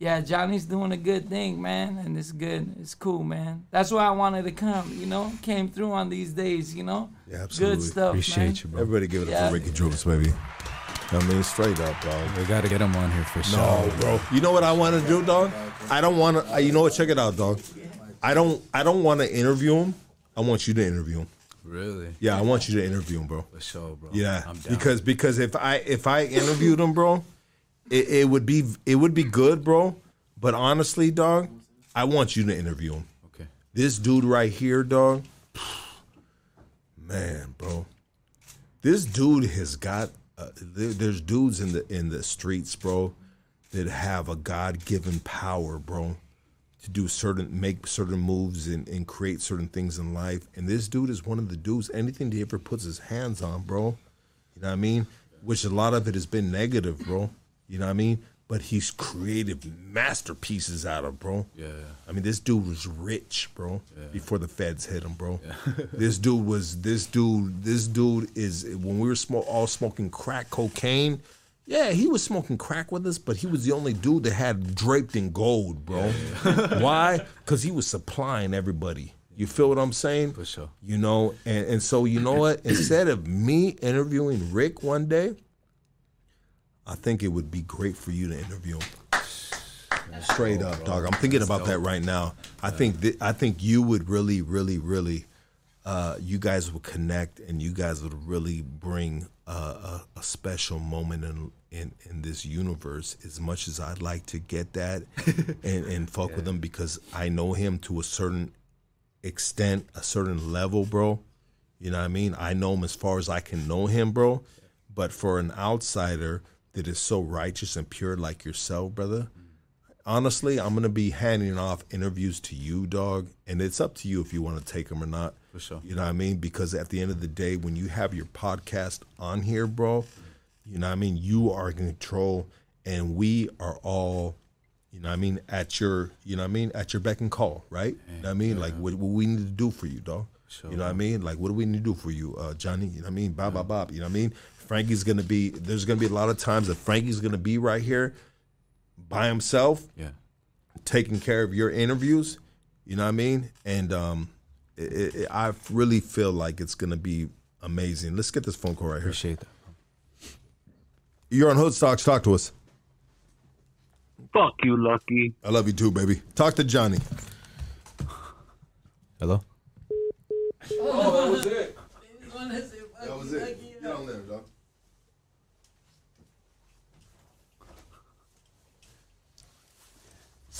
yeah johnny's doing a good thing man and it's good it's cool man that's why i wanted to come you know came through on these days you know Yeah, absolutely. good stuff Appreciate man. you, bro. Everybody give it up Yeah. for Ricky Droops, baby. I mean, straight up, dog. We got to get him on here for sure. No, bro. You know what I want to do, dog? I don't want to. Uh, you know what? Check it out, dog. I don't. I don't want to interview him. I want you to interview him. Really? Yeah, I want you to interview him, bro. For sure, bro. Yeah, I'm down. because because if I if I interviewed him, bro, it, it would be it would be good, bro. But honestly, dog, I want you to interview him. Okay. This dude right here, dog. Man, bro, this dude has got. Uh, there, there's dudes in the in the streets, bro, that have a God given power, bro, to do certain make certain moves and, and create certain things in life. And this dude is one of the dudes. Anything he ever puts his hands on, bro, you know what I mean? Which a lot of it has been negative, bro. You know what I mean? But he's created masterpieces out of, bro. Yeah. I mean, this dude was rich, bro. Yeah. Before the feds hit him, bro. Yeah. this dude was this dude. This dude is when we were smo- all smoking crack cocaine. Yeah, he was smoking crack with us, but he was the only dude that had draped in gold, bro. Why? Because he was supplying everybody. You feel what I'm saying? For sure. You know, and, and so you know what? Instead of me interviewing Rick one day, I think it would be great for you to interview him. Straight up, dog. I'm thinking about that right now. I think th- I think you would really, really, really, uh, you guys would connect, and you guys would really bring uh, a, a special moment in, in in this universe. As much as I'd like to get that and, and fuck with him because I know him to a certain extent, a certain level, bro. You know what I mean? I know him as far as I can know him, bro. But for an outsider that is so righteous and pure like yourself, brother, honestly, I'm gonna be handing off interviews to you, dog, and it's up to you if you want to take them or not. For sure. You know what I mean? Because at the end of the day, when you have your podcast on here, bro, you know what I mean. You are in control, and we are all. You know what I mean? At your, you know what I mean? At your beck and call, right? You know what I mean? Like, what, what we need to do for you, dog? Sure. You know what I mean? Like, what do we need to do for you, uh, Johnny? You know what I mean? Bob, Bob, Bob. You know what I mean? Frankie's gonna be. There's gonna be a lot of times that Frankie's gonna be right here by himself, Yeah. taking care of your interviews. You know what I mean? And um, it, it, it- I really feel like it's gonna be amazing. Let's get this phone call right here. Appreciate that. You're on Hoodstocks. Talk to us. Fuck you, Lucky. I love you too, baby. Talk to Johnny. Hello? That was it. That was it. Get on there, dog.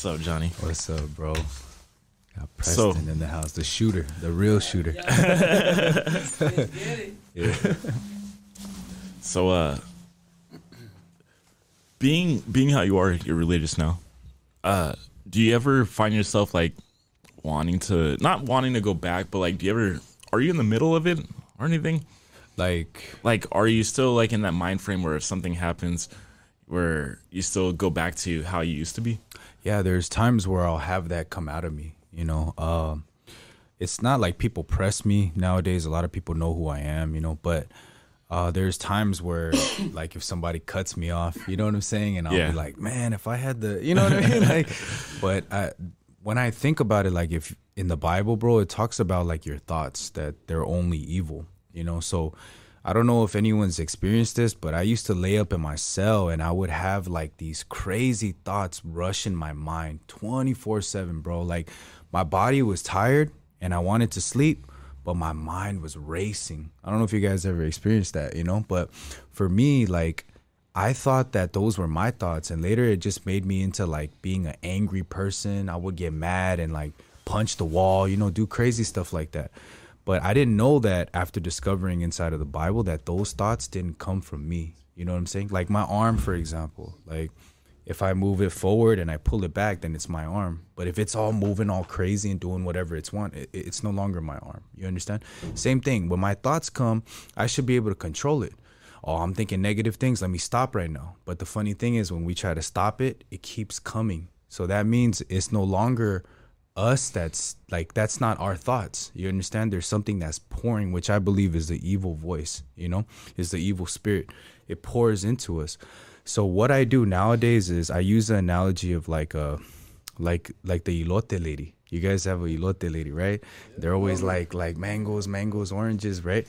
So Johnny, What's up, bro? Got So- Preston in the house, the shooter, the real shooter. yeah. so uh, being being how you are, you're religious now. Uh, do you ever find yourself like wanting to not wanting to go back, but like, do you ever are you in the middle of it or anything? Like, Like, are you still like in that mind frame where if something happens, where you still go back to how you used to be? Yeah, there's times where I'll have that come out of me, you know. Um, it's not like people press me nowadays. A lot of people know who I am, you know, but uh, there's times where, like, if somebody cuts me off, you know what I'm saying, and I'll Yeah. be like, man, if I had the, you know what I mean, like, but I, when I think about it, like, if in the Bible, bro, it talks about like your thoughts that they're only evil, you know, so. I don't know if anyone's experienced this, but I used to lay up in my cell and I would have like these crazy thoughts rush in my mind 24 7, bro. Like my body was tired and I wanted to sleep, but my mind was racing. I don't know if you guys ever experienced that, you know, but for me, like I thought that those were my thoughts, and later it just made me into like being an angry person. I would get mad and like punch the wall, you know, do crazy stuff like that. But I didn't know that after discovering inside of the Bible that those thoughts didn't come from me. You know what I'm saying? Like my arm, for example. Like if I move it forward and I pull it back, then it's my arm. But if it's all moving all crazy and doing whatever it's want, it, it's no longer my arm. You understand? Same thing. When my thoughts come, I should be able to control it. Oh, I'm thinking negative things. Let me stop right now. But the funny thing is, when we try to stop it, it keeps coming. So that means it's no longer us that's like that's not our thoughts. You understand? There's something that's pouring which i believe is the evil voice you know? Is the evil spirit. It pours into us. So what i do nowadays is i use the analogy of like a like like the elote lady you guys have a elote lady right? They're always like like mangoes mangoes oranges right?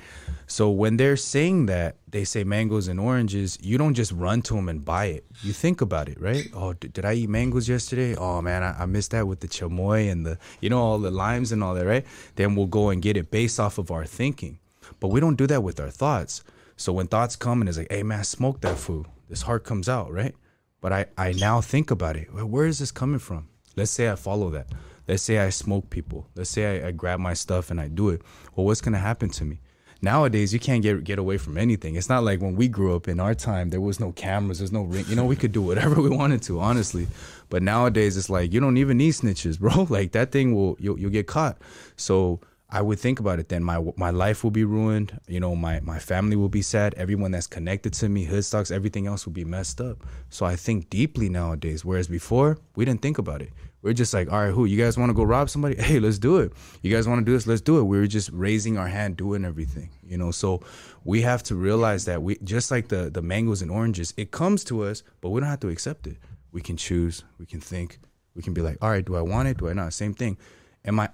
So when they're saying that they say mangoes and oranges you don't just run to them and buy it. You think about it right? Oh did, did i eat mangoes yesterday? Oh man I, I missed that with the chamoy and the you know all the limes and all that right? Then we'll go and get it based off of our thinking. But we don't do that with our thoughts. So when thoughts come and it's like hey man smoke that food this heart comes out right? But i i now think about it. Well, where is this coming from? Let's say i follow that let's say i smoke people. Let's say I, I grab my stuff and i do it. Well what's to happen to me? Nowadays you can't get get away from anything. It's not like when we grew up in our time there was no cameras there's no ring you know we could do whatever we wanted to honestly. But nowadays it's like you don't even need snitches bro. Like that thing will you'll, you'll get caught. So I would think about it then. My my life will be ruined. You know my my family will be sad. Everyone that's connected to me Hoodstocks everything else will be messed up. So I think deeply nowadays. Whereas before we didn't think about it we're just like all right who you guys want to go rob somebody? Hey let's do it. You guys want to do this? Let's do it. We were just raising our hand doing everything you know? So we have to realize that we just like the the mangoes and oranges it comes to us but we don't have to accept it. We can choose we can think we can be like all right do I want it? Do I not? Same thing. Am I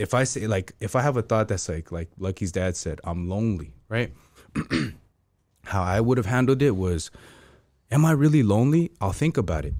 if I say like if I have a thought that's like like Lucky's dad said, I'm lonely, right? How I would have handled it was, am I really lonely? I'll think about it.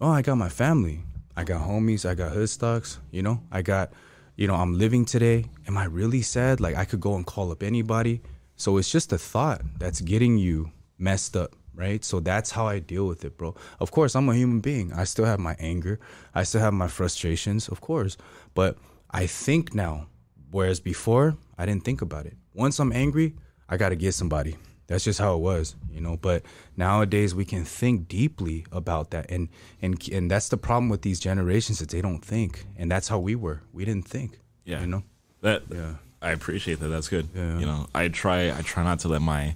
Oh, I got my family. I got homies, I got Hoodstocks, you know, I got, you know, I'm living today. Am I really sad? Like I could go and call up anybody. So it's just a thought that's getting you messed up, right? So that's how I deal with it, bro. Of course, I'm a human being. I still have my anger. I still have my frustrations, of course. But I think now, whereas before I didn't think about it. Once I'm angry, I got to get somebody. That's just how it was, you know. But nowadays we can think deeply about that, and and and that's the problem with these generations that they don't think, and that's how we were. We didn't think. Yeah. you know. That Yeah. I appreciate that. That's good. Yeah. You know, I try I try not to let my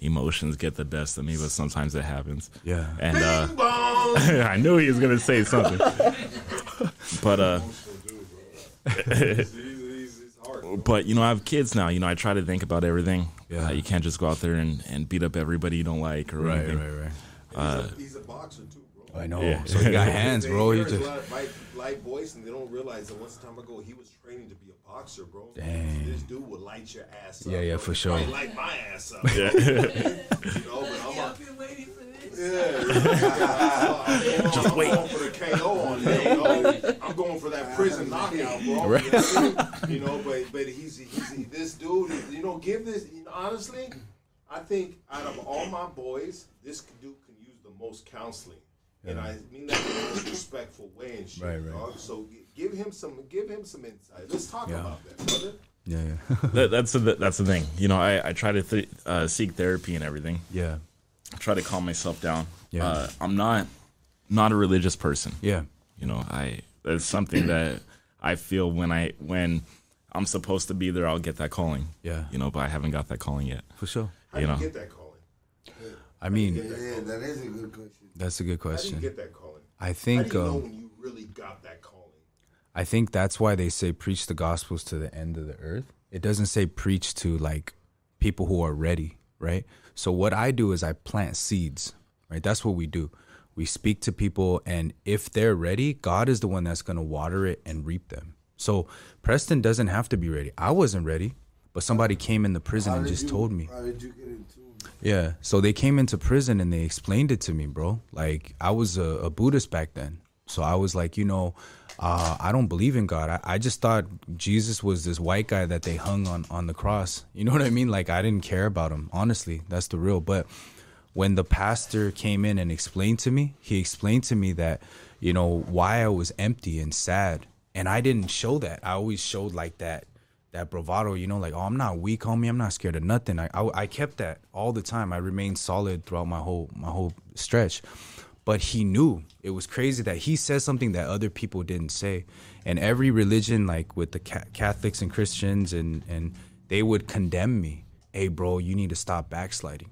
emotions get the best of me, but sometimes it happens. Yeah. And uh I knew he was gonna say something. but uh but you know, I have kids now. You know, I try to think about everything. Yeah. Uh, you can't just go out there and, and beat up everybody you don't like or Right, anything. right, right. Uh, He's a boxer too, bro. I know. Yeah. So you got hands, bro. They You hear his just light, light, light voice, and they don't realize that once a time ago he was training to be a boxer, bro. Dang. This dude would light your ass up. Yeah, yeah, for sure. He light my ass up. you know, but I'm a, yeah. Just wait. I'm going for the KO on him. You know? I'm going for that prison knockout, bro. Right. You know, but but he's, he's he, this dude. You know, give this. You know, honestly, I think out of all my boys, this dude can use the most counseling. And I mean that in a respectful way and shit. Right, right. dog. So give him some, give him some insight. Let's talk Yeah. about that, brother. yeah, yeah, that, that's the that's the thing. You know, I, I try to th- uh, seek therapy and everything. yeah, I try to calm myself down. Yeah. Uh, I'm not not a religious person. yeah. You know, I that's something that I feel when I when I'm supposed to be there, I'll get that calling. Yeah. You know, but I haven't got that calling yet. For sure. How You do know. you get that calling? I mean, Yeah, that is a good question. That's a good question. How do you question. get that calling? I think. How think do you know um, when you really got that calling? I think that's why they say preach the gospels to the end of the earth. It doesn't say preach to like people who are ready, right? So what I do is I plant seeds, right? That's what we do. We speak to people and if they're ready, God is the one that's going to water it and reap them. So Preston doesn't have to be ready. I wasn't ready, but somebody came in the prison and just you- told me. How did you get into it? Yeah. So they came into prison and they explained it to me, bro. Like I was a, a Buddhist back then. So I was like, you know, uh, I don't believe in God. I, I just thought Jesus was this white guy that they hung on, on the cross. You know what I mean? Like I didn't care about him. Honestly, that's the real. But when the pastor came in and explained to me, he explained to me that, you know, why I was empty and sad. And I didn't show that. I always showed like that that bravado, you know, like, oh, I'm not weak, homie. I'm not scared of nothing. I, I, I kept that all the time. I remained solid throughout my whole my whole stretch. But he knew it was crazy that he said something that other people didn't say. And every religion, like with the ca- Catholics and Christians, and and they would condemn me. Hey, bro, you need to stop backsliding.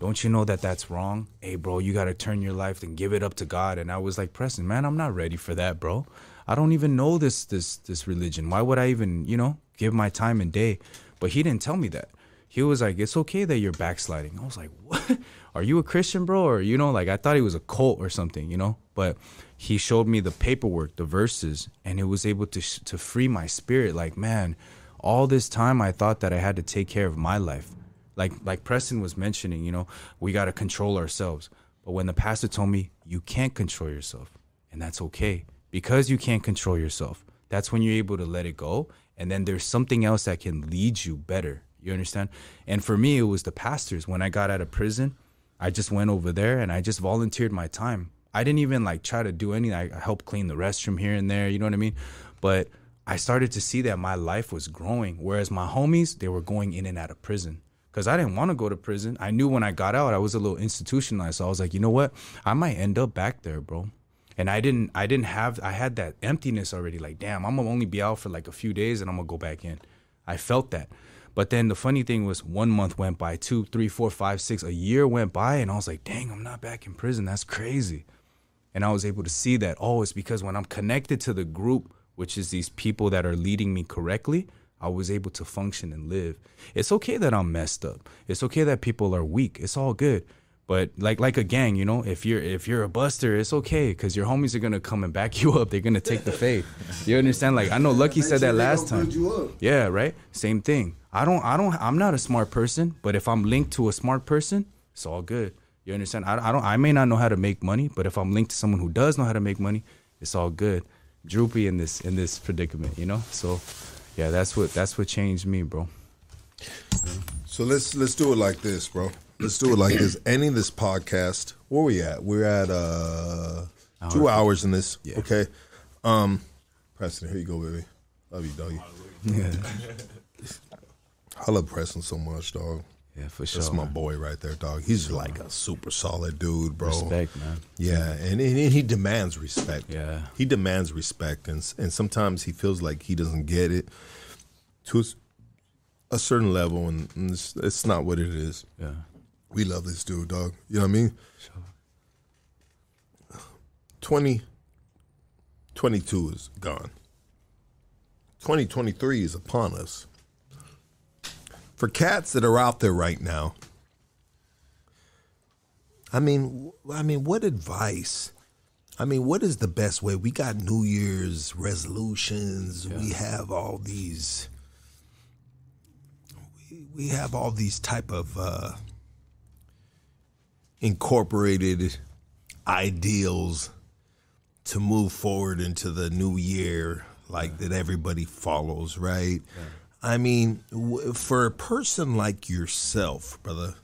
Don't you know that that's wrong? Hey, bro, you got to turn your life and give it up to God. And I was like, Preston, man, I'm not ready for that, bro. I don't even know this this this religion. Why would I even, you know, give my time and day? But he didn't tell me that. He was like, "It's okay that you're backsliding." I was like, "What? Are you a Christian, bro?" Or you know, like I thought he was a cult or something, you know. But he showed me the paperwork, the verses, and it was able to to free my spirit. Like, man, all this time I thought that I had to take care of my life. Like like Preston was mentioning, you know, we got to control ourselves. But when the pastor told me you can't control yourself, and that's okay because you can't control yourself. That's when you're able to let it go, and then there's something else that can lead you better. You understand? And for me, it was the pastors. When I got out of prison, I just went over there and I just volunteered my time. I didn't even like try to do anything. I helped clean the restroom here and there. You know what I mean? But I started to see that my life was growing, whereas my homies they were going in and out of prison. Cause I didn't want to go to prison. I knew when I got out, I was a little institutionalized. So I was like, you know what? I might end up back there, bro and I didn't I didn't have I had that emptiness already like damn I'm gonna only be out for like a few days and I'm gonna go back in. I felt that. But then the funny thing was one month went by two three four five six a year went by and I was like dang I'm not back in prison. That's crazy. And I was able to see that oh it's because when I'm connected to the group which is these people that are leading me correctly I was able to function and live. It's okay that I'm messed up. It's okay that people are weak. It's all good but like like a gang, you know, if you're if you're a buster, it's okay because your homies are gonna come and back you up. They're gonna take the fade. You understand? Like I know Lucky said that last time. Yeah, right. Same thing. I don't I don't I'm not a smart person, but if I'm linked to a smart person, it's all good. You understand? I, I don't I may not know how to make money, but if I'm linked to someone who does know how to make money, it's all good. Droopy in this in this predicament, you know. So yeah, that's what that's what changed me, bro. So let's let's do it like this, bro. Let's do it like this. Ending this podcast. Where we at? We're at uh two hours in this. Okay. Um Preston, here you go, baby. Love you, doggy. Yeah. I love Preston so much, dog. Yeah, for sure. That's my man. boy right there, dog. He's like a super solid dude, bro. Respect, man. Yeah, and, and he demands respect. Yeah. he demands respect, and and sometimes he feels like he doesn't get it to a certain level, and, and it's, it's not what it is. Yeah. We love this dude, dog. You know what I mean? 20, 22 is gone. 2023 is upon us. For cats that are out there right now, I mean, I mean, what advice? I mean, what is the best way? We got New Year's resolutions. We have all these. We, we have all these type of uh, incorporated ideals to move forward into the new year, like that everybody follows, right? I mean, w- for a person like yourself, brother,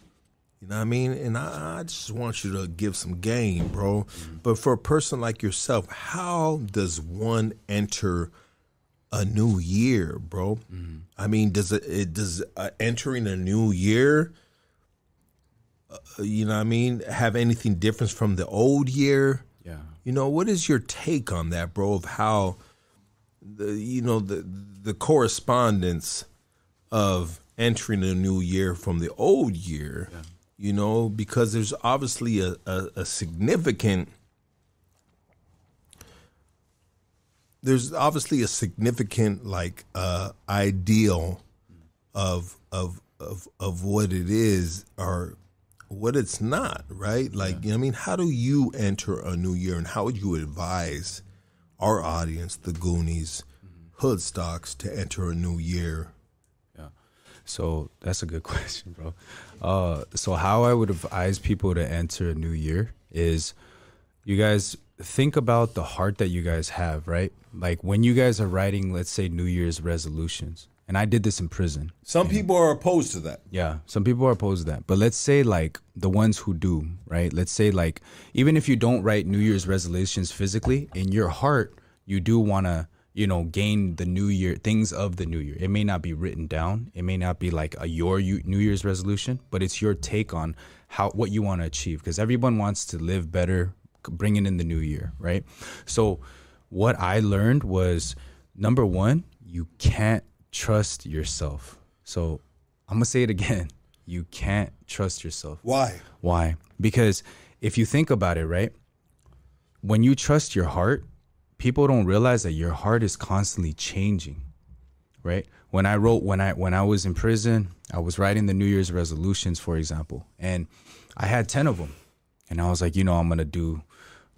you know what I mean? And I, I just want you to give some game, bro. But for a person like yourself, how does one enter a new year, bro? I mean, does it, it does uh, entering a new year, you know what I mean, have anything different from the old year? Yeah. You know, what is your take on that, bro? Of how the you know the the correspondence of entering a new year from the old year. yeah. You know, because there's obviously a, a, a significant there's obviously a significant like uh ideal of of of of what it is or what it's not, right? Like, you know what I mean? How do you enter a new year and how would you advise our audience, the Goonies, Hoodstocks, to enter a new year? Yeah. So that's a good question, bro. Uh, so how I would advise people to enter a new year is, you guys think about the heart that you guys have, right? Like when you guys are writing, let's say New Year's resolutions, and I did this in prison. Some people are opposed to that. Yeah, some people are opposed to that. But let's say like the ones who do, right? Let's say like even if you don't write New Year's resolutions physically, in your heart you do want to, you know, gain the new year things of the new year. It may not be written down. It may not be like a your New Year's resolution, but it's your take on how what you want to achieve because everyone wants to live better bringing in the new year, right? So what I learned was number 1, you can't trust yourself. So I'm gonna say it again. You can't trust yourself. Why? Why? Because if you think about it, right? When you trust your heart, people don't realize that your heart is constantly changing. Right? When I wrote when I when I was in prison, I was writing the New Year's resolutions, for example, and I had 10 of them. And I was like, you know, I'm going to do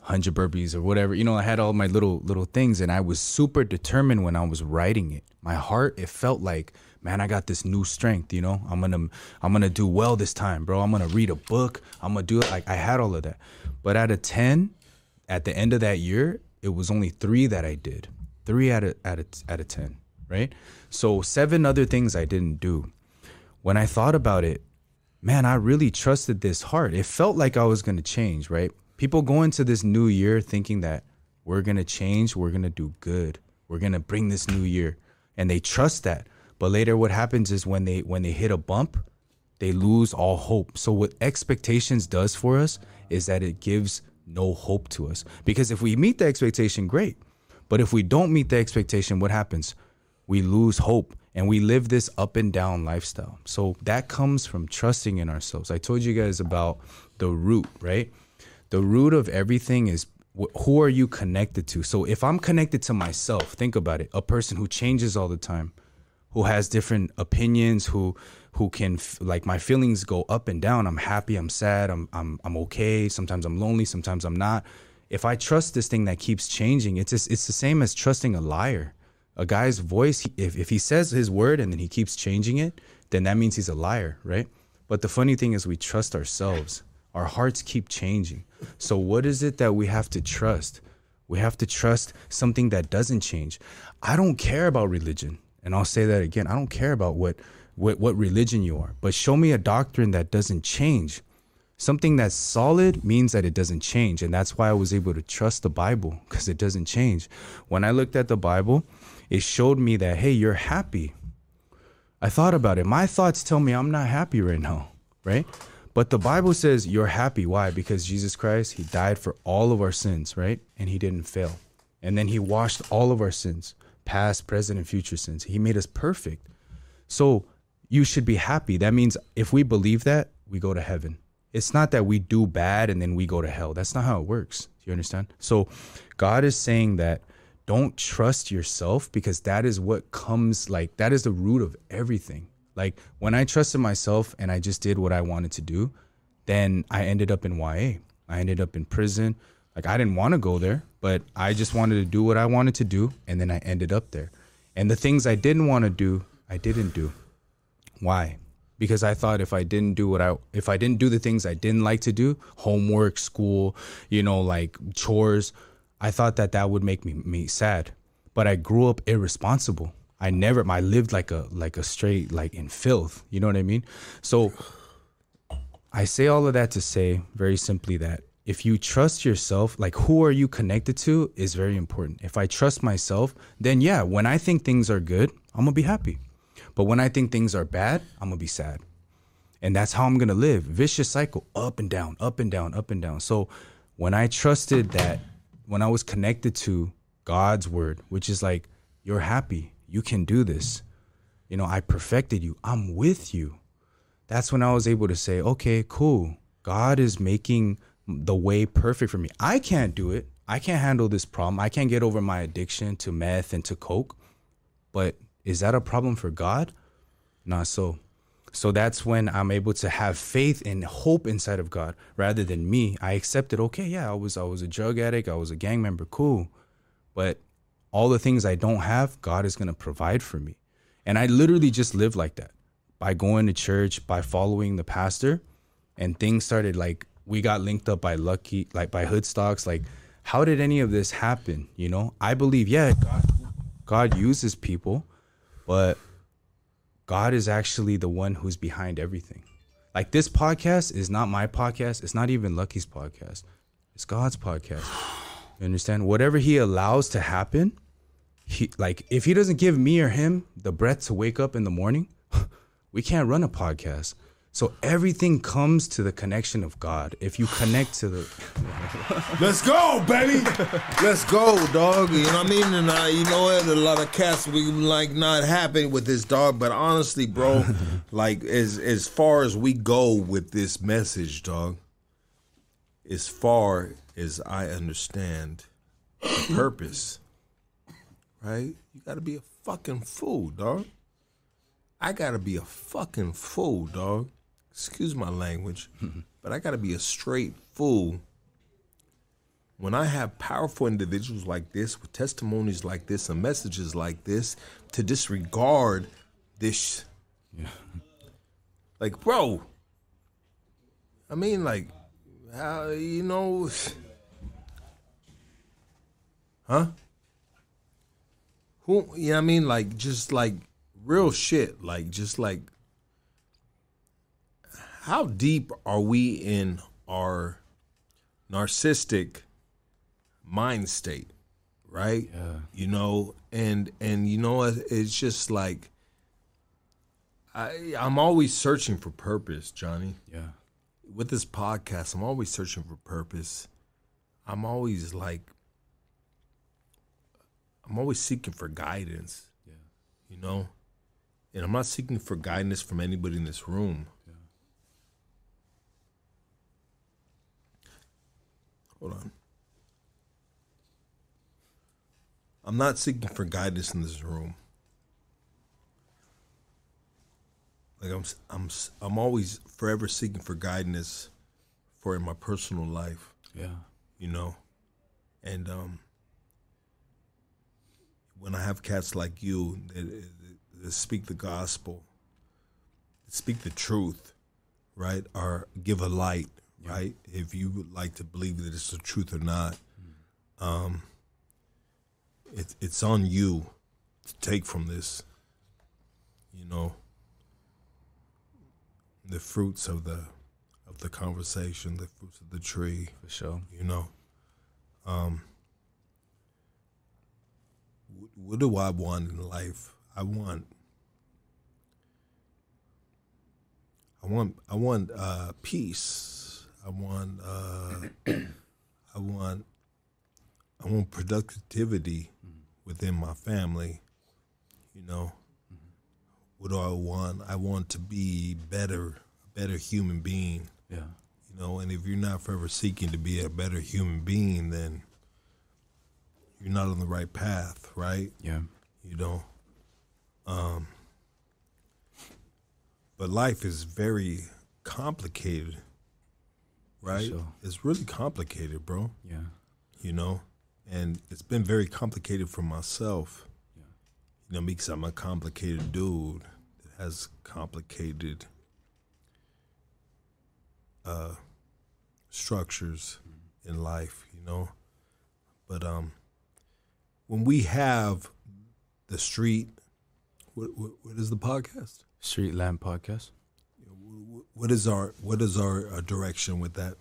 100 burpees or whatever. You know, I had all my little little things and I was super determined when I was writing it. My heart, it felt like, man, I got this new strength, you know? I'm going to I'm going to do well this time, bro. I'm going to read a book. I'm going to do it like I had all of that. But out of 10 at the end of that year, it was only 3 that I did. 3 out of out of out of 10, right? So seven other things I didn't do. When I thought about it, man, I really trusted this heart. It felt like I was going to change, right? People go into this new year thinking that we're going to change, we're going to do good. We're going to bring this new year and they trust that. But later what happens is when they when they hit a bump, they lose all hope. So what expectations does for us is that it gives no hope to us. Because if we meet the expectation, great. But if we don't meet the expectation, what happens? We lose hope and we live this up and down lifestyle. So that comes from trusting in ourselves. I told you guys about the root, right? The root of everything is wh- who are you connected to? So if I'm connected to myself, think about it. A person who changes all the time, who has different opinions, who who can like my feelings go up and down. I'm happy, I'm sad, I'm I'm I'm okay. Sometimes I'm lonely, sometimes I'm not. If I trust this thing that keeps changing, it's just, it's the same as trusting a liar. A guy's voice, if if he says his word and then he keeps changing it, then that means he's a liar, right? But the funny thing is we trust ourselves. Our hearts keep changing. So what is it that we have to trust? We have to trust something that doesn't change. I don't care about religion. And I'll say that again. I don't care about what what, what religion you are, but show me a doctrine that doesn't change. Something that's solid means that it doesn't change. And that's why I was able to trust the Bible because it doesn't change. When I looked at the Bible, it showed me that, hey, you're happy. I thought about it. My thoughts tell me I'm not happy right now, right? But the Bible says you're happy. Why? Because Jesus Christ, He died for all of our sins, right? And He didn't fail. And then He washed all of our sins, past, present, and future sins. He made us perfect. So you should be happy. That means if we believe that, we go to heaven. It's not that we do bad and then we go to hell. That's not how it works. Do you understand? So God is saying that don't trust yourself because that is what comes like that is the root of everything. Like when I trusted myself and I just did what I wanted to do, then I ended up in YA. I ended up in prison. Like I didn't want to go there, but I just wanted to do what I wanted to do and then I ended up there. And the things I didn't want to do, I didn't do. Why? Because I thought if I didn't do what I if I didn't do the things I didn't like to do, homework, school, you know, like chores, I thought that that would make me me sad. But I grew up irresponsible. I never I lived like a like a straight like in filth, you know what I mean? So I say all of that to say very simply that if you trust yourself, like who are you connected to is very important. If I trust myself, then yeah, when I think things are good, I'm gonna be happy. But when I think things are bad, I'm gonna be sad. And that's how I'm gonna live. Vicious cycle, up and down, up and down, up and down. So when I trusted that, when I was connected to God's word, which is like, you're happy, you can do this. You know, I perfected you, I'm with you. That's when I was able to say, okay, cool. God is making the way perfect for me. I can't do it. I can't handle this problem. I can't get over my addiction to meth and to coke. But is that a problem for God? Not so. So that's when I'm able to have faith and hope inside of God rather than me. I accepted, okay, yeah, I was I was a drug addict, I was a gang member, cool. But all the things I don't have, God is going to provide for me. And I literally just lived like that by going to church, by following the pastor, and things started like we got linked up by lucky like by Hoodstocks like how did any of this happen you know i believe yeah god, god uses people but God is actually the one who's behind everything. Like this podcast is not my podcast. It's not even Lucky's podcast. It's God's podcast. You understand? Whatever He allows to happen, He like if He doesn't give me or him the breath to wake up in the morning, we can't run a podcast. So everything comes to the connection of God. If you connect to the Let's go, baby. Let's go, dog. You know what I mean? And I, you know what? A lot of cats we like not happy with this dog, but honestly, bro, like as as far as we go with this message, dog, as far as I understand the purpose, right? You gotta be a fucking fool, dog. I gotta be a fucking fool, dog. Excuse my language, but I gotta be a straight fool when I have powerful individuals like this, with testimonies like this, and messages like this, to disregard this, like, bro, I mean, like, how you know, huh? Who? You know what I mean? Like, just like real shit. Like, just like, how deep are we in our narcissistic mind state right yeah. you know and and you know it's just like i i'm always searching for purpose johnny yeah with this podcast i'm always searching for purpose i'm always like i'm always seeking for guidance yeah you know and i'm not seeking for guidance from anybody in this room yeah. hold on I'm not seeking for guidance in this room. Like I'm, I'm, I'm always forever seeking for guidance for in my personal life. Yeah, you know, and um, when I have cats like you that, that speak the gospel, speak the truth, right, or give a light, yeah. right, if you would like to believe that it's the truth or not. Mm. Um, it's it's on you to take from this. You know, the fruits of the of the conversation, the fruits of the tree. For sure. You know, um, what, do I want in life? I want. I want I want uh, peace. I want uh, I want I want productivity within my family. You know, what do I want? I want to be better, a better human being. Yeah. You know, and if you're not forever seeking to be a better human being, then you're not on the right path, right? Yeah. You know. Um but life is very complicated. Right? Sure. It's really complicated, bro. Yeah. You know? and it's been very complicated for myself. Yeah. You know, because I'm a complicated dude that has complicated uh, structures mm-hmm. in life. You know, but um, when we have the street, what, what, what is the podcast? Street Lamp Podcast. What is our what is our, our direction with that?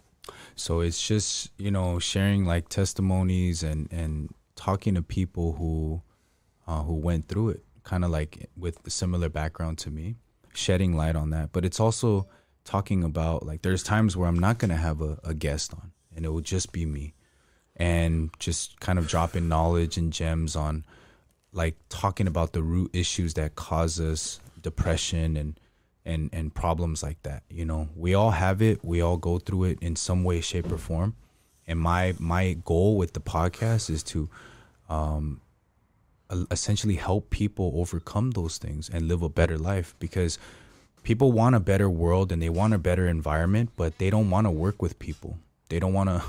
So it's just you know sharing like testimonies and and talking to people who uh, who went through it, kind of like with a similar background to me, shedding light on that. But it's also talking about like there's times where I'm not gonna have a, a guest on, and it will just be me, and just kind of dropping knowledge and gems on like talking about the root issues that cause us depression and and and problems like that you know? We all have it. We all go through it in some way shape or form. And my my goal with the podcast is to um essentially help people overcome those things and live a better life because people want a better world and they want a better environment but they don't want to work with people. They don't want to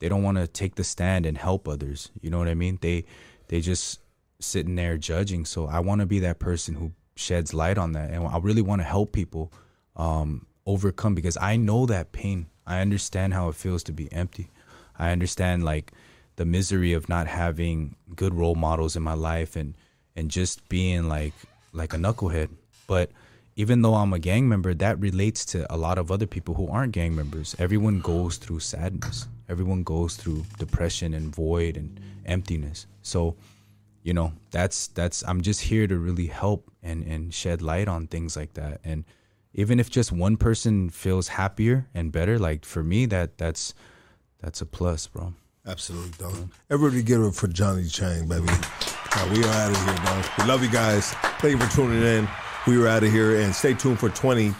they don't want to take the stand and help others you know what i mean they they just sitting there judging so i want to be that person who sheds light on that and i really want to help people um, overcome because i know that pain i understand how it feels to be empty i understand like the misery of not having good role models in my life and and just being like like a knucklehead But even though I'm a gang member, that relates to a lot of other people who aren't gang members. Everyone goes through sadness. Everyone goes through depression and void and emptiness. So, you know, that's that's I'm just here to really help and and shed light on things like that. And even if just one person feels happier and better, like for me, that that's that's a plus, bro. Absolutely, dog. Everybody give it for Johnny Chang, baby. We are out of here, dog. We love you guys. Thank you for tuning in. We are out of here, and stay tuned for 2020.